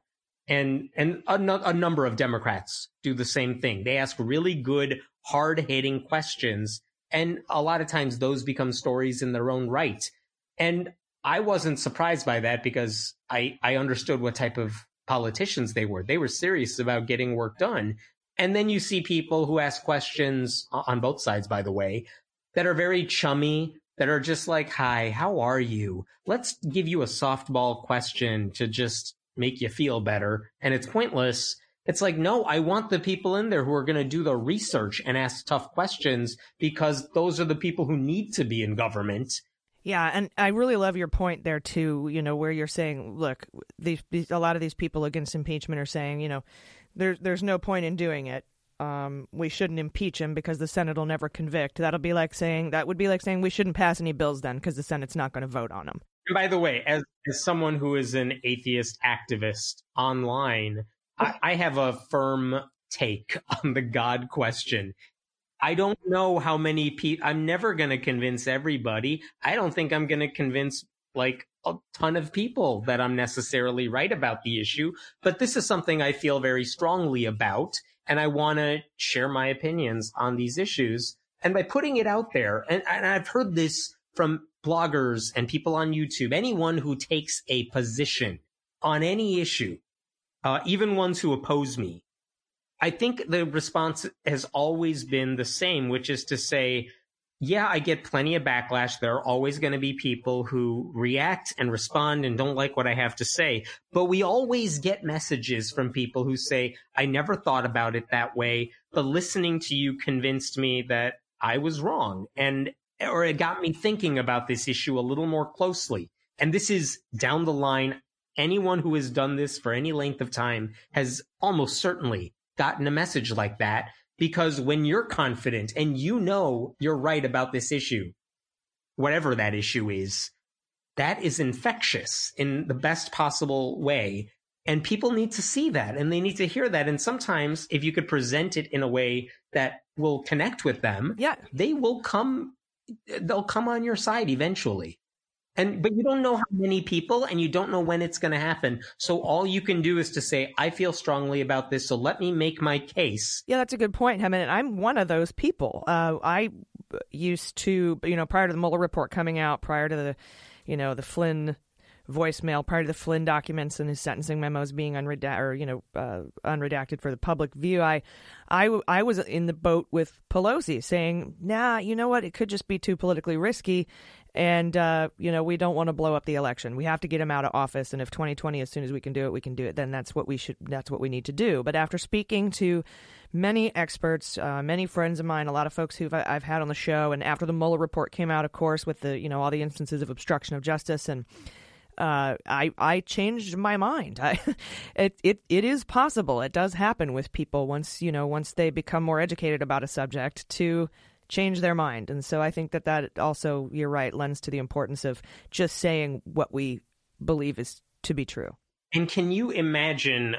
and and a, a number of Democrats do the same thing. They ask really good, hard hitting questions and a lot of times those become stories in their own right. And I wasn't surprised by that because I, I understood what type of politicians they were. They were serious about getting work done. And then you see people who ask questions on both sides, by the way, that are very chummy, that are just like, Hi, how are you? Let's give you a softball question to just make you feel better. And it's pointless. It's like, no, I want the people in there who are going to do the research and ask tough questions because those are the people who need to be in government. Yeah, and I really love your point there too. You know, where you're saying, look, these, these a lot of these people against impeachment are saying, you know, there's there's no point in doing it. Um, we shouldn't impeach him because the Senate will never convict. That'll be like saying that would be like saying we shouldn't pass any bills then because the Senate's not going to vote on them. And by the way, as as someone who is an atheist activist online, I, I have a firm take on the God question. I don't know how many people, I'm never going to convince everybody. I don't think I'm going to convince like a ton of people that I'm necessarily right about the issue, but this is something I feel very strongly about. And I want to share my opinions on these issues. And by putting it out there, and, and I've heard this from bloggers and people on YouTube, anyone who takes a position on any issue, uh, even ones who oppose me. I think the response has always been the same, which is to say, yeah, I get plenty of backlash. There are always going to be people who react and respond and don't like what I have to say. But we always get messages from people who say, I never thought about it that way, but listening to you convinced me that I was wrong. And, or it got me thinking about this issue a little more closely. And this is down the line anyone who has done this for any length of time has almost certainly gotten a message like that Because when you're confident and you know you're right about this issue, whatever that issue is, that is infectious in the best possible way. And people need to see that and they need to hear that. And sometimes if you could present it in a way that will connect with them, yeah, they will come, they'll come on your side eventually. And, but you don't know how many people and you don't know when it's going to happen. So all you can do is to say, I feel strongly about this. So let me make my case. Yeah, that's a good point, Hemant. I'm one of those people. Uh, I used to, you know, prior to the Mueller report coming out, prior to the, you know, the Flynn voicemail prior to the Flynn documents and his sentencing memos being unredacted or you know uh, unredacted for the public view. I, I, I was in the boat with Pelosi saying, "Nah, you know what? It could just be too politically risky." And uh, you know we don't want to blow up the election. We have to get him out of office. And if 2020, as soon as we can do it, we can do it. Then that's what we should. That's what we need to do. But after speaking to many experts, uh, many friends of mine, a lot of folks who I've had on the show, and after the Mueller report came out, of course, with the you know all the instances of obstruction of justice and uh, I I changed my mind. I, it it it is possible. It does happen with people once you know once they become more educated about a subject to change their mind. And so I think that that also you're right lends to the importance of just saying what we believe is to be true. And can you imagine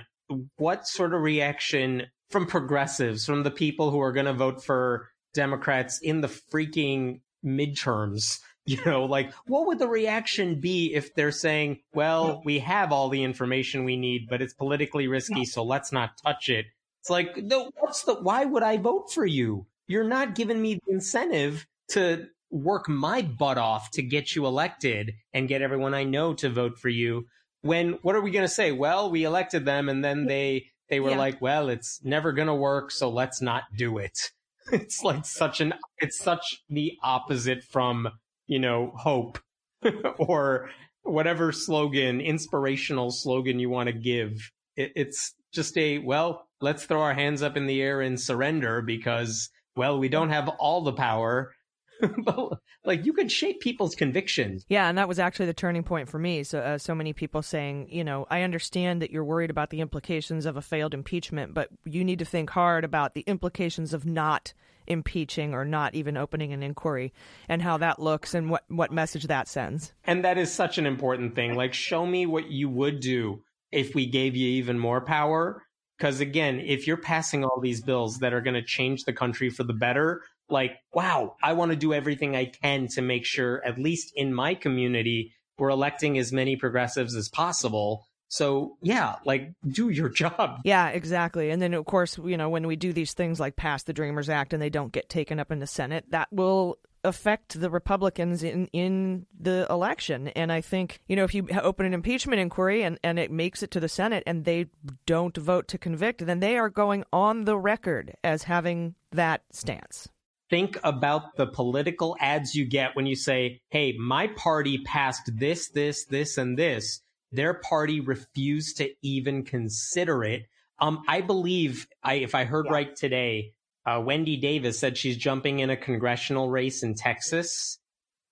what sort of reaction from progressives, from the people who are going to vote for Democrats in the freaking midterms? you know, like what would the reaction be if they're saying, well, we have all the information we need, but it's politically risky, so let's not touch it. It's like, no, what's the, why would I vote for you? You're not giving me the incentive to work my butt off to get you elected and get everyone I know to vote for you. When, what are we going to say? Well, we elected them and then they, they were Yeah. like, well, it's never going to work, so let's not do it. It's like such an, it's such the opposite from, you know, hope or whatever slogan, inspirational slogan you want to give. It, it's just a, well, let's throw our hands up in the air and surrender because, well, we don't have all the power. but like you could shape people's convictions. Yeah, and that was actually the turning point for me. So, uh, so many people saying, you know, I understand that you're worried about the implications of a failed impeachment, but you need to think hard about the implications of not impeaching or not even opening an inquiry and how that looks and what what message that sends. And that is such an important thing. Like, show me what you would do if we gave you even more power. Because again, if you're passing all these bills that are going to change the country for the better, like, wow, I want to do everything I can to make sure, at least in my community, we're electing as many progressives as possible. So, yeah, like, do your job. Yeah, exactly. And then, of course, you know, when we do these things like pass the Dreamers Act and they don't get taken up in the Senate, that will affect the Republicans in, in the election. And I think, you know, if you open an impeachment inquiry and, and it makes it to the Senate and they don't vote to convict, then they are going on the record as having that stance. think about the political ads you get when you say, Hey, my party passed this, this, this, and this. Their party refused to even consider it. Um, I believe I, if I heard right today, Uh, Wendy Davis said she's jumping in a congressional race in Texas.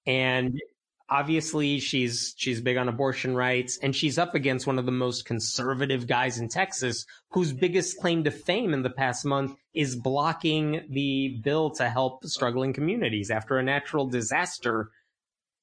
And obviously she's, she's big on abortion rights and she's up against one of the most conservative guys in Texas whose biggest claim to fame in the past month is blocking the bill to help struggling communities after a natural disaster.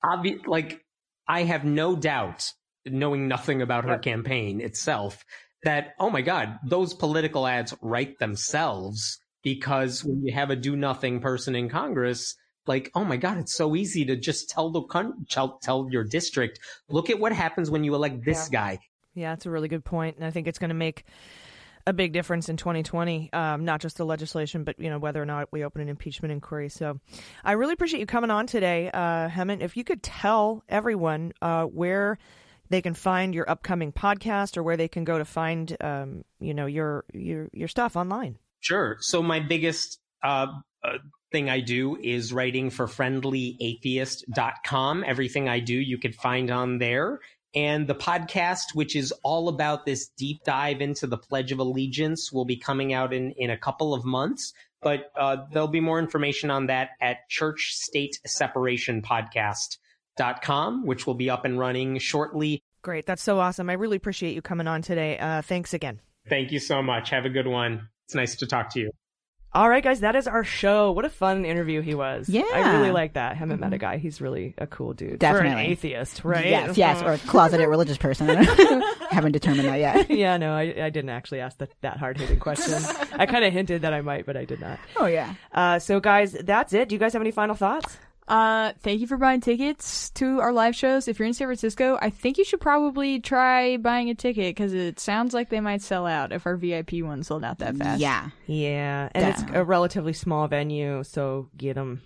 Obvi- like, I have no doubt, knowing nothing about her campaign itself, that, oh my God, those political ads write themselves because when you have a do nothing person in Congress, like, oh my God, it's so easy to just tell the con- tell, tell your district, look at what happens when you elect this guy. Yeah, that's a really good point, and I think it's going to make a big difference in 2020. Um, not just the legislation, but you know whether or not we open an impeachment inquiry. So, I really appreciate you coming on today, uh, Hemant. If you could tell everyone uh, where they can find your upcoming podcast or where they can go to find, um, you know, your your your stuff online. Sure. So my biggest uh, uh, thing I do is writing for friendlyatheist.com. Everything I do, you could find on there. And the podcast, which is all about this deep dive into the Pledge of Allegiance, will be coming out in, in a couple of months. But uh, there'll be more information on that at Church State Separation Podcast.com, which will be up and running shortly. Great, that's so awesome. I really appreciate you coming on today. Uh, thanks again. Thank you so much. Have a good one. It's nice to talk to you. All right, guys, that is our show. What a fun interview he was. Yeah. I really like that. Haven't met a guy. He's really a cool dude. Definitely. For an atheist, right? Yes, yes, or a closeted religious person. Haven't determined that yet. yeah, no, I, I didn't actually ask that, that hard hitting question. I kind of hinted that I might, but I did not. Oh, yeah. Uh, so, guys, that's it. Do you guys have any final thoughts? Uh, thank you for buying tickets to our live shows. If you're in San Francisco, I think you should probably try buying a ticket because it sounds like they might sell out if our VIP one sold out that fast. Yeah. Yeah, and it's a relatively small venue, so get them.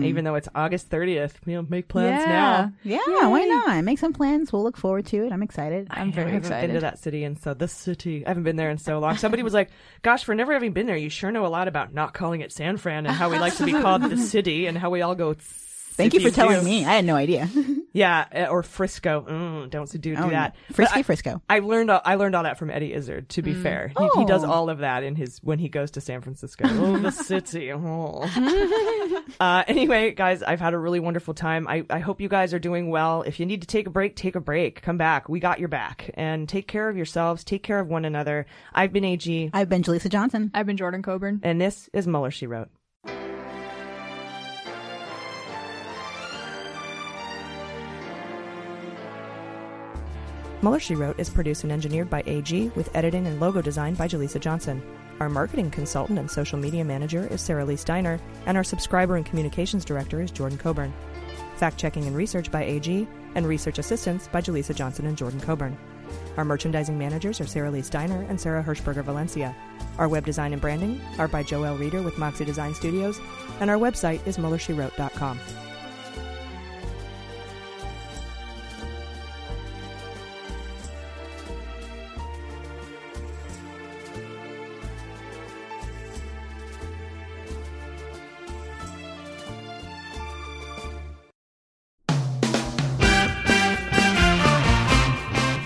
Mhm. Even though it's August 30th, you know, make plans yeah. now. Yeah, why not? Make some plans. We'll look forward to it. I'm excited. I'm I haven't been to that city, and so the city. I haven't been there in so long. Somebody was like, "Gosh, for never having been there, you sure know a lot about not calling it San Fran and how we like to be called the city and how we all go." Thank you for telling do." me. I had no idea. Yeah, uh, or Frisco. Mm, don't do, do Oh, that. Frisky I- Frisco. I learned all, I learned all that from Eddie Izzard. To be Mm. fair, he, he does Oh. all of that in his when he goes to San Francisco. oh, the city. Oh. uh, anyway, guys, I've had a really wonderful time. I, I hope you guys are doing well. If you need to take a break, take a break. Come back. We got your back. And take care of yourselves. Take care of one another. I've been AG. I've been Jaleesa Johnson. I've been Jordan Coburn. And this is Mueller, She Wrote. Mueller She Wrote is produced and engineered by AG with editing and logo design by Jaleesa Johnson. Our marketing consultant and social media manager is Sarah Lee Steiner, and our subscriber and communications director is Jordan Coburn. Fact checking and research by AG, and research assistance by Jaleesa Johnson and Jordan Coburn. Our merchandising managers are Sarah Lee Steiner and Sarah Hirschberger Valencia. Our web design and branding are by Joel Reeder with Moxie Design Studios, and our website is MuellerSheWrote.com.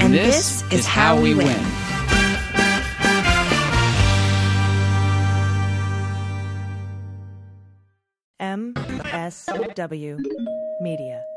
And, this, is how we win. MSW Media.